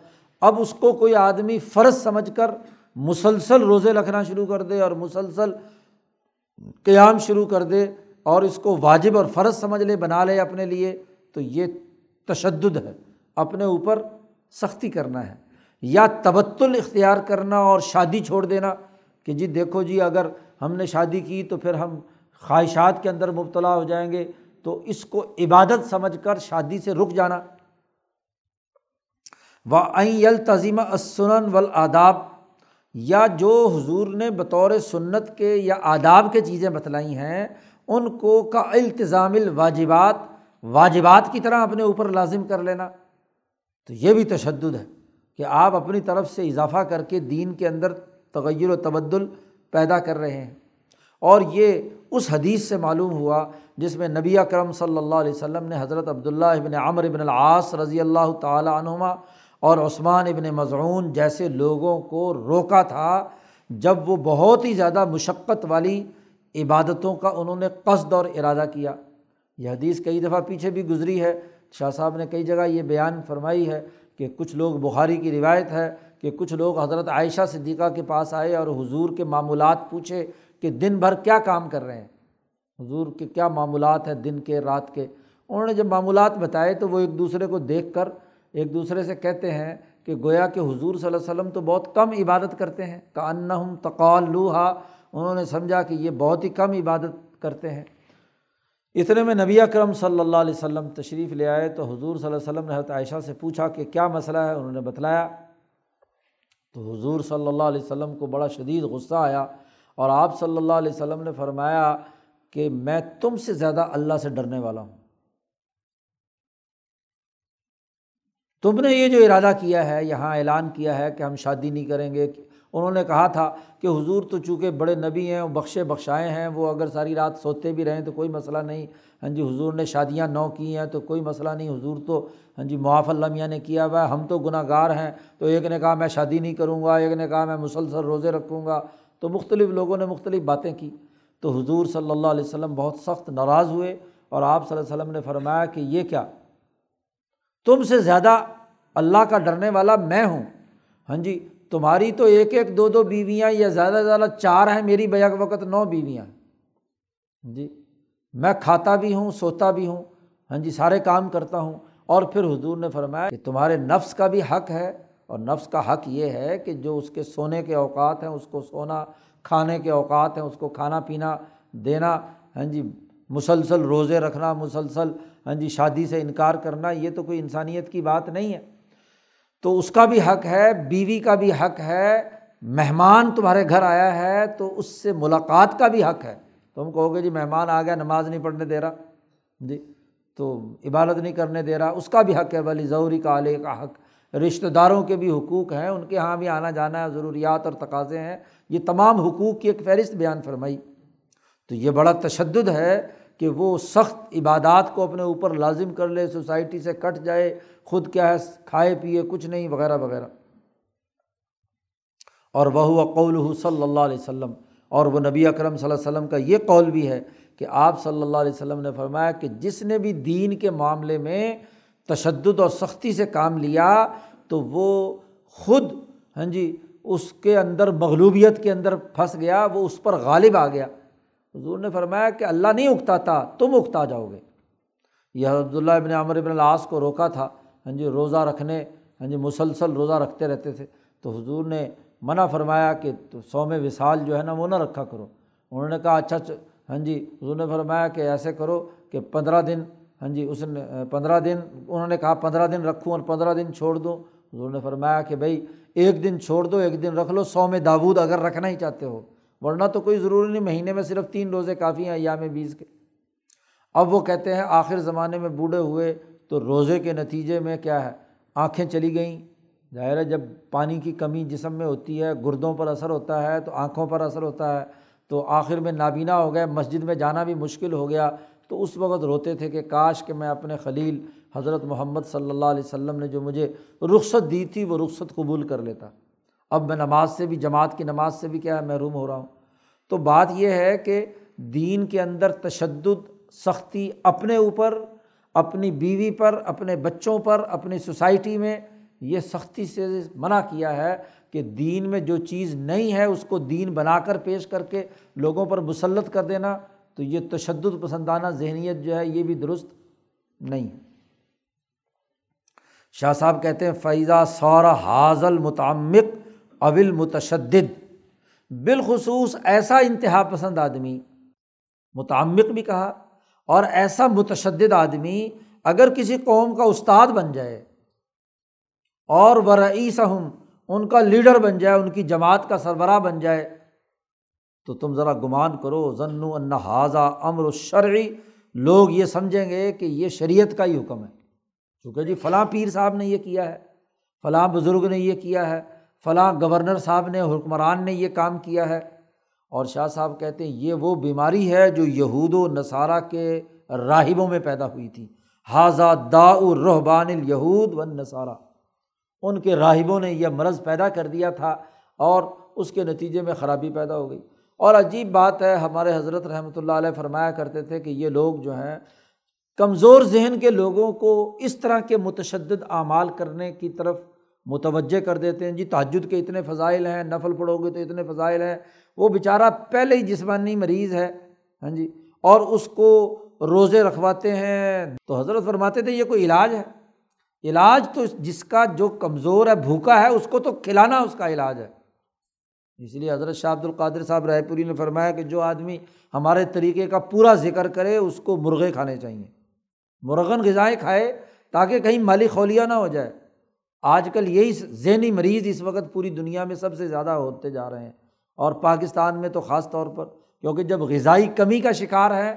Speaker 1: اب اس کو کوئی آدمی فرض سمجھ کر مسلسل روزے رکھنا شروع کر دے اور مسلسل قیام شروع کر دے اور اس کو واجب اور فرض سمجھ لے، بنا لے اپنے لیے، تو یہ تشدد ہے۔ اپنے اوپر سختی کرنا ہے۔ یا تبتل اختیار کرنا اور شادی چھوڑ دینا کہ جی دیکھو جی اگر ہم نے شادی کی تو پھر ہم خواہشات کے اندر مبتلا ہو جائیں گے، تو اس کو عبادت سمجھ کر شادی سے رک جانا۔ و عین تظیم اسن و آداب یا جو حضور نے بطور سنت کے یا آداب کے چیزیں بتلائی ہیں، ان کو کا التظام الواجبات، واجبات کی طرح اپنے اوپر لازم کر لینا۔ تو یہ بھی تشدد ہے کہ آپ اپنی طرف سے اضافہ کر کے دین کے اندر تغیر و تبدل پیدا کر رہے ہیں۔ اور یہ اس حدیث سے معلوم ہوا جس میں نبی اکرم صلی اللہ علیہ وسلم نے حضرت عبداللہ ابن عمر ابن العاص رضی اللہ تعالیٰ عنہما اور عثمان ابن مضعون جیسے لوگوں کو روکا تھا، جب وہ بہت ہی زیادہ مشقت والی عبادتوں کا انہوں نے قصد اور ارادہ کیا۔ یہ حدیث کئی دفعہ پیچھے بھی گزری ہے۔ شاہ صاحب نے کئی جگہ یہ بیان فرمائی ہے کہ کچھ لوگ بخاری کی روایت ہے کہ کچھ لوگ حضرت عائشہ صدیقہ کے پاس آئے اور حضور کے معمولات پوچھے کہ دن بھر کیا کام کر رہے ہیں۔ حضور کے کیا معمولات ہیں دن کے، رات کے؟ انہوں نے جب معمولات بتائے تو وہ ایک دوسرے کو دیکھ کر ایک دوسرے سے کہتے ہیں کہ گویا کہ حضور صلی اللہ علیہ وسلم تو بہت کم عبادت کرتے ہیں کہ ان تم نے یہ جو ارادہ کیا ہے، یہاں اعلان کیا ہے کہ ہم شادی نہیں کریں گے۔ انہوں نے کہا تھا کہ حضور تو چونکہ بڑے نبی ہیں بخشے بخشائے ہیں، وہ اگر ساری رات سوتے بھی رہیں تو کوئی مسئلہ نہیں۔ ہاں جی حضور نے شادیاں نو کی ہیں تو کوئی مسئلہ نہیں۔ حضور تو ہاں جی معاف اللہ میاں نے کیا ہوا ہے۔ ہم تو گناہ گار ہیں۔ تو ایک نے کہا، میں شادی نہیں کروں گا۔ ایک نے کہا، میں مسلسل روزے رکھوں گا۔ تو مختلف لوگوں نے مختلف باتیں کی۔ تو حضور صلی اللہ علیہ وسلم بہت سخت ناراض ہوئے اور آپ صلی اللہ علیہ وسلم نے فرمایا کہ یہ کیا؟ تم سے زیادہ اللہ کا ڈرنے والا میں ہوں۔ ہاں جی تمہاری تو ایک ایک دو دو بیویاں یا زیادہ سے زیادہ چار ہیں میری بیک وقت نو بیویاں۔ ہاں جی میں کھاتا بھی ہوں، سوتا بھی ہوں ہاں جی سارے کام کرتا ہوں۔ اور پھر حضور نے فرمایا کہ تمہارے نفس کا بھی حق ہے، اور نفس کا حق یہ ہے کہ جو اس کے سونے کے اوقات ہیں، اس کو سونا، کھانے کے اوقات ہیں، اس کو کھانا پینا، دینا۔ ہاں جی مسلسل روزے رکھنا، مسلسل ہاں جی شادی سے انکار کرنا، یہ تو کوئی انسانیت کی بات نہیں ہے۔ تو اس کا بھی حق ہے، بیوی کا بھی حق ہے، مہمان تمہارے گھر آیا ہے، تو اس سے ملاقات کا بھی حق ہے۔ تم کہو گے جی مہمان آ گیا، نماز نہیں پڑھنے دے رہا۔ جی تو عبادت نہیں کرنے دے رہا۔ اس کا بھی حق ہے بلی ضروری کا علیہ کا حق۔ رشتہ داروں کے بھی حقوق ہیں، ان کے یہاں بھی آنا جانا ہے ضروریات اور تقاضے ہیں۔ یہ تمام حقوق کی ایک فہرست بیان فرمائی۔ تو یہ بڑا تشدد ہے کہ وہ سخت عبادات کو اپنے اوپر لازم کر لے، سوسائٹی سے کٹ جائے، خود کیا ہے، کھائے پیے کچھ نہیں، وغیرہ وغیرہ۔ اور وہ قول صلی اللہ علیہ وسلم۔ اور وہ نبی اکرم صلی اللہ علیہ وسلم کا یہ قول بھی ہے کہ آپ صلی اللہ علیہ وسلم نے فرمایا کہ جس نے بھی دین کے معاملے میں تشدد اور سختی سے کام لیا، تو وہ خود ہاں جی اس کے اندر مغلوبیت کے اندر پھنس گیا، وہ اس پر غالب آ گیا۔ حضور نے فرمایا کہ اللہ نہیں اگتا تھا، تم اگتا جاؤ گے۔ یہ عبداللہ ابن عمر ابن العاص کو روکا تھا۔ ہاں جی روزہ رکھنے ہاں جی مسلسل روزہ رکھتے رہتے تھے۔ تو حضور نے منع فرمایا کہ سو میں وصال جو ہے نا، وہ نہ رکھا کرو۔ انہوں نے کہا اچھا،, اچھا ہاں جی حضور نے فرمایا کہ ایسے کرو کہ پندرہ دن ہاں جی اس نے، پندرہ دن، انہوں نے کہا پندرہ دن رکھوں اور پندرہ دن چھوڑ دوں۔ حضور نے فرمایا کہ بھائی، ایک دن چھوڑ دو، ایک دن رکھ لو۔ سو میں داود اگر رکھنا ہی چاہتے ہو۔ ورنہ تو کوئی ضروری نہیں، مہینے میں صرف تین روزے کافی ہیں ایام بیس کے۔ اب وہ کہتے ہیں آخر زمانے میں بوڑھے ہوئے تو روزے کے نتیجے میں کیا ہے؟ آنکھیں چلی گئیں۔ ظاہر ہے جب پانی کی کمی جسم میں ہوتی ہے، گردوں پر اثر ہوتا ہے، تو آنکھوں پر اثر ہوتا ہے، تو آخر میں نابینا ہو گئے، مسجد میں جانا بھی مشکل ہو گیا۔ تو اس وقت روتے تھے کہ کاش کہ میں اپنے خلیل حضرت محمد صلی اللہ علیہ وسلم نے جو مجھے رخصت دی تھی، وہ رخصت قبول کر لیتا۔ اب میں نماز سے بھی، جماعت کی نماز سے بھی کیا ہے، محروم ہو رہا ہوں۔ تو بات یہ ہے کہ دین کے اندر تشدد، سختی اپنے اوپر، اپنی بیوی پر، اپنے بچوں پر، اپنی سوسائٹی میں یہ سختی سے منع کیا ہے کہ دین میں جو چیز نہیں ہے، اس کو دین بنا کر پیش کر کے لوگوں پر مسلط کر دینا، تو یہ تشدد پسندانہ ذہنیت جو ہے، یہ بھی درست نہیں شاہ صاحب کہتے ہیں فیضا سورا حاضل متعمق اول متشدد، بالخصوص ایسا انتہا پسند آدمی، متعمق بھی کہا، اور ایسا متشدد آدمی اگر کسی قوم کا استاد بن جائے اور ورعیس ہم ان کا لیڈر بن جائے، ان کی جماعت کا سربراہ بن جائے، تو تم ذرا گمان کرو ضن حاضہ امر و شرعی لوگ یہ سمجھیں گے کہ یہ شریعت کا ہی حکم ہے۔ کیونکہ جی فلاں پیر صاحب نے یہ کیا ہے، فلاں بزرگ نے یہ کیا ہے فلاں گورنر صاحب نے، حکمران نے یہ کام کیا ہے۔ اور شاہ صاحب کہتے ہیں، یہ وہ بیماری ہے جو یہود و نصارہ کے راہبوں میں پیدا ہوئی تھی۔ حاضہ دا الرحبان الہود و نصارہ ان کے راہبوں نے یہ مرض پیدا کر دیا تھا اور اس کے نتیجے میں خرابی پیدا ہو گئی۔ اور عجیب بات ہے، ہمارے حضرت رحمۃ اللہ علیہ فرمایا کرتے تھے کہ یہ لوگ جو ہیں، کمزور ذہن کے لوگوں کو اس طرح کے متشدد اعمال کرنے کی طرف متوجہ کر دیتے ہیں جی تحجد کے اتنے فضائل ہیں، نفل پڑھو گے تو اتنے فضائل ہیں۔ وہ بیچارہ پہلے ہی جسمانی مریض ہے ہاں جی اور اس کو روزے رکھواتے ہیں۔ تو حضرت فرماتے تھے، یہ کوئی علاج ہے؟ علاج تو جس کا جو کمزور ہے، بھوکا ہے، اس کو تو کھلانا اس کا علاج ہے۔ اس لیے حضرت شاہ عبد القادر صاحب رائے پوری نے فرمایا کہ جو آدمی ہمارے طریقے کا پورا ذکر کرے، اس کو مرغے کھانے چاہئیں مرغن غذائیں کھائے تاکہ کہیں مالی خولیا نہ ہو جائے۔ آج کل یہی ذہنی مریض اس وقت پوری دنیا میں سب سے زیادہ ہوتے جا رہے ہیں اور پاکستان میں تو خاص طور پر، کیونکہ جب غذائی کمی کا شکار ہے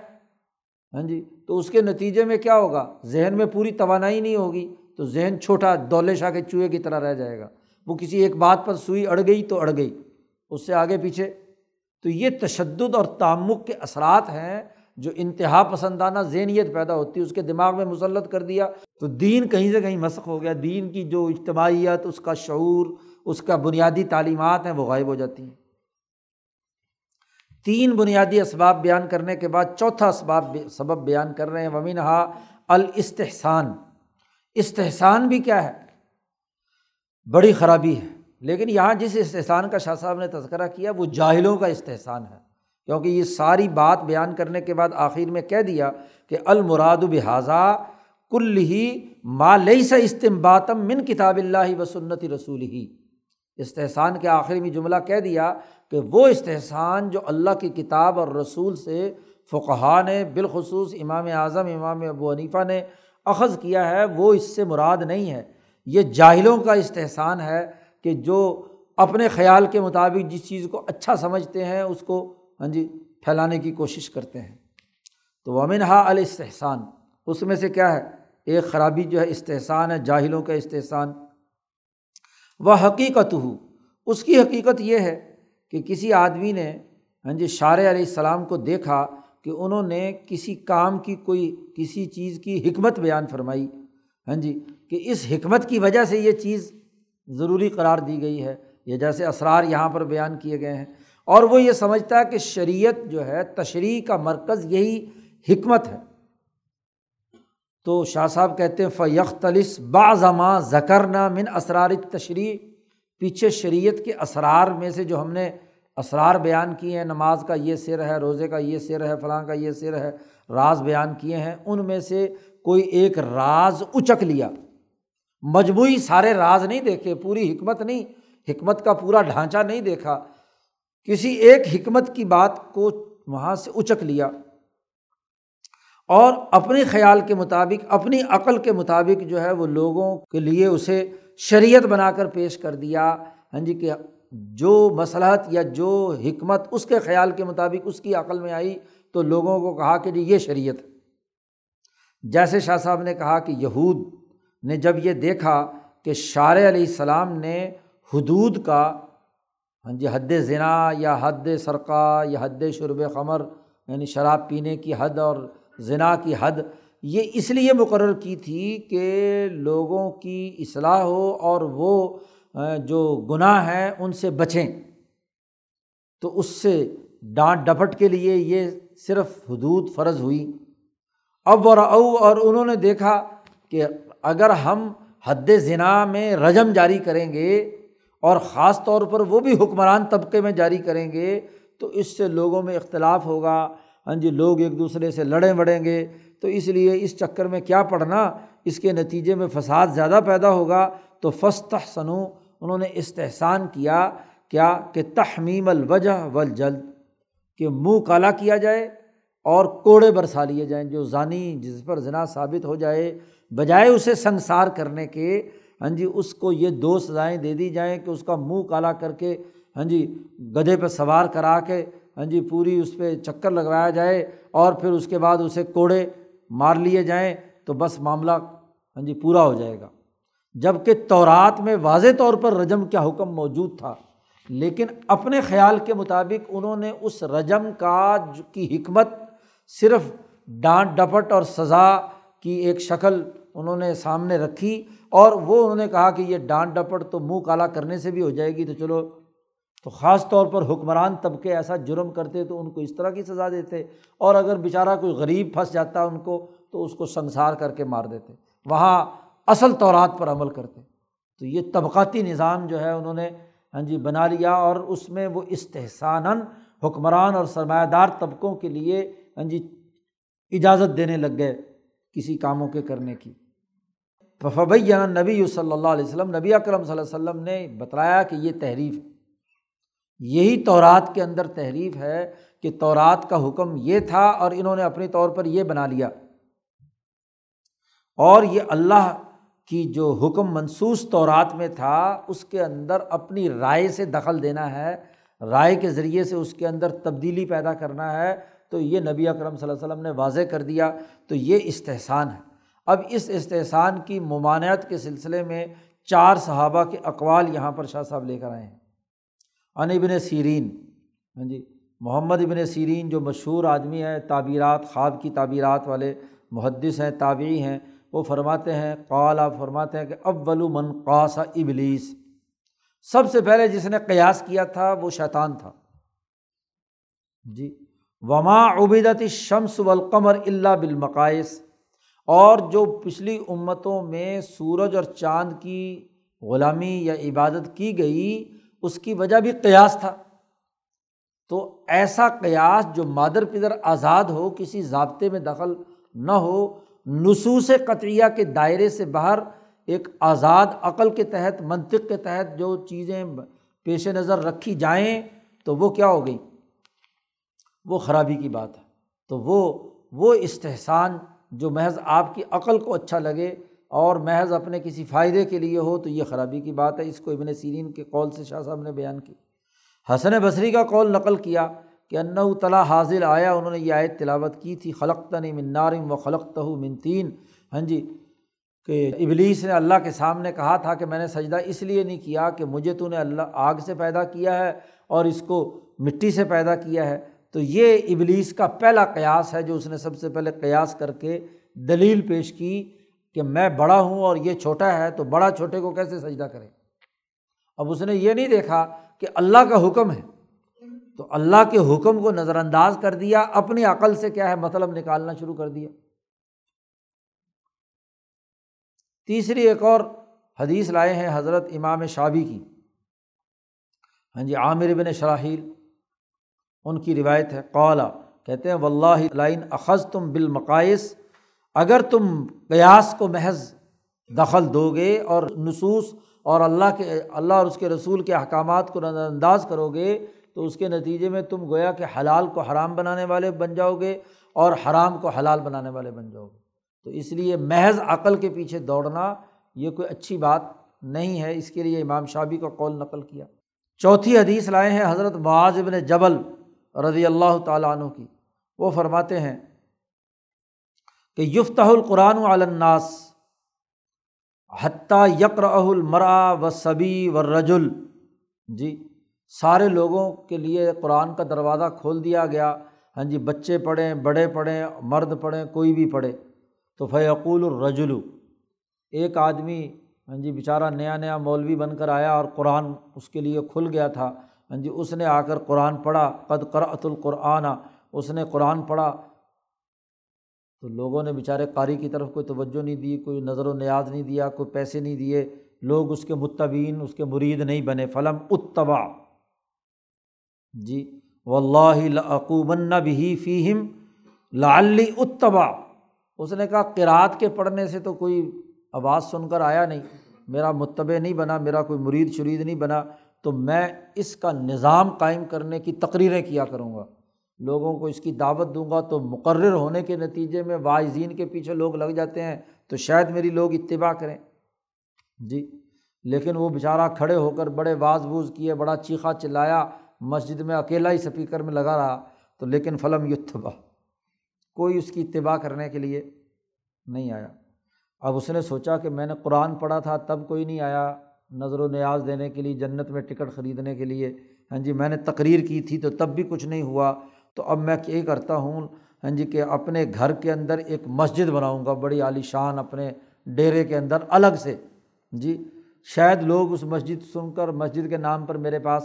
Speaker 1: ہاں جی تو اس کے نتیجے میں کیا ہوگا؟ ذہن میں پوری توانائی نہیں ہوگی، تو ذہن چھوٹا دولے شاہ کے چوہے کی طرح رہ جائے گا۔ وہ کسی ایک بات پر سوئی اڑ گئی تو اڑ گئی، اس سے آگے پیچھے۔ تو یہ تشدد اور تعمک کے اثرات ہیں جو انتہا پسندانہ ذہنیت پیدا ہوتی ہے، اس کے دماغ میں مسلط کر دیا، تو دین کہیں سے کہیں مسق ہو گیا۔ دین کی جو اجتماعیت، اس کا شعور، اس کا بنیادی تعلیمات ہیں، وہ غائب ہو جاتی ہیں۔ تین بنیادی اسباب بیان کرنے کے بعد چوتھا اسباب سبب بیان کر رہے ہیں۔ ومین ہا الاستحسان۔ استحسان بھی کیا ہے؟ بڑی خرابی ہے۔ لیکن یہاں جس استحسان کا شاہ صاحب نے تذکرہ کیا، وہ جاہلوں کا استحسان ہے۔ کیونکہ یہ ساری بات بیان کرنے کے بعد آخر میں کہہ دیا کہ المراد بحاظہ کل ہی مالئی سا استمباتم من کتاب اللہ و سنت رسول ہی استحصان کے آخر میں جملہ کہہ دیا کہ وہ استحصان جو اللہ کی کتاب اور رسول سے فقہ نے، بالخصوص امام اعظم، امام ابو حنیفہ نے اخذ کیا ہے، وہ اس سے مراد نہیں ہے۔ یہ جاہلوں کا استحصان ہے کہ جو اپنے خیال کے مطابق جس چیز کو اچھا سمجھتے ہیں، اس کو ہاں جی پھیلانے کی کوشش کرتے ہیں۔ تو ومن ہا الاستحسان اس میں سے کیا ہے؟ ایک خرابی جو ہے استحصان ہے، جاہلوں کا استحصان وہ حقیقت ہو اس کی حقیقت یہ ہے کہ کسی آدمی نے ہاں جی شار علیہ السلام کو دیکھا کہ انہوں نے کسی کام کی کوئی، کسی چیز کی حکمت بیان فرمائی۔ ہاں جی کہ اس حکمت کی وجہ سے یہ چیز ضروری قرار دی گئی ہے۔ یہ جیسے اسرار یہاں پر بیان کیے گئے ہیں۔ اور وہ یہ سمجھتا ہے کہ شریعت جو ہے، تشریح کا مرکز یہی حکمت ہے۔ تو شاہ صاحب کہتے ہیں فیختلس بعضماں ذکر نا من اسرار تشریح پیچھے شریعت کے اسرار میں سے جو ہم نے اسرار بیان کیے ہیں، نماز کا یہ سر ہے، روزے کا یہ سر ہے، فلاں کا یہ سر ہے، راز بیان کیے ہیں، ان میں سے کوئی ایک راز اچک لیا۔ مجموعی سارے راز نہیں دیکھے، پوری حکمت نہیں، حکمت کا پورا ڈھانچہ نہیں دیکھا۔ کسی ایک حکمت کی بات کو وہاں سے اچک لیا اور اپنے خیال کے مطابق، اپنی عقل کے مطابق جو ہے وہ لوگوں کے لیے اسے شریعت بنا کر پیش کر دیا۔ ہاں جی کہ جو مسلحت یا جو حکمت اس کے خیال کے مطابق اس کی عقل میں آئی تو لوگوں کو کہا کہ جی یہ شریعت جیسے شاہ صاحب نے کہا کہ یہود نے جب یہ دیکھا کہ شار علیہ السلام نے حدود کا ہاں جی حد ذنا یا حد سرقہ یا حد شرب خمر یعنی شراب پینے کی حد اور ذنا کی حد، یہ اس لیے مقرر کی تھی کہ لوگوں کی اصلاح ہو اور وہ جو گناہ ہیں ان سے بچیں۔ تو اس سے ڈانٹ ڈپٹ کے لیے یہ صرف حدود فرض ہوئی۔ اب اور او اور انہوں نے دیکھا کہ اگر ہم حد ذنا میں رجم جاری کریں گے اور خاص طور پر وہ بھی حکمران طبقے میں جاری کریں گے، تو اس سے لوگوں میں اختلاف ہوگا۔ ہاں جی لوگ ایک دوسرے سے لڑیں بڑھیں گے۔ تو اس لیے اس چکر میں کیا پڑھنا؟ اس کے نتیجے میں فساد زیادہ پیدا ہوگا۔ تو فسط ثنو انہوں نے استحصان کیا کیا کہ تحمیم الوجہ والجلد، کہ منہ کالا کیا جائے اور کوڑے برسا لیے جائیں۔ جو ذانی جس پر ذنا ثابت ہو جائے، بجائے اسے سنسار کرنے کے ہاں جی اس کو یہ دو سزائیں دے دی جائیں کہ اس کا منہ کالا کر کے ہاں جی گدھے پہ سوار کرا کے ہاں جی پوری اس پہ چکر لگوایا جائے اور پھر اس کے بعد اسے کوڑے مار لیے جائیں تو بس معاملہ ہاں جی پورا ہو جائے گا۔ جبکہ تورات میں واضح طور پر رجم کا حکم موجود تھا، لیکن اپنے خیال کے مطابق انہوں نے اس رجم کا کی حکمت صرف ڈانٹ ڈپٹ اور سزا کی ایک شکل انہوں نے سامنے رکھی۔ اور وہ انہوں نے کہا کہ یہ ڈانٹ ڈپٹ تو منہ کالا کرنے سے بھی ہو جائے گی تو چلو، تو خاص طور پر حکمران طبقے ایسا جرم کرتے تو ان کو اس طرح کی سزا دیتے، اور اگر بیچارہ کوئی غریب پھنس جاتا ان کو تو اس کو سنسار کر کے مار دیتے، وہاں اصل طورات پر عمل کرتے۔ تو یہ طبقاتی نظام جو ہے انہوں نے ہاں جی بنا لیا، اور اس میں وہ استحصان حکمران اور سرمایہ دار طبقوں کے لیے ہاں جی اجازت دینے لگ گئے کسی کاموں کے کرنے کی۔ فبئی نبی صلی اللہ علیہ وسلم نبی اکرم صلی اللہ علیہ وسلم نے بتلایا کہ یہ تحریف ہے۔ یہی تورات کے اندر تحریف ہے کہ تورات کا حکم یہ تھا اور انہوں نے اپنے طور پر یہ بنا لیا۔ اور یہ اللہ کی جو حکم منسوس طورات میں تھا، اس کے اندر اپنی رائے سے دخل دینا ہے۔ رائے کے ذریعے سے اس کے اندر تبدیلی پیدا کرنا ہے۔ تو یہ نبی اکرم صلی اللہ علیہ وسلم نے واضح کر دیا۔ تو یہ استحصان ہے۔ اب اس استحصان کی ممانعت کے سلسلے میں چار صحابہ کے اقوال یہاں پر شاہ صاحب لے کر آئے ہیں۔ ان ابن سیرین ہاں جی محمد ابن سیرین جو مشہور آدمی ہیں، تعبیرات، خواب کی تعبیرات والے محدث ہیں، تابعی ہیں، وہ فرماتے ہیں قالا فرماتے ہیں کہ اول من قاس ابلیس۔ سب سے پہلے جس نے قیاس کیا تھا، وہ شیطان تھا۔ جی وما عبیدت شمس والقمر اللہ بالمقائس اور جو پچھلی امتوں میں سورج اور چاند کی غلامی یا عبادت کی گئی، اس کی وجہ بھی قیاس تھا۔ تو ایسا قیاس جو مادر پدر آزاد ہو، کسی ضابطے میں دخل نہ ہو، نصوص قطعیہ کے دائرے سے باہر ایک آزاد عقل کے تحت، منطق کے تحت جو چیزیں پیش نظر رکھی جائیں، تو وہ کیا ہو گئی؟ وہ خرابی کی بات ہے۔ تو وہ وہ استحصان جو محض آپ کی عقل کو اچھا لگے اور محض اپنے کسی فائدے کے لیے ہو، تو یہ خرابی کی بات ہے۔ اس کو ابن سیرین کے قول سے شاہ صاحب نے بیان کی۔ حسن بصری کا قول نقل کیا کہ انّا تلا حاضر آیا، انہوں نے یہ آیت تلاوت کی تھی خلق منارم و خلق تہ منتین ہاں جی کہ ابلیس نے اللہ کے سامنے کہا تھا کہ میں نے سجدہ اس لیے نہیں کیا کہ مجھے تو نے اللہ آگ سے پیدا کیا ہے اور اس کو مٹی سے پیدا کیا ہے۔ تو یہ ابلیس کا پہلا قیاس ہے جو اس نے سب سے پہلے قیاس کر کے دلیل پیش کی کہ میں بڑا ہوں اور یہ چھوٹا ہے تو بڑا چھوٹے کو کیسے سجدہ کرے؟ اب اس نے یہ نہیں دیکھا کہ اللہ کا حکم ہے تو اللہ کے حکم کو نظر انداز کر دیا، اپنی عقل سے کیا ہے؟ مطلب نکالنا شروع کر دیا۔ تیسری ایک اور حدیث لائے ہیں حضرت امام شابی کی۔ ہاں جی عامر بن شراحیل۔ ان کی روایت ہے قولا کہتے ہیں و اللہ لائن اخذ تم بالمقائص اگر تم قیاس کو محض دخل دو گے اور نصوص اور اللہ کے، اللہ اور اس کے رسول کے احکامات کو نظر انداز کرو گے تو اس کے نتیجے میں تم گویا کہ حلال کو حرام بنانے والے بن جاؤ گے اور حرام کو حلال بنانے والے بن جاؤ گے تو اس لیے محض عقل کے پیچھے دوڑنا یہ کوئی اچھی بات نہیں ہے۔ اس کے لیے امام شابی کا قول نقل کیا۔ چوتھی حدیث لائے ہیں حضرت معاذ ابن جبل۔ رضی اللہ تعالیٰ عنہ کی۔ وہ فرماتے ہیں کہ یفتح القرآن الناس حتیٰ یکر المرا و صبی و رجل جی سارے لوگوں کے لیے قرآن کا دروازہ کھول دیا گیا۔ ہاں جی بچے پڑھیں، بڑے پڑھیں، مرد پڑھیں، کوئی بھی پڑھے۔ تو فیقول الرجلو ایک آدمی ہاں جی بیچارہ نیا نیا مولوی بن کر آیا اور قرآن اس کے لیے کھل گیا تھا۔ ہاں جی اس نے آ کر قرآن پڑھا، قد قرأت القرآن، اس نے قرآن پڑھا۔ تو لوگوں نے بیچارے قاری کی طرف کوئی توجہ نہیں دی، کوئی نظر و نیاز نہیں دیا، کوئی پیسے نہیں دیے۔ لوگ اس کے متبین اس کے مرید نہیں بنے۔ فلم اتبا جی و اللہ بھی فیم لعلی اتبا اس نے کہا قرأت کے پڑھنے سے تو کوئی آواز سن کر آیا نہیں، میرا متبع نہیں بنا، میرا کوئی مرید شرید نہیں بنا۔ تو میں اس کا نظام قائم کرنے کی تقریریں کیا کروں گا؟ لوگوں کو اس کی دعوت دوں گا تو مقرر ہونے کے نتیجے میں واعظین کے پیچھے لوگ لگ جاتے ہیں تو شاید میری لوگ اتباع کریں۔ جی لیکن وہ بیچارہ کھڑے ہو کر بڑے واز ووز کیے، بڑا چیخا چلایا، مسجد میں اکیلا ہی سپیکر میں لگا رہا، تو لیکن فلم یتبا کوئی اس کی اتباع کرنے کے لیے نہیں آیا۔ اب اس نے سوچا کہ میں نے قرآن پڑھا تھا، تب کوئی نہیں آیا۔ نظر و نیاز دینے کے لیے، جنت میں ٹکٹ خریدنے کے لیے۔ ہاں جی میں نے تقریر کی تھی تو تب بھی کچھ نہیں ہوا۔ تو اب میں یہ کرتا ہوں ہاں جی کہ اپنے گھر کے اندر ایک مسجد بناؤں گا، بڑی عالی شان اپنے ڈیرے کے اندر الگ سے۔ جی شاید لوگ اس مسجد سن کر مسجد کے نام پر میرے پاس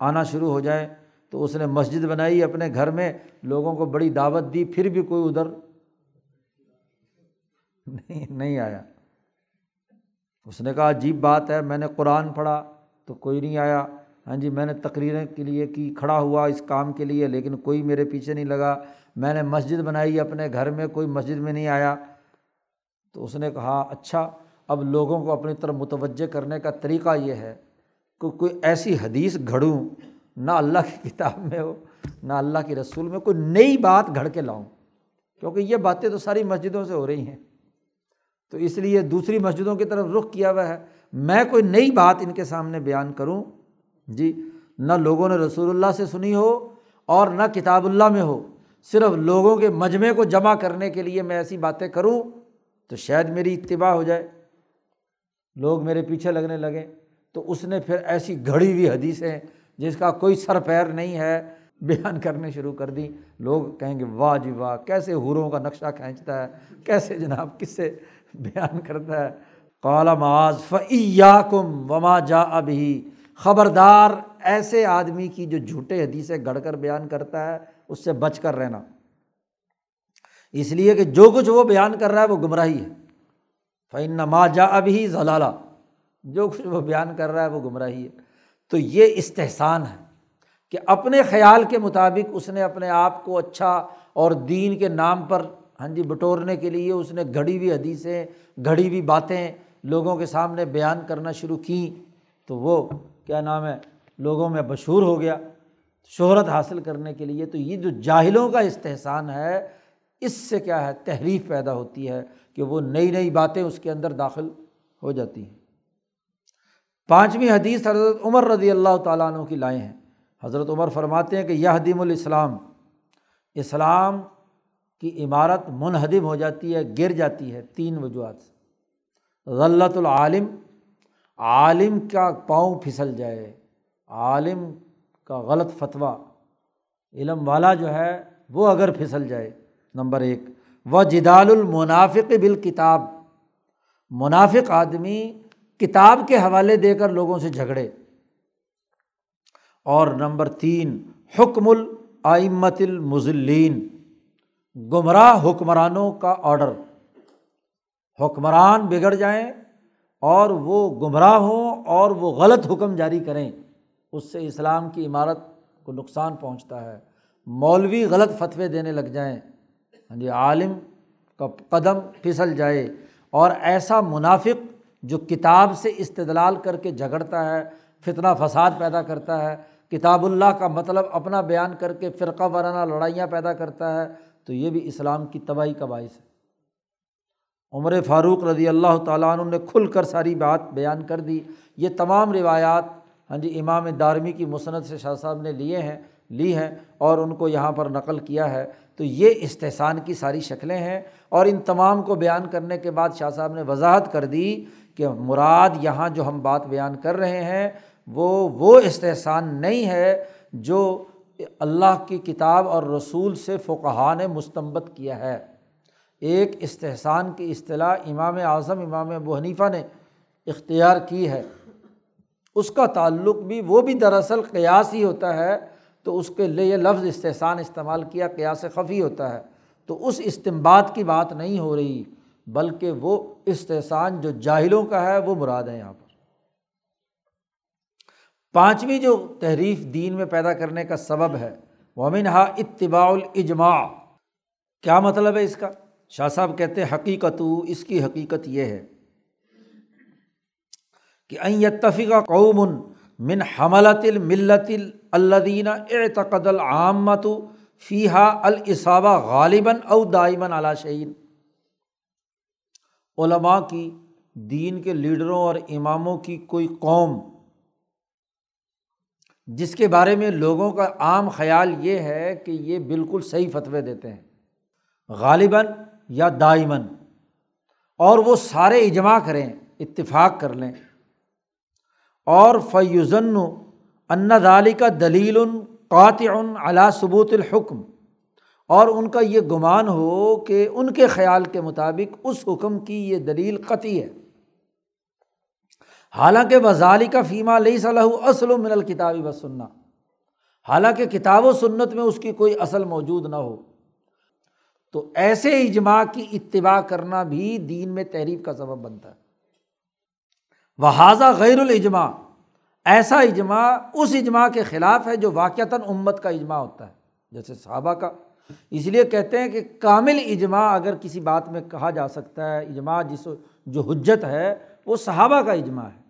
Speaker 1: آنا شروع ہو جائیں۔ تو اس نے مسجد بنائی اپنے گھر میں، لوگوں کو بڑی دعوت دی، پھر بھی کوئی ادھر نہیں نہیں آیا۔ اس نے کہا، عجیب بات ہے، میں نے قرآن پڑھا تو کوئی نہیں آیا۔ ہاں جی میں نے تقریریں کے لیے کی، کھڑا ہوا اس کام کے لیے، لیکن کوئی میرے پیچھے نہیں لگا۔ میں نے مسجد بنائی، اپنے گھر میں کوئی مسجد میں نہیں آیا۔ تو اس نے کہا اچھا اب لوگوں کو اپنی طرف متوجہ کرنے کا طریقہ یہ ہے کہ کوئی ایسی حدیث گھڑوں، نہ اللہ کی کتاب میں ہو، نہ اللہ کی رسول میں، کوئی نئی بات گھڑ کے لاؤں۔ کیونکہ یہ باتیں تو ساری مسجدوں سے ہو رہی ہیں۔ تو اس لیے دوسری مسجدوں کی طرف رخ کیا ہوا ہے۔ میں کوئی نئی بات ان کے سامنے بیان کروں۔ جی نہ لوگوں نے رسول اللہ سے سنی ہو اور نہ کتاب اللہ میں ہو۔ صرف لوگوں کے مجمعے کو جمع کرنے کے لیے میں ایسی باتیں کروں تو شاید میری اتباع ہو جائے۔ لوگ میرے پیچھے لگنے لگے۔ تو اس نے پھر ایسی گھڑی ہوئی حدیثیں جس کا کوئی سر پیر نہیں ہے۔ بیان کرنے شروع کر دی لوگ کہیں گے، واہ جی واہ، کیسے حوروں کا نقشہ کھینچتا ہے، کیسے جناب، کس سے بیان کرتا ہے۔ کالا معاذ فیا کم وما جا ابھی خبردار، ایسے آدمی کی جو جھوٹے حدیثیں گڑھ کر بیان کرتا ہے، اس سے بچ کر رہنا۔ اس لیے کہ جو کچھ وہ بیان کر رہا ہے، وہ گمراہی ہے۔ فعن ما جا ابھی ضلالہ جو کچھ وہ بیان کر رہا ہے، وہ گمراہی ہے۔ تو یہ استحصان ہے کہ اپنے خیال کے مطابق اس نے اپنے آپ کو اچھا اور دین کے نام پر ہاں جی بٹورنے کے لیے اس نے گھڑی ہوئی حدیثیں، گھڑی ہوئی باتیں لوگوں کے سامنے بیان کرنا شروع کیں تو وہ کیا نام ہے، لوگوں میں مشہور ہو گیا۔ شہرت حاصل کرنے کے لیے تو یہ جو جاہلوں کا استحصان ہے، اس سے کیا ہے، تحریف پیدا ہوتی ہے کہ وہ نئی نئی باتیں اس کے اندر داخل ہو جاتی ہیں۔ پانچویں حدیث حضرت عمر رضی اللہ تعالیٰ عنہ کی لائیں ہیں۔ حضرت عمر فرماتے ہیں کہ یہ حدیم الاسلام، اسلام کی عمارت منہدم ہو جاتی ہے، گر جاتی ہے تین وجوہات سے۔ غلط العالم، عالم کا پاؤں پھسل جائے، عالم کا غلط فتویٰ، علم والا جو ہے وہ اگر پھسل جائے۔ نمبر ایک، و جدال المنافق بال کتاب منافق آدمی کتاب کے حوالے دے کر لوگوں سے جھگڑے۔ اور نمبر تین، حکم العمت المزلین گمراہ حکمرانوں کا آڈر حکمران بگڑ جائیں اور وہ گمراہ ہوں اور وہ غلط حکم جاری کریں، اس سے اسلام کی عمارت کو نقصان پہنچتا ہے۔ مولوی غلط فتوے دینے لگ جائیں۔ ہاں جی عالم کا قدم پھسل جائے اور ایسا منافق جو کتاب سے استدلال کر کے جھگڑتا ہے، فتنہ فساد پیدا کرتا ہے، کتاب اللہ کا مطلب اپنا بیان کر کے فرقہ وارانہ لڑائیاں پیدا کرتا ہے تو یہ بھی اسلام کی تباہی کا باعث ہے۔ عمر فاروق رضی اللہ تعالیٰ عنہ نے کھل کر ساری بات بیان کر دی۔ یہ تمام روایات ہاں جی امام دارمی کی مصنت سے شاہ صاحب نے لیے ہیں، لی ہیں اور ان کو یہاں پر نقل کیا ہے۔ تو یہ استحصان کی ساری شکلیں ہیں اور ان تمام کو بیان کرنے کے بعد شاہ صاحب نے وضاحت کر دی کہ مراد یہاں جو ہم بات بیان کر رہے ہیں، وہ وہ استحصان نہیں ہے جو اللہ کی کتاب اور رسول سے فقہ نے مستمت کیا ہے۔ ایک استحصان کی اصطلاح امام اعظم، امام ابو حنیفہ نے اختیار کی ہے۔ اس کا تعلق بھی وہ بھی دراصل قیاس ہی ہوتا ہے، تو اس کے لیے یہ لفظ استحصان استعمال کیا قیاس خفی ہوتا ہے۔ تو اس استمباد کی بات نہیں ہو رہی، بلکہ وہ استحصان جو جاہلوں کا ہے وہ مراد ہے یہاں پر۔ پانچویں جو تحریف دین میں پیدا کرنے کا سبب ہے ومن ہا اتباع الاجماع۔ کیا مطلب ہے اس کا؟ شاہ صاحب کہتے ہیں، حقیقت، اس کی حقیقت یہ ہے کہ اتفقہ قومن من حملت الملت الدین اعتقد العامت فیحہ الصابہ غالباً او دائمن علا شعین علماء کی، دین کے لیڈروں اور اماموں کی کوئی قوم جس کے بارے میں لوگوں کا عام خیال یہ ہے کہ یہ بالکل صحیح فتوے دیتے ہیں۔ غالباً یا دائمن اور وہ سارے اجماع کریں، اتفاق کر لیں۔ اور فیوزن ان دالی کا دلیل قاطع علا ثبوت الحکم اور ان کا یہ گمان ہو کہ ان کے خیال کے مطابق اس حکم کی یہ دلیل قطعی ہے۔ حالانکہ وزالی کا فیمہ لئی صلاح اصل و من الکتابی و سننا حالانکہ کتاب و سنت میں اس کی کوئی اصل موجود نہ ہو۔ تو ایسے اجماع کی اتباع کرنا بھی دین میں تحریف کا سبب بنتا ہے۔ وہ غیر الاجماع ایسا اجماع اس اجماع کے خلاف ہے جو واقعتاً امت کا اجماع ہوتا ہے، جیسے صحابہ کا۔ اس لیے کہتے ہیں کہ کامل اجماع اگر کسی بات میں کہا جا سکتا ہے، اجماع جس جو حجت ہے، وہ صحابہ کا اجماع ہے۔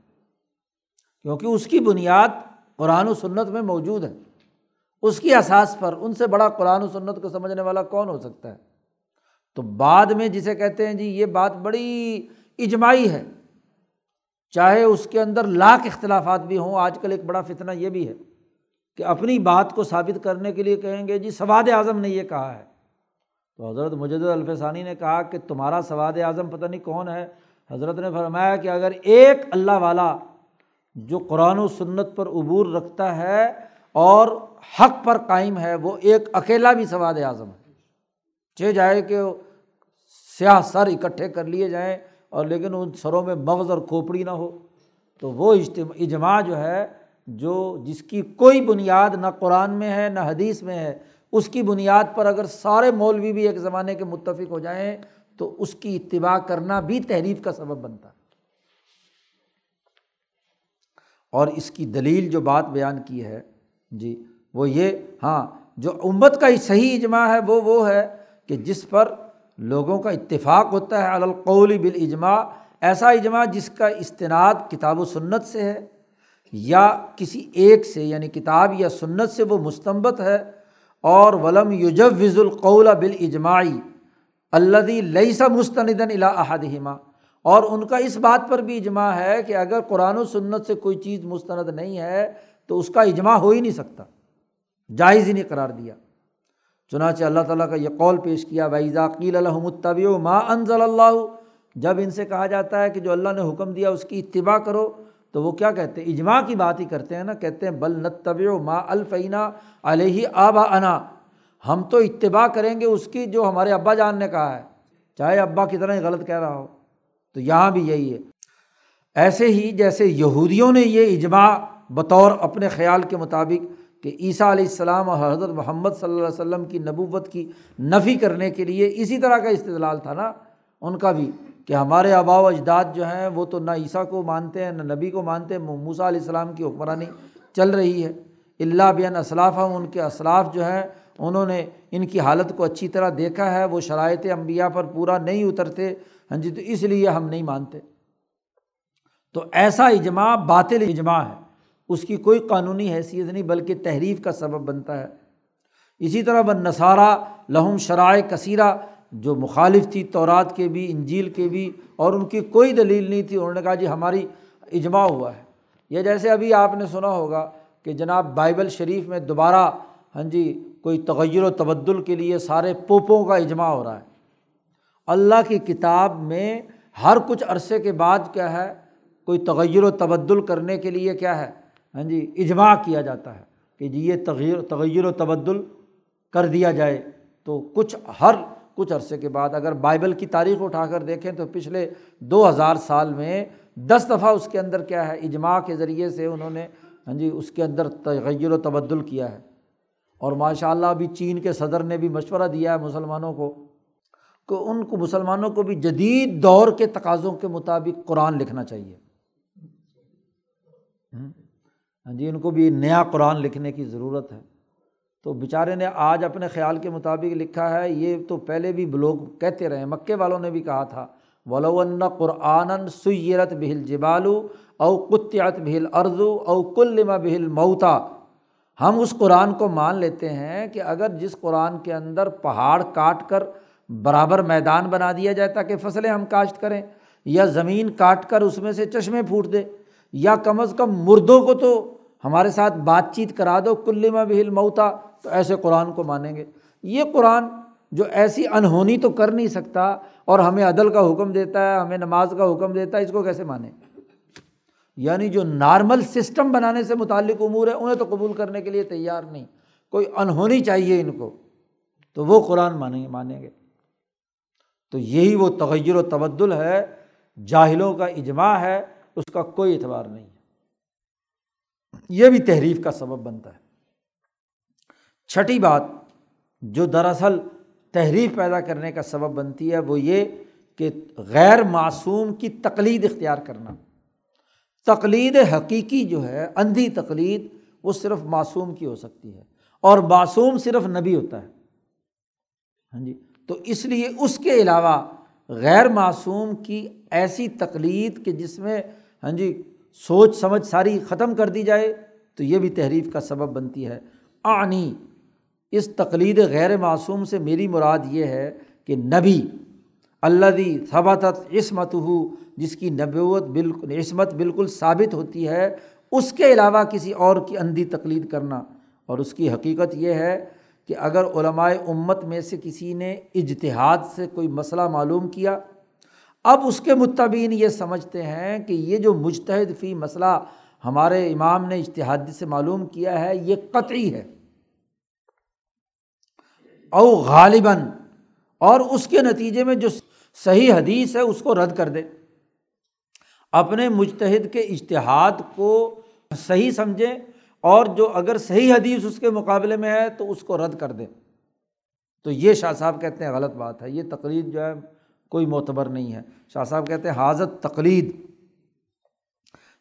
Speaker 1: کیونکہ اس کی بنیاد قرآن و سنت میں موجود ہے۔ اس کی اساس پر ان سے بڑا قرآن و سنت کو سمجھنے والا کون ہو سکتا ہے؟ تو بعد میں جسے کہتے ہیں جی یہ بات بڑی اجماعی ہے۔ چاہے اس کے اندر لاکھ اختلافات بھی ہوں، آج کل ایک بڑا فتنہ یہ بھی ہے کہ اپنی بات کو ثابت کرنے کے لیے کہیں گے جی سواد اعظم نے یہ کہا ہے۔ تو حضرت مجد الفسانی نے کہا کہ تمہارا سواد اعظم پتہ نہیں کون ہے۔ حضرت نے فرمایا کہ اگر ایک اللہ والا جو قرآن و سنت پر عبور رکھتا ہے اور حق پر قائم ہے، وہ ایک اکیلا بھی سواد اعظم ہے۔ چھ جائے کہ سیاہ سر اکٹھے کر لیے جائیں اور لیکن ان سروں میں مغز اور کھوپڑی نہ ہو، تو وہ اجتماع اجماع جو ہے، جو جس کی کوئی بنیاد نہ قرآن میں ہے، نہ حدیث میں ہے، اس کی بنیاد پر اگر سارے مولوی بھی ایک زمانے کے متفق ہو جائیں، تو اس کی اتباع کرنا بھی تحریف کا سبب بنتا ہے۔ اور اس کی دلیل جو بات بیان کی ہے جی وہ یہ ہاں جو امت کا صحیح اجماع ہے، وہ وہ ہے کہ جس پر لوگوں کا اتفاق ہوتا ہے القول بالاجماع، ایسا اجماع جس کا استناد کتاب و سنت سے ہے یا کسی ایک سے یعنی کتاب یا سنت سے وہ مستمت ہے، اور ولم یوجوز القول بالاجماعی الدی لئی سا مستندن الا احدہما۔ اور ان کا اس بات پر بھی اجماع ہے کہ اگر قرآن و سنت سے کوئی چیز مستند نہیں ہے تو اس کا اجماع ہو ہی نہیں سکتا۔ جائز ہی نہیں قرار دیا۔ چنانچہ اللہ تعالیٰ کا یہ قول پیش کیا بھائی ذاکیل الحمۃ ما انضل اللہ جب ان سے کہا جاتا ہے کہ جو اللہ نے حکم دیا اس کی اتباع کرو، تو وہ کیا کہتے ہیں؟ اجماع کی بات ہی کرتے ہیں نا، کہتے ہیں بل نتب ما الفینہ علیہ آبا انا ہم تو اتباع کریں گے اس کی جو ہمارے ابا جان نے کہا ہے، چاہے ابا کتنا ہی غلط کہہ رہا ہو۔ تو یہاں بھی یہی ہے۔ ایسے ہی جیسے یہودیوں نے یہ اجماع بطور اپنے خیال کے مطابق کہ عیسیٰ علیہ السلام اور حضرت محمد صلی اللہ علیہ وسلم کی نبوت کی نفی کرنے کے لیے اسی طرح کا استدلال تھا نا، ان کا بھی کہ ہمارے آبا و اجداد جو ہیں وہ تو نہ عیسیٰ کو مانتے ہیں، نہ نبی کو مانتے ہیں، موسیٰ علیہ السلام کی حکمرانی چل رہی ہے۔ اللہ بین اسلاف ان کے اسلاف جو ہیں، انہوں نے ان کی حالت کو اچھی طرح دیکھا ہے، وہ شرائط انبیاء پر پورا نہیں اترتے۔ ہاں جی تو اس لیے ہم نہیں مانتے۔ تو ایسا اجماع باطل اجماع ہے۔ اس کی کوئی قانونی حیثیت نہیں، بلکہ تحریف کا سبب بنتا ہے۔ اسی طرح بن نصارہ، لہم شرائع کثیرہ، جو مخالف تھی تورات کے بھی، انجیل کے بھی، اور ان کی کوئی دلیل نہیں تھی، انہوں نے کہا جی ہماری اجماع ہوا ہے۔ یہ جیسے ابھی آپ نے سنا ہوگا کہ جناب بائبل شریف میں دوبارہ ہاں جی کوئی تغیر و تبدل کے لیے سارے پوپوں کا اجماع ہو رہا ہے۔ اللہ کی کتاب میں ہر کچھ عرصے کے بعد کیا ہے؟ کوئی تغیر و تبدل کرنے کے لیے کیا ہے؟ ہاں جی اجماع کیا جاتا ہے کہ جی یہ تغیر تغیر و تبدل کر دیا جائے۔ تو کچھ ہر کچھ عرصے کے بعد اگر بائبل کی تاریخ اٹھا کر دیکھیں تو پچھلے دو ہزار سال میں دس دفعہ اس کے اندر کیا ہے؟ اجماع کے ذریعے سے انہوں نے ہاں جی اس کے اندر تغیر و تبدل کیا ہے۔ اور ماشاء اللہ ابھی چین کے صدر نے بھی مشورہ دیا ہے مسلمانوں کو کہ ان کو مسلمانوں کو بھی جدید دور کے تقاضوں کے مطابق قرآن لکھنا چاہیے۔ ہاں جی ان کو بھی نیا قرآن لکھنے کی ضرورت ہے۔ تو بیچارے نے آج اپنے خیال کے مطابق لکھا ہے، یہ تو پہلے بھی لوگ کہتے رہے مکے والوں نے بھی کہا تھا ولون قرآن سیرت بہل جبالو او قطعت بہل اردو او کلما بہل موتا ہم اس قرآن کو مان لیتے ہیں کہ اگر جس قرآن کے اندر پہاڑ کاٹ کر برابر میدان بنا دیا جائے تاکہ فصلیں ہم کاشت کریں، یا زمین کاٹ کر اس میں سے چشمے پھوٹ دے، یا کم از کم مردوں کو تو ہمارے ساتھ بات چیت کرا دو کلمہ بہل موتا، تو ایسے قرآن کو مانیں گے۔ یہ قرآن جو ایسی انہونی تو کر نہیں سکتا اور ہمیں عدل کا حکم دیتا ہے، ہمیں نماز کا حکم دیتا ہے، اس کو کیسے مانیں؟ یعنی جو نارمل سسٹم بنانے سے متعلق امور ہے انہیں تو قبول کرنے کے لیے تیار نہیں۔ کوئی انہونی چاہیے ان کو، تو وہ قرآن مانیں گے مانیں گے۔ تو یہی وہ تغیر و تبدل ہے، جاہلوں کا اجماع ہے، اس کا کوئی اعتبار نہیں ہے۔ یہ بھی تحریف کا سبب بنتا ہے۔ چھٹی بات جو دراصل تحریف پیدا کرنے کا سبب بنتی ہے، وہ یہ کہ غیر معصوم کی تقلید اختیار کرنا۔ تقلید حقیقی جو ہے، اندھی تقلید، وہ صرف معصوم کی ہو سکتی ہے۔ اور معصوم صرف نبی ہوتا ہے۔ ہاں جی؟ تو اس لیے اس کے علاوہ غیر معصوم کی ایسی تقلید کہ جس میں ہاں جی سوچ سمجھ ساری ختم کر دی جائے، تو یہ بھی تحریف کا سبب بنتی ہے۔ آنی اس تقلید غیر معصوم سے میری مراد یہ ہے کہ نبی اللہ دی ثبت عصمت ہو جس کی نبوت بالکل، عصمت بالکل ثابت ہوتی ہے، اس کے علاوہ کسی اور کی اندھی تقلید کرنا۔ اور اس کی حقیقت یہ ہے کہ اگر علمائے امت میں سے کسی نے اجتہاد سے کوئی مسئلہ معلوم کیا، اب اس کے متبین یہ سمجھتے ہیں کہ یہ جو مجتہد فی مسئلہ ہمارے امام نے اشتہادی سے معلوم کیا ہے، یہ قطعی ہے۔ او غالباً، اور اس کے نتیجے میں جو صحیح حدیث ہے، اس کو رد کر دے۔ اپنے مجتہد کے اشتہاد کو صحیح سمجھیں اور جو اگر صحیح حدیث اس کے مقابلے میں ہے تو اس کو رد کر دیں۔ تو یہ شاہ صاحب کہتے ہیں غلط بات ہے، یہ تقریر جو ہے کوئی معتبر نہیں ہے۔ شاہ صاحب کہتے ہیں حاضت تقلید،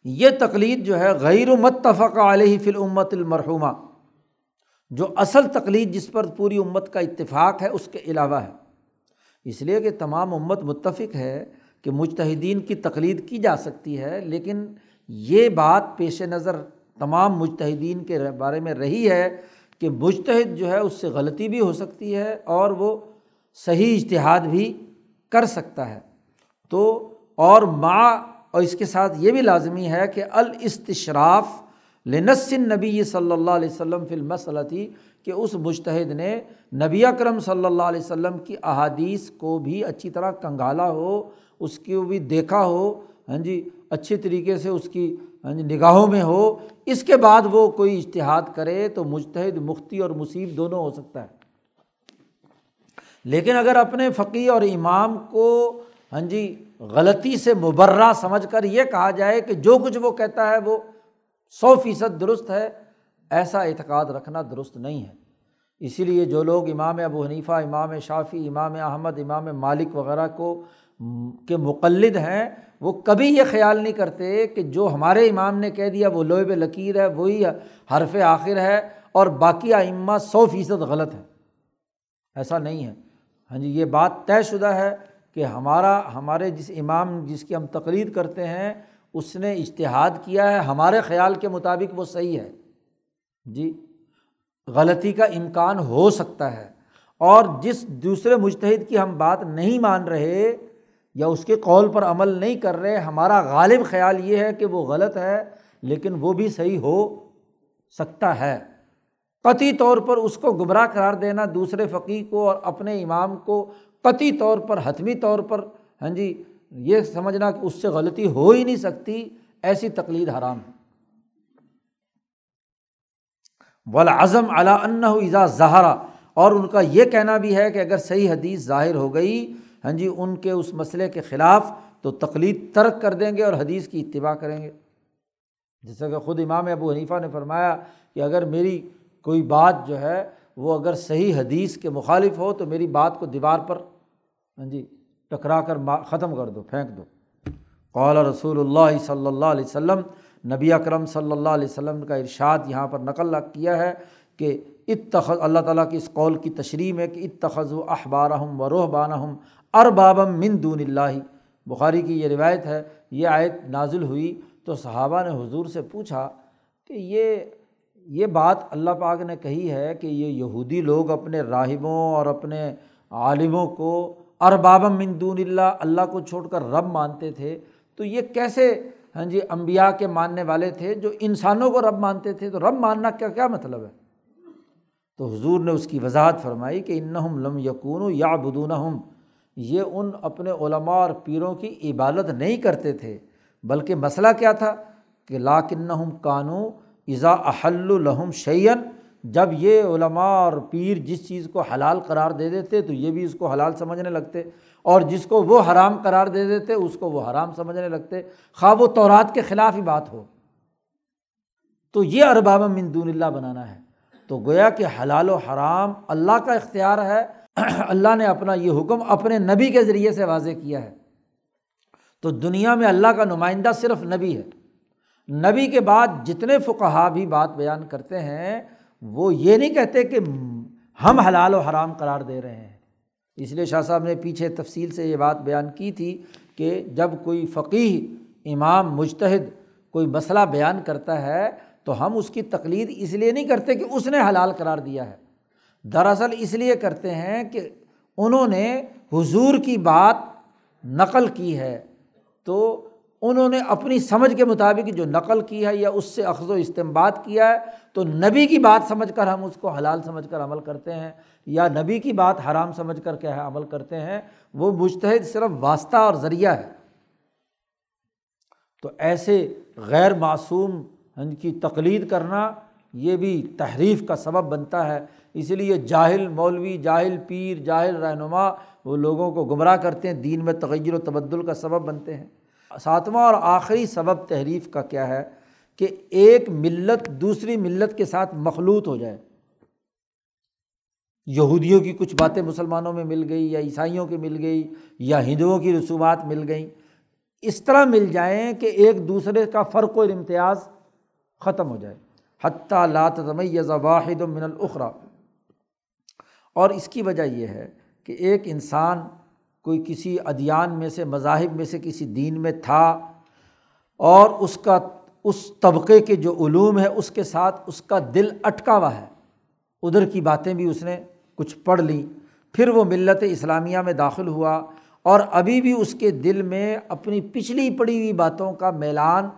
Speaker 1: یہ تقلید جو ہے غیر و متفق علیہ فی الامت المرحومہ، جو اصل تقلید جس پر پوری امت کا اتفاق ہے اس کے علاوہ ہے۔ اس لیے کہ تمام امت متفق ہے کہ مجتہدین کی تقلید کی جا سکتی ہے، لیکن یہ بات پیش نظر تمام مجتہدین کے بارے میں رہی ہے کہ مجتہد جو ہے اس سے غلطی بھی ہو سکتی ہے اور وہ صحیح اشتہاد بھی کر سکتا ہے۔ تو اور ماں اور اس کے ساتھ یہ بھی لازمی ہے کہ الاستشراف لنسن نبی صلی اللہ علیہ وسلم فی المسلطی، کہ اس مشتحد نے نبی اکرم صلی اللہ علیہ وسلم کی احادیث کو بھی اچھی طرح کنگالا ہو، اس کو بھی دیکھا ہو ہاں جی اچھی طریقے سے اس کی ہاں جی نگاہوں میں ہو، اس کے بعد وہ کوئی اشتہاد کرے تو مشتحد مفتی اور مصیب دونوں ہو سکتا ہے۔ لیکن اگر اپنے فقی اور امام کو ہاں جی غلطی سے مبرہ سمجھ کر یہ کہا جائے کہ جو کچھ وہ کہتا ہے وہ سو فیصد درست ہے، ایسا اعتقاد رکھنا درست نہیں ہے۔ اسی لیے جو لوگ امام ابو حنیفہ، امام شافی امام احمد، امام مالک وغیرہ کو کے مقلد ہیں، وہ کبھی یہ خیال نہیں کرتے کہ جو ہمارے امام نے کہہ دیا وہ لوہب لکیر ہے، وہی حرف آخر ہے اور باقی ائمہ سو فیصد غلط ہے ایسا نہیں ہے۔ ہاں جی یہ بات طے شدہ ہے کہ ہمارا، ہمارے جس امام جس کی ہم تقریر کرتے ہیں، اس نے اشتہاد کیا ہے، ہمارے خیال کے مطابق وہ صحیح ہے۔ جی غلطی کا امکان ہو سکتا ہے۔ اور جس دوسرے مشتحد کی ہم بات نہیں مان رہے یا اس کے قول پر عمل نہیں کر رہے، ہمارا غالب خیال یہ ہے کہ وہ غلط ہے، لیکن وہ بھی صحیح ہو سکتا ہے۔ قطعی طور پر اس کو گمراہ قرار دینا دوسرے فقی کو اور اپنے امام کو قطعی طور پر، حتمی طور پر ہاں جی یہ سمجھنا کہ اس سے غلطی ہو ہی نہیں سکتی، ایسی تقلید حرام ہے۔ ولازم علا انزا زہرا اور ان ہاں جی ان کے اس مسئلے کے خلاف تو تقلید ترک کر دیں گے اور حدیث کی اتباع کریں گے۔ جیسا کہ خود امام ابو حنیفہ نے فرمایا کہ اگر میری کوئی بات جو ہے وہ اگر صحیح حدیث کے مخالف ہو تو میری بات کو دیوار پر ہاں جی ٹکرا کر ختم کر دو، پھینک دو۔ قال رسول اللہ صلی اللہ علیہ وسلم، نبی اکرم صلی اللہ علیہ وسلم کا ارشاد یہاں پر نقل کیا ہے کہ اتخذ، اللہ تعالیٰ کی اس قول کی تشریح ہے کہ اتخذ و احبارہم و روحبانہ اربابم من دون اللہ۔ بخاری کی یہ روایت ہے، یہ آیت نازل ہوئی تو صحابہ نے حضور سے پوچھا کہ یہ یہ بات اللہ پاک نے کہی ہے کہ یہ یہودی لوگ اپنے راہبوں اور اپنے عالموں کو اربابم من دون اللہ اللہ کو چھوڑ کر رب مانتے تھے۔ تو یہ کیسے ہاں جی امبیا کے ماننے والے تھے جو انسانوں کو رب مانتے تھے؟ تو رب ماننا کیا کیا مطلب ہے؟ تو حضور نے اس کی وضاحت فرمائی کہ ان یہ ان اپنے علماء اور پیروں کی عبادت نہیں کرتے تھے، بلکہ مسئلہ کیا تھا کہ لاکن کانو ازا احل الحم شعین جب یہ علماء اور پیر جس چیز کو حلال قرار دے دیتے تو یہ بھی اس کو حلال سمجھنے لگتے، اور جس کو وہ حرام قرار دے دیتے اس کو وہ حرام سمجھنے لگتے۔ خواہ و تورات کے خلاف ہی بات ہو۔ تو یہ ارباب دون اللہ بنانا ہے۔ تو گویا کہ حلال و حرام اللہ کا اختیار ہے اللہ نے اپنا یہ حکم اپنے نبی کے ذریعے سے واضح کیا ہے۔ تو دنیا میں اللہ کا نمائندہ صرف نبی ہے۔ نبی کے بعد جتنے فقہا بھی بات بیان کرتے ہیں، وہ یہ نہیں کہتے کہ ہم حلال و حرام قرار دے رہے ہیں۔ اس لیے شاہ صاحب نے پیچھے تفصیل سے یہ بات بیان کی تھی کہ جب کوئی فقیر امام مشتحد کوئی مسئلہ بیان کرتا ہے تو ہم اس کی تقلید اس لیے نہیں کرتے کہ اس نے حلال قرار دیا ہے۔ دراصل اس لیے کرتے ہیں کہ انہوں نے حضور کی بات نقل کی ہے تو انہوں نے اپنی سمجھ کے مطابق جو نقل کی ہے یا اس سے اخذ و استعمال کیا ہے، تو نبی کی بات سمجھ کر ہم اس کو حلال سمجھ کر عمل کرتے ہیں یا نبی کی بات حرام سمجھ کر کے عمل کرتے ہیں، وہ مشتحد صرف واسطہ اور ذریعہ ہے۔ تو ایسے غیر معصوم ان کی تقلید کرنا یہ بھی تحریف کا سبب بنتا ہے۔ اس لیے جاہل مولوی، جاہل پیر، جاہل رہنما وہ لوگوں کو گمراہ کرتے ہیں، دین میں تغیر و تبدل کا سبب بنتے ہیں۔ ساتواں اور آخری سبب تحریف کا کیا ہے کہ ایک ملت دوسری ملت کے ساتھ مخلوط ہو جائے۔ یہودیوں کی کچھ باتیں مسلمانوں میں مل گئی یا عیسائیوں کی مل گئی یا ہندوؤں کی رسومات مل گئیں۔ اس طرح مل جائیں کہ ایک دوسرے کا فرق و امتیاز ختم ہو جائے۔ حتیٰ لاتمیز واحد و من الخرا اور اس کی وجہ یہ ہے کہ ایک انسان کوئی کسی ادیان میں سے، مذاہب میں سے کسی دین میں تھا اور اس کا، اس طبقے کے جو علوم ہے، اس کے ساتھ اس کا دل اٹکا ہوا ہے۔ ادھر کی باتیں بھی اس نے کچھ پڑھ لیں۔ پھر وہ ملت اسلامیہ میں داخل ہوا اور ابھی بھی اس کے دل میں اپنی پچھلی پڑی ہوئی باتوں کا میلان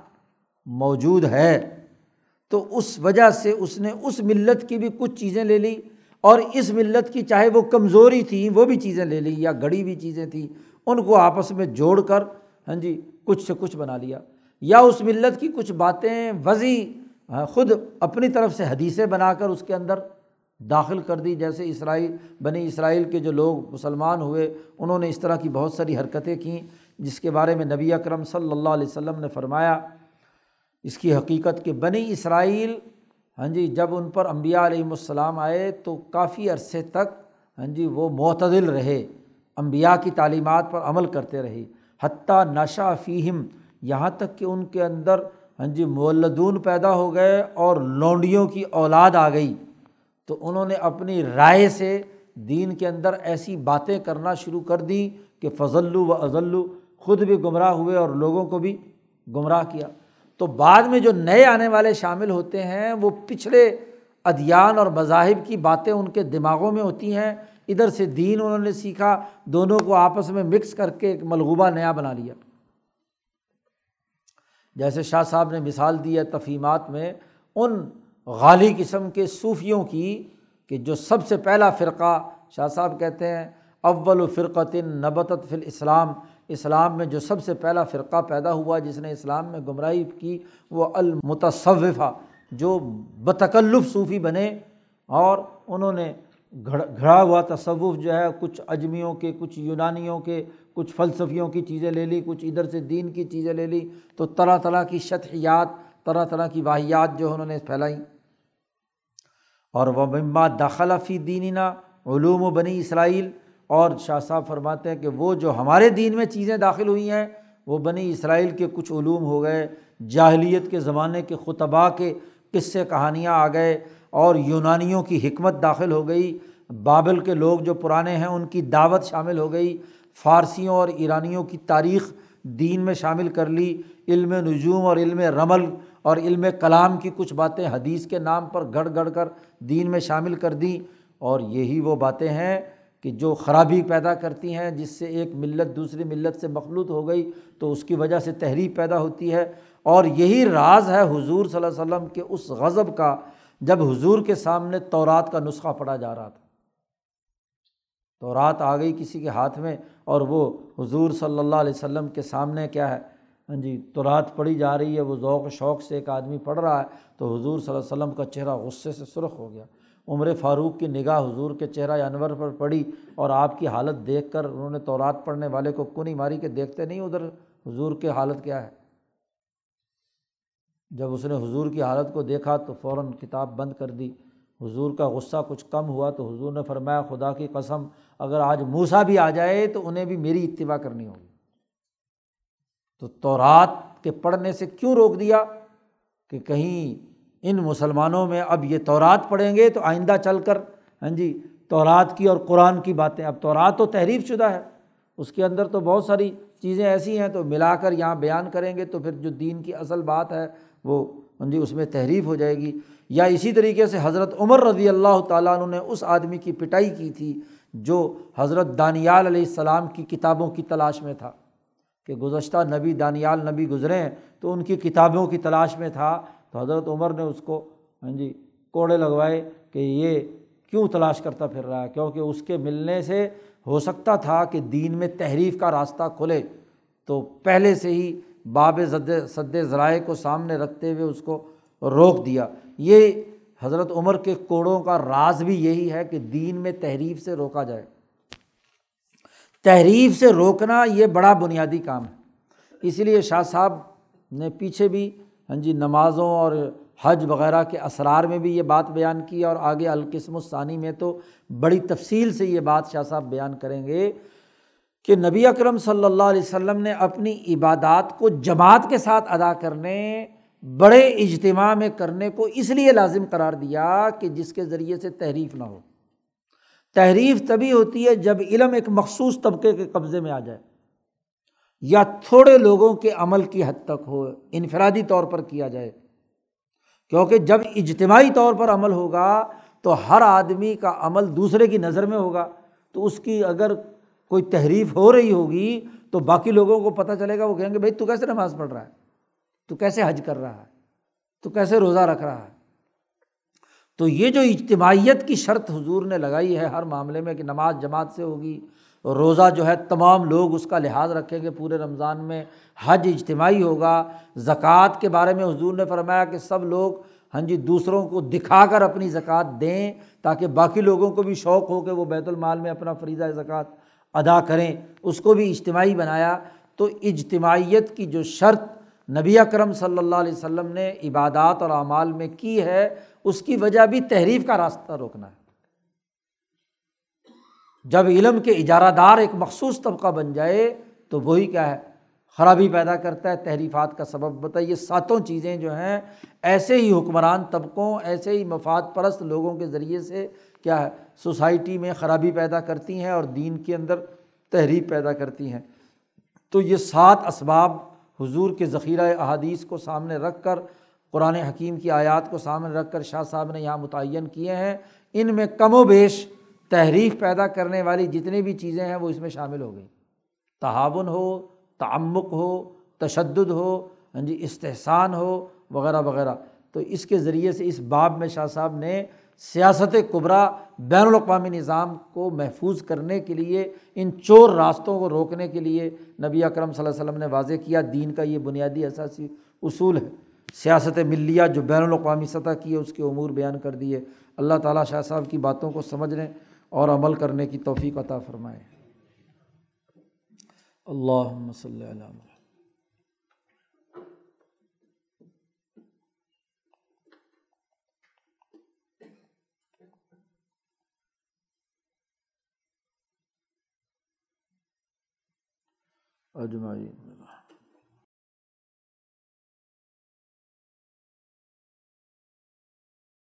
Speaker 1: موجود ہے۔ تو اس وجہ سے اس نے، اس ملت کی بھی کچھ چیزیں لے لی اور اس ملت کی چاہے وہ کمزوری تھیں وہ بھی چیزیں لے لی یا گڑی ہوئی چیزیں تھیں، ان کو آپس میں جوڑ کر ہاں جی کچھ سے کچھ بنا لیا۔ یا اس ملت کی کچھ باتیں وضی ہاں، خود اپنی طرف سے حدیثیں بنا کر اس کے اندر داخل کر دی۔ جیسے اسرائیل، بنی اسرائیل کے جو لوگ مسلمان ہوئے، انہوں نے اس طرح کی بہت ساری حرکتیں کیں، جس کے بارے میں نبی اکرم صلی اللہ علیہ وسلم نے فرمایا، اس کی حقیقت کہ بنی اسرائیل ہاں جی جب ان پر امبیا علیہم السلام آئے تو کافی عرصے تک ہاں جی وہ معتدل رہے امبیا کی تعلیمات پر عمل کرتے رہے۔ حتیٰ نشہ فیم یہاں تک کہ ان کے اندر ہاں جی مولدون پیدا ہو گئے اور لونڈیوں کی اولاد آ گئی۔ تو انہوں نے اپنی رائے سے دین کے اندر ایسی باتیں کرنا شروع کر دی کہ فضل و اضلو خود بھی گمراہ ہوئے اور لوگوں کو بھی گمراہ کیا۔ تو بعد میں جو نئے آنے والے شامل ہوتے ہیں، وہ پچھلے ادیان اور مذاہب کی باتیں ان کے دماغوں میں ہوتی ہیں۔ ادھر سے دین انہوں نے سیکھا، دونوں کو آپس میں مکس کر کے ایک ملغوبہ نیا بنا لیا۔ جیسے شاہ صاحب نے مثال دی ہے تفہیمات میں ان غالی قسم کے صوفیوں کی کہ جو سب سے پہلا فرقہ شاہ صاحب کہتے ہیں، اول و فرقت نبتت فی الاسلام اسلام میں جو سب سے پہلا فرقہ پیدا ہوا، جس نے اسلام میں گمراہی کی، وہ المتصوفہ، جو بتکلف صوفی بنے اور انہوں نے گھڑا ہوا تصوف جو ہے، کچھ اجمیوں کے، کچھ یونانیوں کے، کچھ فلسفیوں کی چیزیں لے لی، کچھ ادھر سے دین کی چیزیں لے لی، تو طرح طرح کی شطحیات، طرح طرح کی واحیات جو انہوں نے پھیلائیں۔ اور وہ مما داخلہ فی دیننا علوم و بنی اسرائیل اور شاہ صاحب فرماتے ہیں کہ وہ جو ہمارے دین میں چیزیں داخل ہوئی ہیں، وہ بنی اسرائیل کے کچھ علوم ہو گئے، جاہلیت کے زمانے کے خطبہ کے قصے کہانیاں آ گئے اور یونانیوں کی حکمت داخل ہو گئی، بابل کے لوگ جو پرانے ہیں ان کی دعوت شامل ہو گئی، فارسیوں اور ایرانیوں کی تاریخ دین میں شامل کر لی، علم نجوم اور علم رمل اور علم کلام کی کچھ باتیں حدیث کے نام پر گڑ گڑ کر دین میں شامل کر دیں اور یہی وہ باتیں ہیں۔ کہ جو خرابی پیدا کرتی ہیں، جس سے ایک ملت دوسری ملت سے مخلوط ہو گئی، تو اس کی وجہ سے تحریک پیدا ہوتی ہے۔ اور یہی راز ہے حضور صلی اللہ علیہ وسلم کے اس غضب کا، جب حضور کے سامنے تورات کا نسخہ پڑھا جا رہا تھا۔ تو رات آ گئی کسی کے ہاتھ میں اور وہ حضور صلی اللہ علیہ وسلم کے سامنے کیا ہے؟ ہاں جی تو رات پڑھی جا رہی ہے، وہ ذوق شوق سے ایک آدمی پڑھ رہا ہے، تو حضور صلی اللہ علیہ وسلم کا چہرہ غصے سے سرخ ہو گیا۔ عمر فاروق کی نگاہ حضور کے چہرہ انور پر پڑی اور آپ کی حالت دیکھ کر انہوں نے تورات پڑھنے والے کو کنی ماری کے دیکھتے نہیں ادھر حضور کی حالت کیا ہے؟ جب اس نے حضور کی حالت کو دیکھا تو فوراً کتاب بند کر دی۔ حضور کا غصہ کچھ کم ہوا تو حضور نے فرمایا، خدا کی قسم، اگر آج موسا بھی آ جائے تو انہیں بھی میری اتباع کرنی ہوگی۔ تو تورات کے پڑھنے سے کیوں روک دیا؟ کہ کہیں ان مسلمانوں میں اب یہ تورات پڑھیں گے تو آئندہ چل کر ہاں جی تورات کی اور قرآن کی باتیں۔ اب تورات تو تحریف شدہ ہے، اس کے اندر تو بہت ساری چیزیں ایسی ہیں تو ملا کر یہاں بیان کریں گے تو پھر جو دین کی اصل بات ہے وہ ہاں جی اس میں تحریف ہو جائے گی۔ یا اسی طریقے سے حضرت عمر رضی اللہ تعالیٰ عنہ نے اس آدمی کی پٹائی کی تھی جو حضرت دانیال علیہ السلام کی کتابوں کی تلاش میں تھا، کہ گزشتہ نبی دانیال نبی گزرے ہیں تو ان کی کتابوں کی تلاش میں تھا۔ تو حضرت عمر نے اس کو ہاں جی کوڑے لگوائے کہ یہ کیوں تلاش کرتا پھر رہا ہے؟ کیونکہ اس کے ملنے سے ہو سکتا تھا کہ دین میں تحریف کا راستہ کھلے۔ تو پہلے سے ہی باب زد، سد ذرائع کو سامنے رکھتے ہوئے اس کو روک دیا۔ یہ حضرت عمر کے کوڑوں کا راز بھی یہی ہے کہ دین میں تحریف سے روکا جائے۔ تحریف سے روکنا یہ بڑا بنیادی کام ہے۔ اسی لیے شاہ صاحب نے پیچھے بھی ہاں جی نمازوں اور حج وغیرہ کے اسرار میں بھی یہ بات بیان کی اور آگے القسم الثانی میں تو بڑی تفصیل سے یہ بات شاہ صاحب بیان کریں گے کہ نبی اکرم صلی اللہ علیہ وسلم نے اپنی عبادات کو جماعت کے ساتھ ادا کرنے، بڑے اجتماع میں کرنے کو اس لیے لازم قرار دیا کہ جس کے ذریعے سے تحریف نہ ہو۔ تحریف تبھی ہوتی ہے جب علم ایک مخصوص طبقے کے قبضے میں آ جائے۔ یا تھوڑے لوگوں کے عمل کی حد تک ہو، انفرادی طور پر کیا جائے۔ کیونکہ جب اجتماعی طور پر عمل ہوگا تو ہر آدمی کا عمل دوسرے کی نظر میں ہوگا۔ تو اس کی اگر کوئی تحریف ہو رہی ہوگی تو باقی لوگوں کو پتہ چلے گا، وہ کہیں گے، بھائی، تو کیسے نماز پڑھ رہا ہے؟ تو کیسے حج کر رہا ہے؟ تو کیسے روزہ رکھ رہا ہے؟ تو یہ جو اجتماعیت کی شرط حضور نے لگائی ہے ہر معاملے میں کہ نماز جماعت سے ہوگی روزہ جو ہے تمام لوگ اس کا لحاظ رکھیں گے، پورے رمضان میں حج اجتماعی ہوگا۔ زکوٰۃ کے بارے میں حضور نے فرمایا کہ سب لوگ ہاں جی دوسروں کو دکھا کر اپنی زکوٰۃ دیں تاکہ باقی لوگوں کو بھی شوق ہو کہ وہ بیت المال میں اپنا فریضہ زکوٰۃ ادا کریں۔ اس کو بھی اجتماعی بنایا۔ تو اجتماعیت کی جو شرط نبی اکرم صلی اللہ علیہ وسلم نے عبادات اور اعمال میں کی ہے، اس کی وجہ بھی تحریف کا راستہ روکنا ہے۔ جب علم کے اجارہ دار ایک مخصوص طبقہ بن جائے تو وہی کیا ہے؟ خرابی پیدا کرتا ہے، تحریفات کا سبب بتائیے یہ ساتوں چیزیں جو ہیں، ایسے ہی حکمران طبقوں، ایسے ہی مفاد پرست لوگوں کے ذریعے سے کیا ہے؟ سوسائٹی میں خرابی پیدا کرتی ہیں اور دین کے اندر تحریف پیدا کرتی ہیں۔ تو یہ سات اسباب حضور کے ذخیرہ احادیث کو سامنے رکھ کر، قرآن حکیم کی آیات کو سامنے رکھ کر شاہ صاحب نے یہاں متعین کیے ہیں۔ ان میں کم و بیش تحریف پیدا کرنے والی جتنی بھی چیزیں ہیں وہ اس میں شامل ہو گئی تعاون ہو تعمک ہو، تشدد ہو ہاں جی استحصان ہو، وغیرہ وغیرہ۔ تو اس کے ذریعے سے اس باب میں شاہ صاحب نے سیاست قبرا بین الاقوامی نظام کو محفوظ کرنے کے لیے، ان چور راستوں کو روکنے کے لیے نبی اکرم صلی اللہ علیہ وسلم نے واضح کیا۔ دین کا یہ بنیادی اثاثی اصول ہے۔ سیاست ملیہ جو بین الاقوامی سطح کی ہے، اس کے امور بیان کر دیے۔ اللہ تعالیٰ شاہ صاحب کی باتوں کو سمجھنے اور عمل کرنے کی توفیق عطا فرمائے۔ اللہ مسلم اجمائی